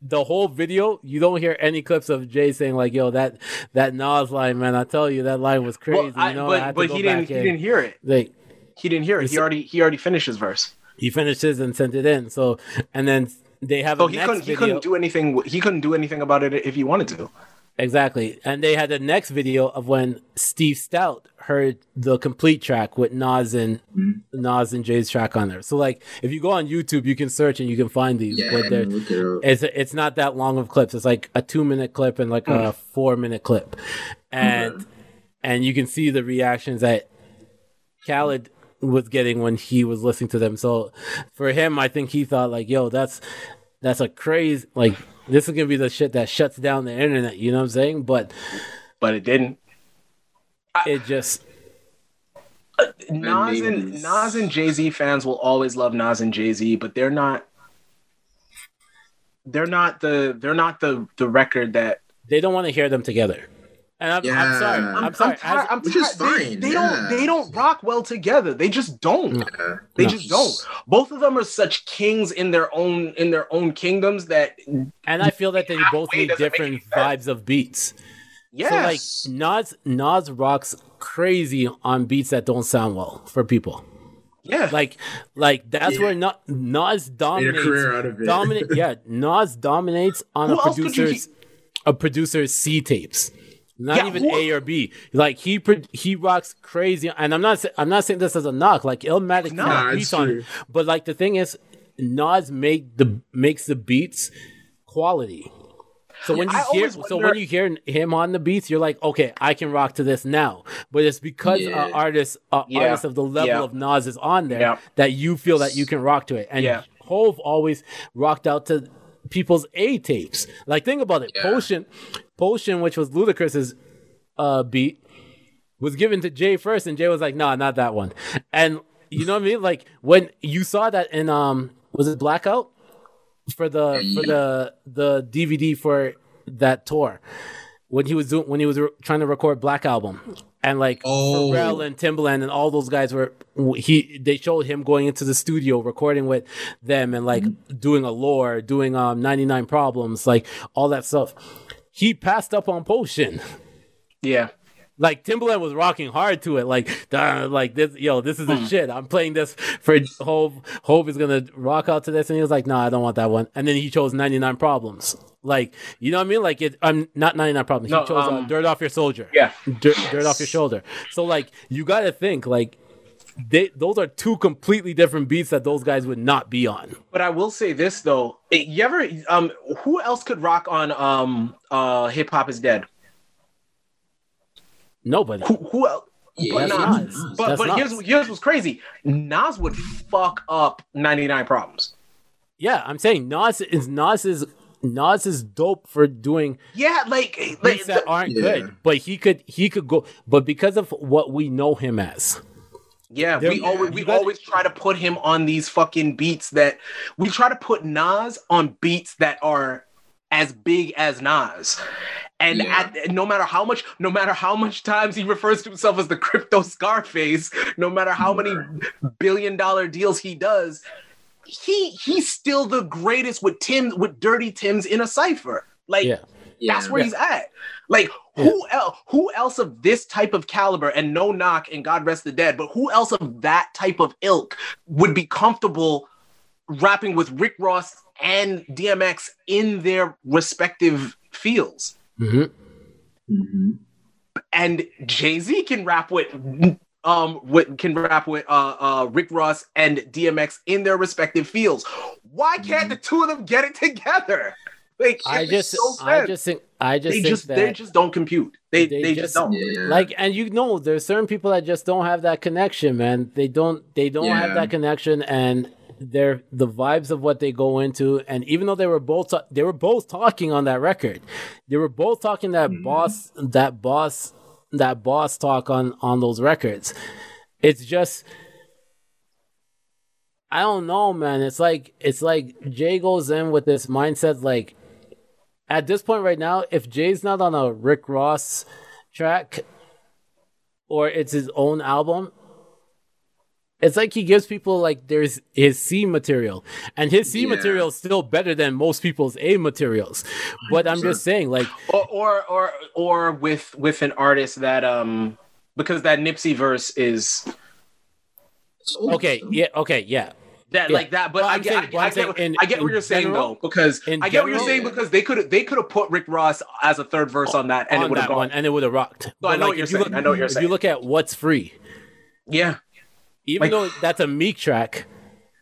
the whole video, you don't hear any clips of Jay saying like, "Yo, that that Nas line, man, I tell you, that line was crazy." Well, I- you know, but but he didn't he didn't hear it. Like He didn't hear it. He already he already finished his verse. He finished his and sent it in. So and then they have So a he next couldn't he couldn't do anything. He couldn't do anything about it if he wanted to. Exactly. And they had the next video of when Steve Stoute heard the complete track with Nas and mm-hmm. Nas and Jay's track on there. So like if you go on YouTube, you can search and you can find these. Yeah, but they're look it up. it's it's not that long of clips. It's like a two minute clip and like a mm. four minute clip. And mm-hmm. and you can see the reactions that Khaled was getting when he was listening to them. So for him, I think he thought like, yo, that's that's a crazy like this is gonna be the shit that shuts down the internet, you know what I'm saying? But But it didn't. it just Nas and Nas and Jay Z fans will always love Nas and Jay Z, but they're not. They're not the they're not the the record that they don't want to hear them together. And I'm, I'm Yeah. sorry. I'm- I'm, sorry. tired- As- I'm Which is tired. They- They, yeah. don't. They don't rock well together. They just don't. Yeah. They No. just don't. Both of them are such kings in their own in their own kingdoms that and I feel that they both need different vibes of beats. yes. So like Nas Nas rocks crazy on beats that don't sound well for people. yeah. Like like that's Yeah. where Na- Nas dominates. career out of it. Dominate, yeah. Nas dominates on Who a else could you producer's a producer's C tapes. Not Yeah, even A or B. Like he he rocks crazy, and I'm not I'm not saying this as a knock. Like Illmatic it's beats on it, but like the thing is, Nas make the makes the beats quality. So when you I hear so wonder- when you hear him on the beats, you're like, okay, I can rock to this now. But it's because Yeah. uh, artists uh, Yeah. artists of the level Yeah. of Nas is on there that you feel that you can rock to it. And Yeah. Hove always rocked out to people's A tapes. Like think about it. Potion, Potion, which was Ludacris's uh, beat, was given to Jay first, and Jay was like, "Nah, not that one." And you know what I mean? Like when you saw that in um, was it Blackout for the for the the DVD for that tour when he was doing when he was re- trying to record Black Album. And like Oh. Pharrell and Timbaland and all those guys were he they showed him going into the studio recording with them and like doing Allure, doing um 99 problems, like all that stuff. He passed up on Potion. yeah. Like Timbaland was rocking hard to it, like "Duh, like this, yo, this is a Hmm. shit. I'm playing this for Hove. Hove is gonna rock out to this, and he was like, "No, nah, I don't want that one." And then he chose 99 Problems. Like, you know what I mean? Like, it, I'm not 99 Problems. No, he chose uh, um, Dirt Off Your Shoulder. Yeah. Dirt, dirt off your shoulder. So like, you got to think like, they those are two completely different beats that those guys would not be on. But I will say this though. You ever um who else could rock on um uh hip hop is dead? Nobody. Who who else? Yeah, but that's Nas. Nas. But That's but here's Nas. here's what's crazy. Nas would fuck up 99 problems. Yeah, I'm saying Nas is Nas is Nas is dope for doing Yeah, like, like beats that aren't Yeah. good, but he could he could go. But because of what we know him as, yeah, There- we always we got- always try to put him on these fucking beats that we try to put Nas on beats that are as big as Nas. And Yeah. at, no matter how much, no matter how much times he refers to himself as the crypto Scarface, no matter how many billion dollar deals he does, he he's still the greatest with Tim with Dirty Tim's in a cipher. Like yeah, that's where Yeah. he's at. Like who else? Who else of this type of caliber? And no knock, and God rest the dead. But who else of that type of ilk would be comfortable rapping with Rick Ross and DMX in their respective fields? hmm Mhm. And Jay Z can rap with. Um, with, can rap with uh, uh, Rick Ross and DMX in their respective fields. Why can't the two of them get it together? Like I just, makes no I just think, I just they think just that they just don't compute. They they they, just- just don't. Yeah. like and you know there's certain people that just don't have that connection man they don't they don't have that connection and they're the vibes of what they go into and even though they were both they were both talking on that record they were both talking that Mm-hmm. boss that boss that boss talk on on those records it's just i don't know man it's like it's like jay goes in with this mindset like at this point right now if jay's not on a rick ross track or it's his own album it's like he gives people like there's his C material, and his C Yeah. material is still better than most people's A materials. But I'm just saying, like, Or, or or or with with an artist that um because that Nipsey verse is okay, yeah, okay, yeah, that Yeah. like that. But Well, I get saying- I, I I'm get in- I get what you're saying general- though because I get what you're saying because they could they could have put Rick Ross as a third verse on that and it would have gone. one, and it would have rocked. So I know like, what you're if you saying. look- I know what you're if you look at what's free, Yeah, even Like- though that's a Meek track,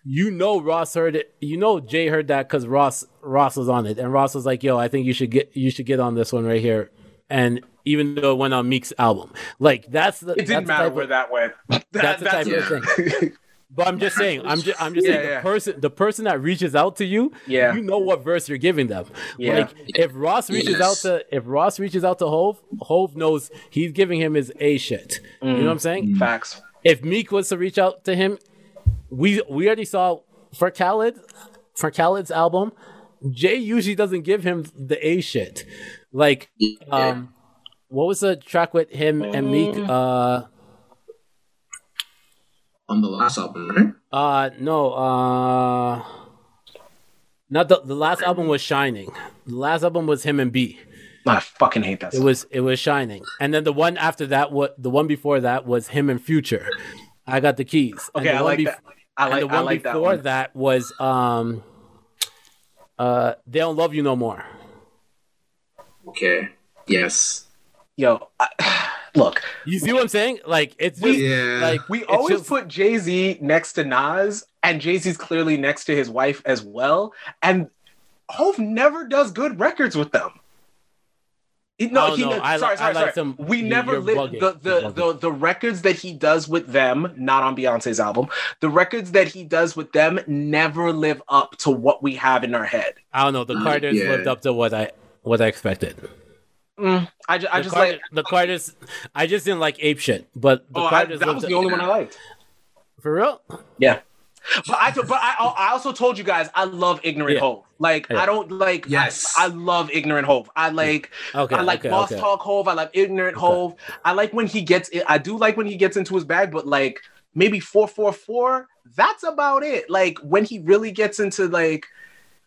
you know Ross heard it. You know Jay heard that because Ross Ross was on it, and Ross was like, "Yo, I think you should get you should get on this one right here." And even though it went on Meek's album, like that's the it didn't matter where of- that went. That- That's the type of thing. But I'm just saying, I'm just, I'm just Yeah, saying, yeah. the person, the person that reaches out to you, Yeah. you know what verse you're giving them. Yeah. Like if Ross reaches Yes. out to, if Ross reaches out to Hove, Hove knows he's giving him his A shit. You know what I'm saying? Facts. If Meek was to reach out to him, we we already saw for Khaled, for Khaled's album, Jay usually doesn't give him the A shit. Like, um, what was the track with him and Meek? Uh, on the last album, right? Uh no, uh not the the last album was Shining. The last album was him and B. I fucking hate that. It was it was Shining. And then the one after that what the one before that was him and Future. I got the keys. Okay, the I like bef- that. I like and the I one like that before one. that was um uh They Don't Love You No More. Okay. Yes. Yo, I, look, You see what I'm saying? Like it's just Yeah. like we always just- put Jay Z next to Nas, and Jay Z's clearly next to his wife as well. And Hove never does good records with them. He- No, don't he know. ne- I sorry, I sorry, like sorry. some- we you- never you're lit bugging. the the, the the records that he does with them, not on Beyonce's album. The records that he does with them never live up to what we have in our head. I don't know, the mm, Carters yeah. lived up to what I what I expected. Mm, I, ju- I just Carter- like. the Carters I just didn't like ape shit, but the Oh, I, that lived was up- the only one I liked. for real. Yeah. But I, but I, I also told you guys I love ignorant Yeah. Hove. Like Yeah. I don't like. Yes. I, I love ignorant Hove. I like. Okay, I like okay, boss okay. talk Hove. I like ignorant Hove. I like when he gets. I do like when he gets into his bag, but like maybe four four four. That's about it. Like when he really gets into like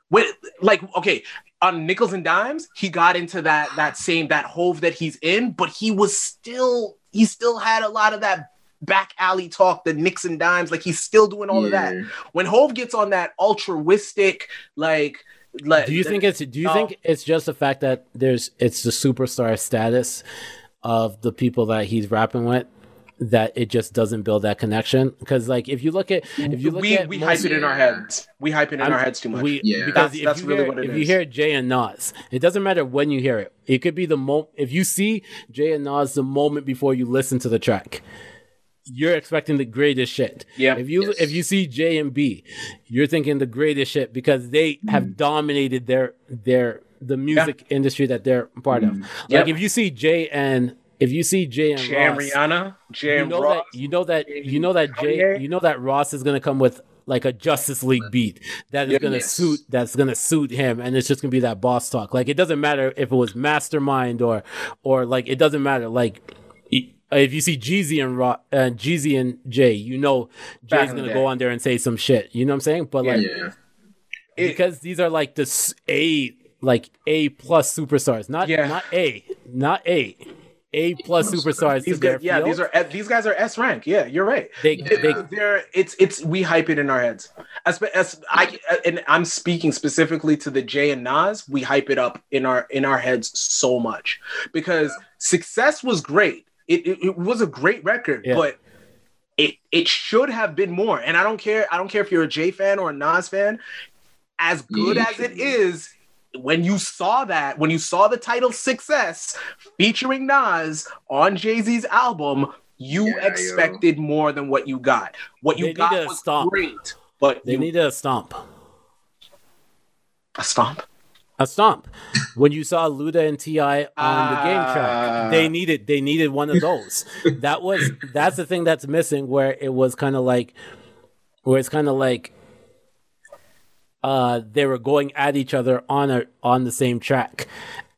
when like okay on nickels and dimes he got into that that same that hove that he's in but he was still he still had a lot of that back alley talk the nicks and dimes like he's still doing all of that when hove gets on that altruistic like like Do you think it's do you No. think it's just the fact that there's it's the superstar status of the people that he's rapping with that it just doesn't build that connection? Because like if you look at if you look we at we most- hype it in our heads we hype it in I'm- our heads too much We, Yeah. because That's- if that's you really hear, what it if you hear Jay and Nas, it doesn't matter when you hear it. It could be the moment if you see Jay and Nas the moment before you listen to the track. You're expecting the greatest shit. Yeah. If you Yes. if you see Jay and B, you're thinking the greatest shit because they Mm. have dominated their their the music industry that they're part of. Mm. Yep. Like if you see Jay and if you see Jay and Jay Ross, Rihanna you know Ross that you know that you know that Jay you know that Ross is gonna come with like a Justice League beat that is gonna suit that's gonna suit him and it's just gonna be that boss talk. Like it doesn't matter if it was Mastermind or or like it doesn't matter like if you see Jeezy and uh, Jeezy and Jay, you know Jay's gonna go on there and say some shit. You know what I'm saying? But like Yeah. It- because these are like the A, like A plus superstars, not Yeah. not A, not A, A plus superstars. these guys, yeah, field. these are eh, these guys are S rank. Yeah, you're right. They- They, they're it's it's we hype it in our heads. As, as I and I'm speaking specifically to the Jay and Nas. We hype it up in our in our heads so much because success was great. It, it, it was a great record, Yeah. but it it should have been more. And I don't care. I don't care if you're a Jay fan or a Nas fan. As good as it is, when you saw that, when you saw the title Success featuring Nas on Jay Z's album, you Yeah, yo. expected more than what you got. What you They got need to was stop. great, but They you, needed a stomp. a stomp. A stomp. when you saw Luda and T.I. on the game Ah. track, they needed they needed one of those. that was that's the thing that's missing. Where it was kind of like, where it's kind of like, uh, they were going at each other on a on the same track,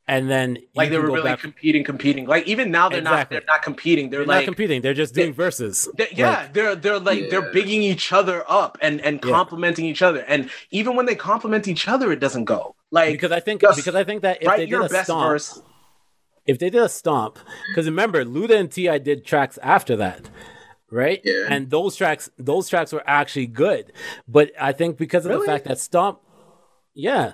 and then Like they were really back- competing, competing. Like even now they're Exactly. not they're not competing. They're, They're like not competing. They're just doing verses. They- yeah, Like, they're they're like they're bigging each other up and and Yeah. complimenting each other. And even when they compliment each other, it doesn't go. Like because I think just because I think that if they did a best stomp, verse. if they did a stomp, because remember, Luda and T.I. did tracks after that, right? Yeah. And those tracks, those tracks were actually good, but I think because of Really? the fact that stomp, yeah,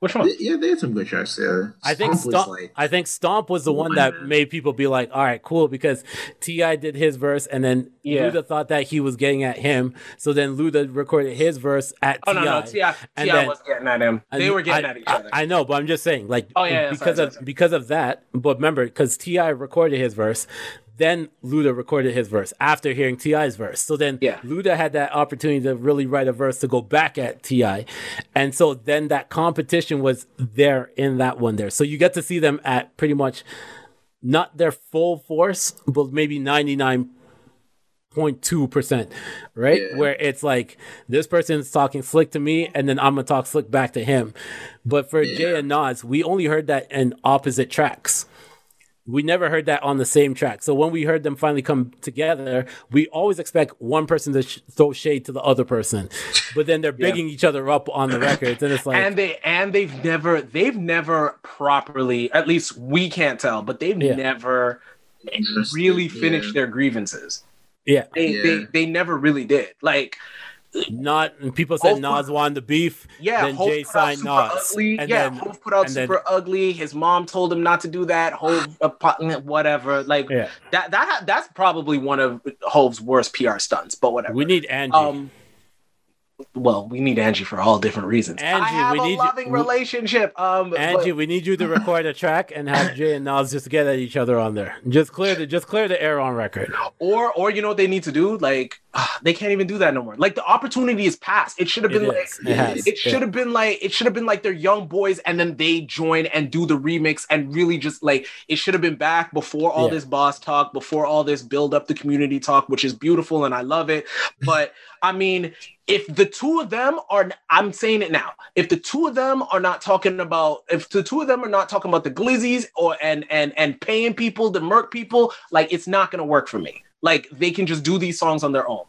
Which one? Yeah, they had some good tracks there. I think Stomp was like- I think stomp was the oh one that made people be like, all right, cool, because T.I. did his verse, and then Yeah. Luda thought that he was getting at him, so then Luda recorded his verse at Oh Ti. no, no, T.I., T.I. was getting at him. They were getting I, at each other. I, know, but I'm just saying, like, Oh, yeah, yeah, because sorry, of sorry, sorry. because of that. But remember, because T.I. recorded his verse, then Luda recorded his verse after hearing T.I.'s verse. So then Yeah. Luda had that opportunity to really write a verse to go back at T.I., and so then that competition was there in that one there. So you get to see them at pretty much not their full force, but maybe ninety nine 0.2%, right? Yeah. Where it's like this person's talking slick to me and then I'm going to talk slick back to him. But for Jay and Nas, we only heard that in opposite tracks. We never heard that on the same track. So when we heard them finally come together, we always expect one person to sh- throw shade to the other person. But then they're bigging each other up on the records and it's like and they and they've never they've never properly at least we can't tell but they've Yeah. never really finished their grievances yeah, they, Yeah. they they never really did like not and people said Nas won the beef. yeah then Jay signed super Nas. ugly And yeah then- Hov put out and then- super ugly his mom told him not to do that Hov pu- whatever like Yeah. that that that's probably one of Hove's worst PR stunts but whatever We need Angie. um well we need Angie for all different reasons I Angie, have we a need you- loving we- relationship um but- Angie, we need you to record a track and have Jay and Nas just get at each other on there. Just clear the just clear the air on record. Or, or you know what they need to do? Like, ah, they can't even do that no more. Like the opportunity is past. It should have It been like, is. It it should have been like, it should have been like they're young boys, and then they join and do the remix, and really just like it should have been back before all Yeah. this boss talk, before all this build up the community talk, which is beautiful and I love it. But I mean, if the two of them are, I'm saying it now, if the two of them are not talking about, if the two of them are not talking about the glizzies or and and and paying people, the merc people, like it's not gonna work for me. Like they can just do these songs on their own.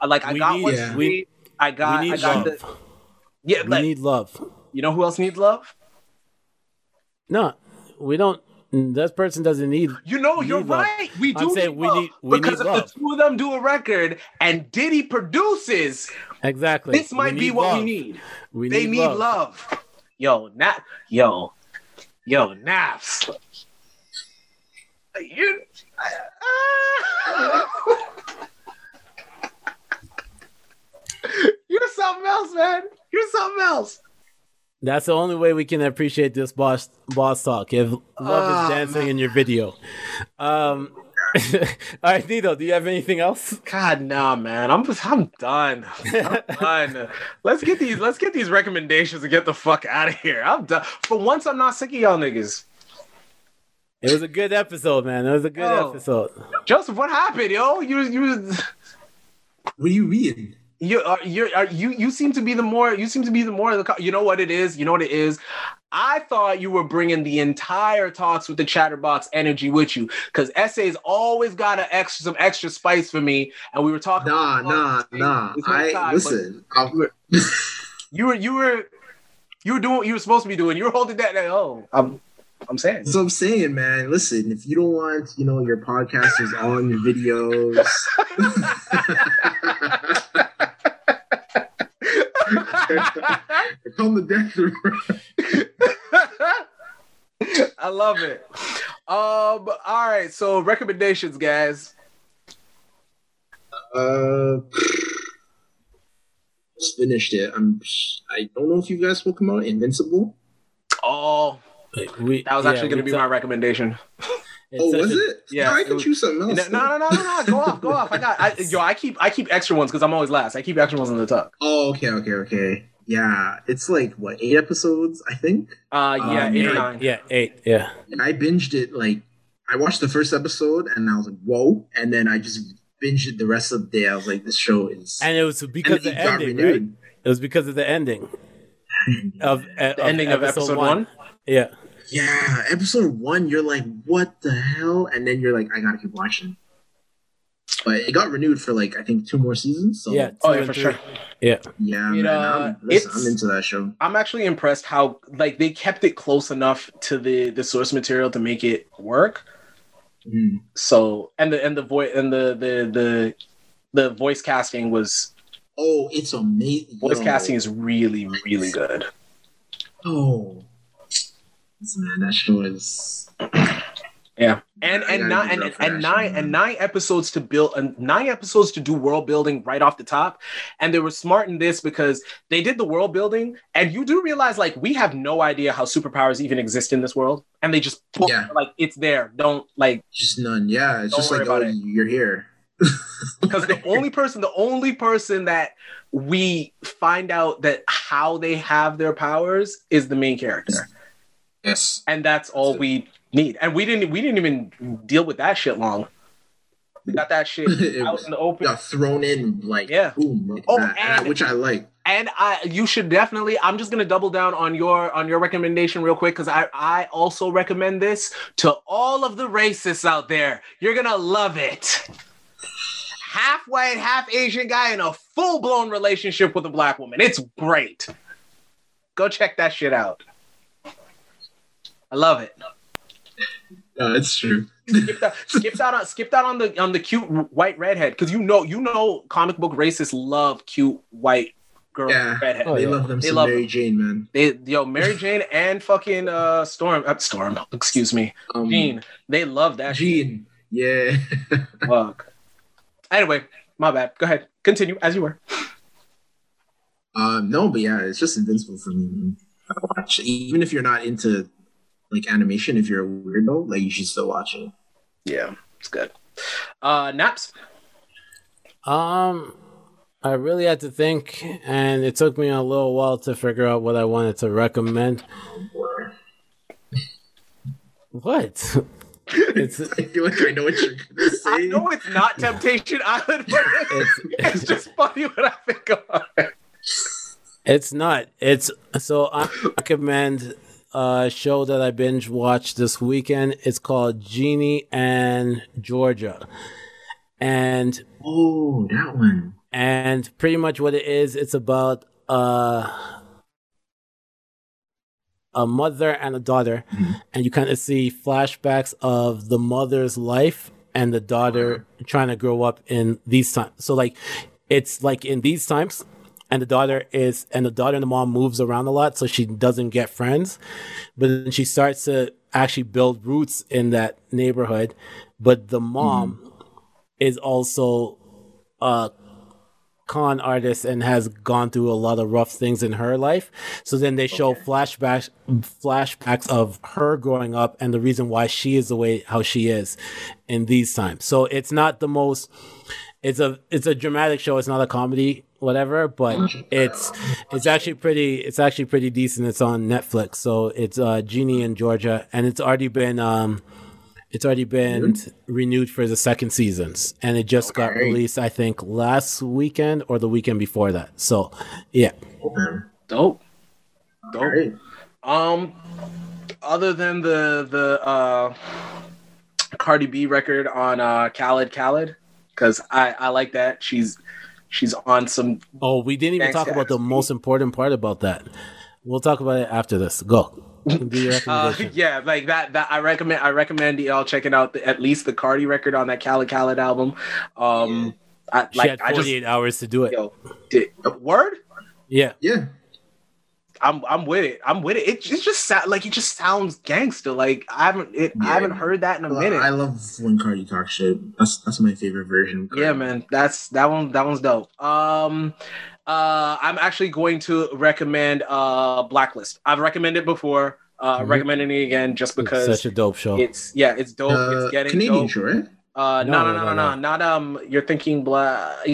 I like I We got need- one. yeah. we, I got. we I got love. the. Yeah, we like need love. you know who else needs love? No, we don't. That person doesn't need. You know, you're love. right. We do I'm saying need we love. need- we because need if love. the two of them do a record and Diddy produces, Exactly. this might be what love. we need. We they need love. Yo, Nap, yo, yo, Nappz. You. You're something else, man. You're something else. That's the only way we can appreciate this boss boss talk. If love Ah, is dancing in your video. Um. all right, Nito. Do you have anything else? God, nah, man. I'm just, I'm done. I'm done. Let's get these, let's get these recommendations and get the fuck out of here. I'm done. For once, I'm not sick of y'all niggas. It was a good episode, man. It was a good Yo. episode. Joseph, what happened, yo? You, you. What do you mean? You are uh, you are uh, you you seem to be the more you seem to be the more of the you know what it is you know what it is i thought you were bringing the entire talks with the chatterbox energy with you because essays always got an extra some extra spice for me and we were talking Nah, nah, nah. I time, listen. You were you were you were doing what you were supposed to be doing you were holding that like, oh i'm i'm saying what I'm saying, man. Listen, if you don't want, you know, your podcasters on your videos, come to death row. I love it. Um, all right, so recommendations, guys. Uh, just finished it. I'm. I don't know if you guys will come out. Invincible. Oh, We, that was yeah, actually going to we be my recommendation. It's Oh, was a- it? yeah, No, I it can choose something else. no, no, no, no, no. Go off, go off. I got, I, yo, I keep, I keep extra ones because I'm always last. I keep extra ones on the tuck. Oh, okay, okay, okay. Yeah, it's like what eight episodes, I think. Uh, yeah, Um, eight or yeah. nine. Yeah, eight. Yeah. And I binged it like I watched the first episode and I was like, whoa, and then I just binged it the rest of the day. I was like, this show is. And it was because it the ending, right? It was because of the ending of, uh, The ending of episode one. Yeah. Yeah, episode one, you're like, what the hell? And then you're like, I gotta keep watching. But it got renewed for like I think two more seasons. So Yeah. Oh, two yeah, for three. sure. Yeah. yeah, It, man, uh, I'm, listen, I'm into that show. I'm actually impressed how like they kept it close enough to the the source material to make it work. Mm. So and the and the voice and the the the the voice casting was Oh, it's amazing. voice Yo. casting is really really good. Oh, Listen, man, that show is. Yeah, and and gotta nine and, it up for and nine shit, and nine episodes to build and nine episodes to do world building right off the top, and they were smart in this because they did the world building, and you do realize like we have no idea how superpowers even exist in this world, and they just Yeah. like it's there. Don't like Just none. Yeah, it's just like, about oh, it. you're here. because the only person the only person that we find out that how they have their powers is the main character Yes. and that's all That's we need. And we didn't we didn't even deal with that shit long. We got that shit out in the open. got thrown in like Yeah. boom, like Oh, that, and- which I like. and i you should definitely i'm just gonna double down on your on your recommendation real quick because i i also recommend this to all of the racists out there. You're gonna love it. Half white half asian guy in a full-blown relationship with a black woman. It's great. Go check that shit out i love it Yeah, it's true. skip that skip that on skip that on the on the cute white redhead because you know you know comic book racists love cute white girl Yeah. redhead Oh, they yeah. love them They some love Mary them. Jane, man. They yo, Mary Jane and fucking uh Storm, uh, Storm, excuse me, Um, Jean. They love that shit. Jean. Yeah. Fuck. Anyway, my bad. Go ahead. Continue as you were. um, no, but yeah, it's just invincible for me. I watch even if you're not into like animation. If you're a weirdo, like you should still watch it. Yeah, it's good. Uh Nappz. Um, I really had to think, and it took me a little while to figure out what I wanted to recommend. What? It's I feel like I know what you're gonna say. I know it's not Temptation Island, but it's it's just funny what I think of. it's not. It's so I recommend a show that I binge watched this weekend. It's called Ginny and Georgia, and Oh, that one. and pretty much what it is it's about uh a mother and a daughter and you kind of see flashbacks of the mother's life and the daughter trying to grow up in these times so like it's like in these times and the daughter is and the daughter and the mom moves around a lot so she doesn't get friends. But then she starts to actually build roots in that neighborhood. But the mom mm-hmm. is also a con artist and has gone through a lot of rough things in her life. So then they show flashbacks flashbacks of her growing up and the reason why she is the way how she is in these times. So it's not the most it's a it's a dramatic show, it's not a comedy whatever, but it's it's actually pretty it's actually pretty decent. It's on Netflix. So it's uh Ginny in Georgia and it's already been um it's already been renewed for the second seasons, and it just got released, I think, last weekend or the weekend before that. So, yeah, Okay. Dope. Dope. All right. Um, other than the the uh, Cardi B record on uh, Khaled Khaled, because I I like that she's she's on some. Oh, we didn't even talk about the guys. most important part about that. We'll talk about it after this. Go. Do your Uh, yeah, like that. That I recommend. I recommend y'all checking out the, at least the Cardi record on that Khaled Khaled album. Um, I, she like had I 48 just hours to do it. yo did, word. Yeah. Yeah. I'm I'm with it. I'm with it. It, it just sound like it just sounds gangster. Like I haven't it, I haven't heard that in a Well, minute. I love when Cardi talks shit. That's that's my favorite version. Cardi. Yeah, man, that's that one. That one's dope. Um, uh, I'm actually going to recommend uh Blacklist. I've recommended before. Uh, Mhm. Recommending it again just It's because such a dope show. it's yeah, it's dope. Uh, it's getting Canadian dope. show, right? Uh, no, no, no, no, no, no. not um. You're thinking black,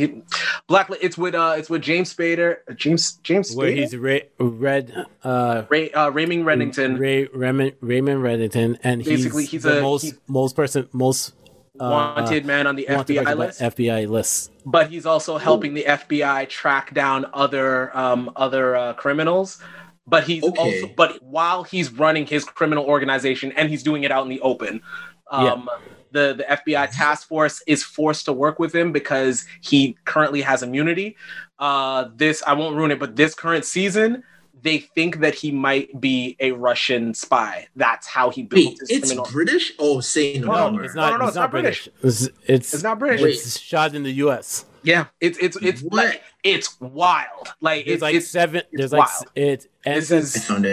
black. It's with uh, it's with James Spader, James James where Spader, he's Ray, Red, uh, Ray, uh, Raymond Reddington, Ray, Raymond, Raymond Reddington, and Basically, he's, he's the a- most he- most person most uh, wanted man on the FBI list. FBI list. but he's also helping the FBI track down other um, other uh, criminals. But he's Okay. also but while he's running his criminal organization and he's doing it out in the open, um, the the FBI task force is forced to work with him because he currently has immunity. Uh, this I won't ruin it, but this current season. They think that he might be a Russian spy. That's how he built Wait, his it's criminal. British? Oh, say no, No, more. It's not. no, no, it's, it's not not British. It's it's, It's not British. it's shot in the U.S. Yeah, it's it's it's What? like it's wild. Like There's it's like it's seven. There's it's like wild. it ends. This I is found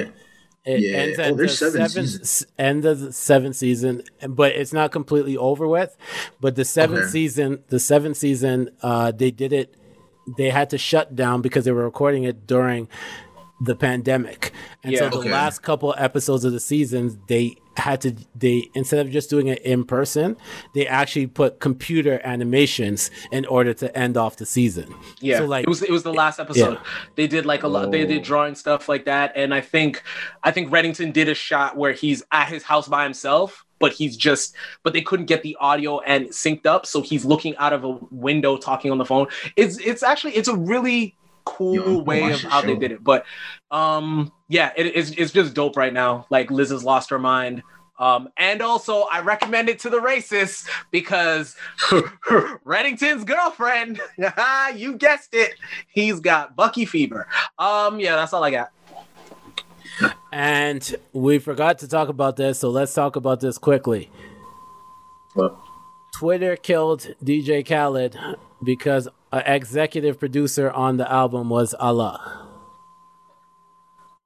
it. Yeah. ends Oh, at there's the seven seventh seasons. end of the seventh season, but it's not completely over with. But the seventh Okay. season, the seventh season, uh, they did it. They had to shut down because they were recording it during the pandemic, and Yeah. so the Okay. last couple episodes of the season, they had to they instead of just doing it in person, they actually put computer animations in order to end off the season. yeah. so like it was it was the last episode. Yeah. They did like a lot. They Oh. did drawing stuff like that, and I think I think Reddington did a shot where he's at his house by himself. But he's just, but they couldn't get the audio and synced up, so he's looking out of a window talking on the phone. It's it's actually it's a really cool Yo, way of the how they did it. But um, yeah, it, it's it's just dope right now. Like Liz has lost her mind. Um, and also I recommend it to the racists because Reddington's girlfriend, you guessed it, he's got Bucky fever. Um, yeah, that's all I got. And we forgot to talk about this, so let's talk about this quickly. Well, Twitter killed DJ Khaled because an executive producer on the album was Allah.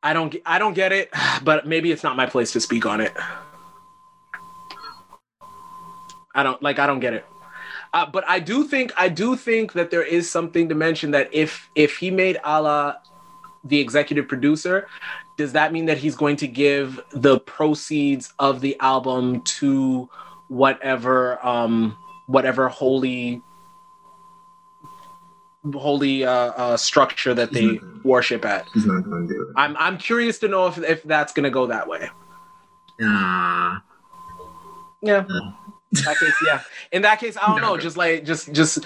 I don't, I don't get it, but maybe it's not my place to speak on it. I don't like, I don't get it. Uh, but I do think, I do think that there is something to mention that if if he made Allah the executive producer, does that mean that he's going to give the proceeds of the album to whatever um whatever holy holy uh, uh structure that they Mhm. worship at he's not going to do it. i'm i'm curious to know if if that's going to go that way Nah. yeah Yeah. In that case, yeah. In that case, I don't know. No. Just like, just, just,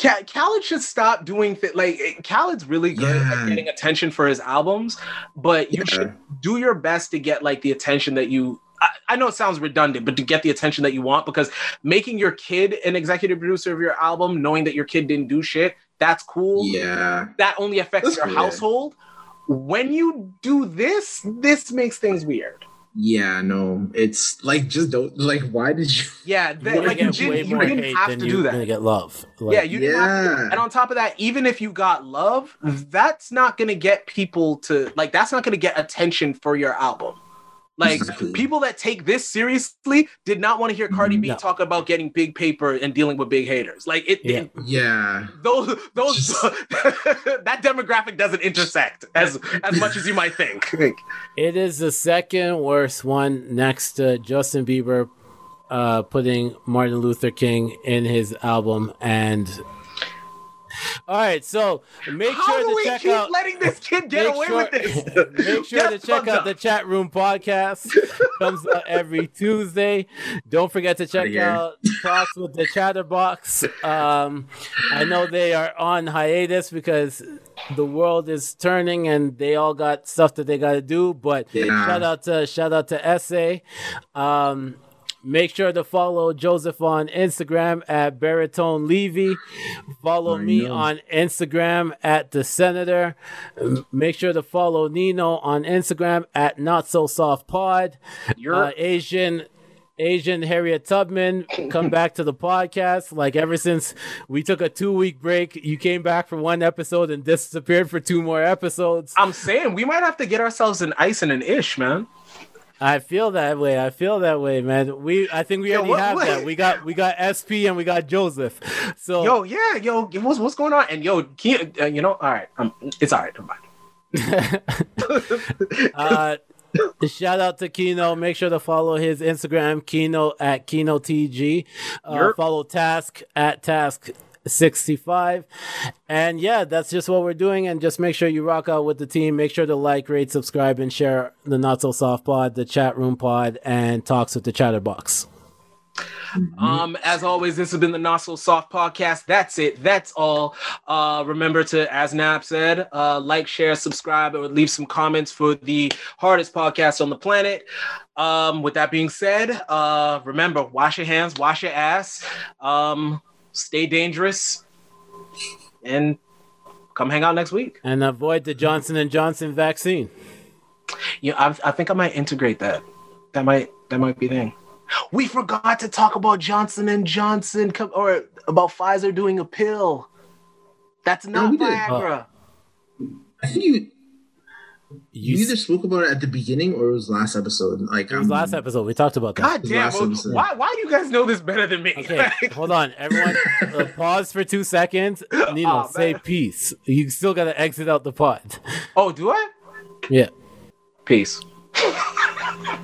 Ca- Khaled should stop doing. Like, Khaled's really good Yeah. at getting attention for his albums, but you Yeah. should do your best to get like the attention that you. I, I know it sounds redundant, but to get the attention that you want, because making your kid an executive producer of your album, knowing that your kid didn't do shit, that's cool. Yeah. That only affects That's your yeah. household. When you do this, this makes things weird. Yeah, no. It's like just don't like why did you Yeah, that, like you, did, you didn't have to do gonna that. get love. Like, yeah, you didn't have to. Yeah. And on top of that, even if you got love, that's not going to get people to like. That's not going to get attention for your album. Like Exactly. people that take this seriously did not want to hear Cardi B No. talk about getting big paper and dealing with big haters. Like it, Yeah. it- Yeah. those those that demographic doesn't intersect as as much as you might think. It is the second worst one next to Justin Bieber uh, putting Martin Luther King in his album. And all right, so make How sure do to we check keep out. letting this kid get away sure, with this? make sure to check out up. the chat room podcast. Comes out every Tuesday. Don't forget to check out Talks with the Chatterbox. Um, I know they are on hiatus because the world is turning and they all got stuff that they got to do. But Yeah. shout out to shout out to Essay. Um, Make sure to follow Joseph on Instagram at Baritone Levy. Follow me on Instagram at the Senator. Make sure to follow Neno on Instagram at Not So Soft Pod. You're Uh, Asian Asian Harriet Tubman, come back to the podcast. Like ever since we took a two week break, you came back for one episode and disappeared for two more episodes. I'm saying we might have to get ourselves an ice and an ish, man. I feel that way. I feel that way, man. We I think we Yo, already what- have what- that. We got we got SP and we got Joseph. So Yo, yeah, yo, what's what's going on? And yo, can you, uh, you know, all right, um, it's all right. Never mind. uh, Shout out to Kino. Make sure to follow his Instagram, Kino at Kino TG. Uh, Yep. Follow Task at Task. 65 and yeah that's just what we're doing and just make sure you rock out with the team make sure to like rate subscribe and share the not so soft pod the chat room pod and talks with the chatterbox Um, as always, this has been the Not So Soft podcast. That's it. That's all. Uh, remember to, as Nap said, uh, like, share, subscribe, or leave some comments for the hardest podcast on the planet. Um, with that being said, uh, remember, wash your hands, wash your ass, um, stay dangerous, and come hang out next week. and avoid the johnson and johnson vaccine Yeah, I, I think I might integrate that. That might that might be a thing. We forgot to talk about Johnson and Johnson co- or about Pfizer doing a pill. That's not we did. Viagra. I think you you, you either spoke about it at the beginning or it was last episode. Like it was um, last episode we talked about that God damn! last well, why why do you guys know this better than me? Okay, hold on, everyone. Uh, pause for two seconds. Neno, Aw, say man. peace. You still gotta exit out the pod. oh, do I? Yeah. Peace.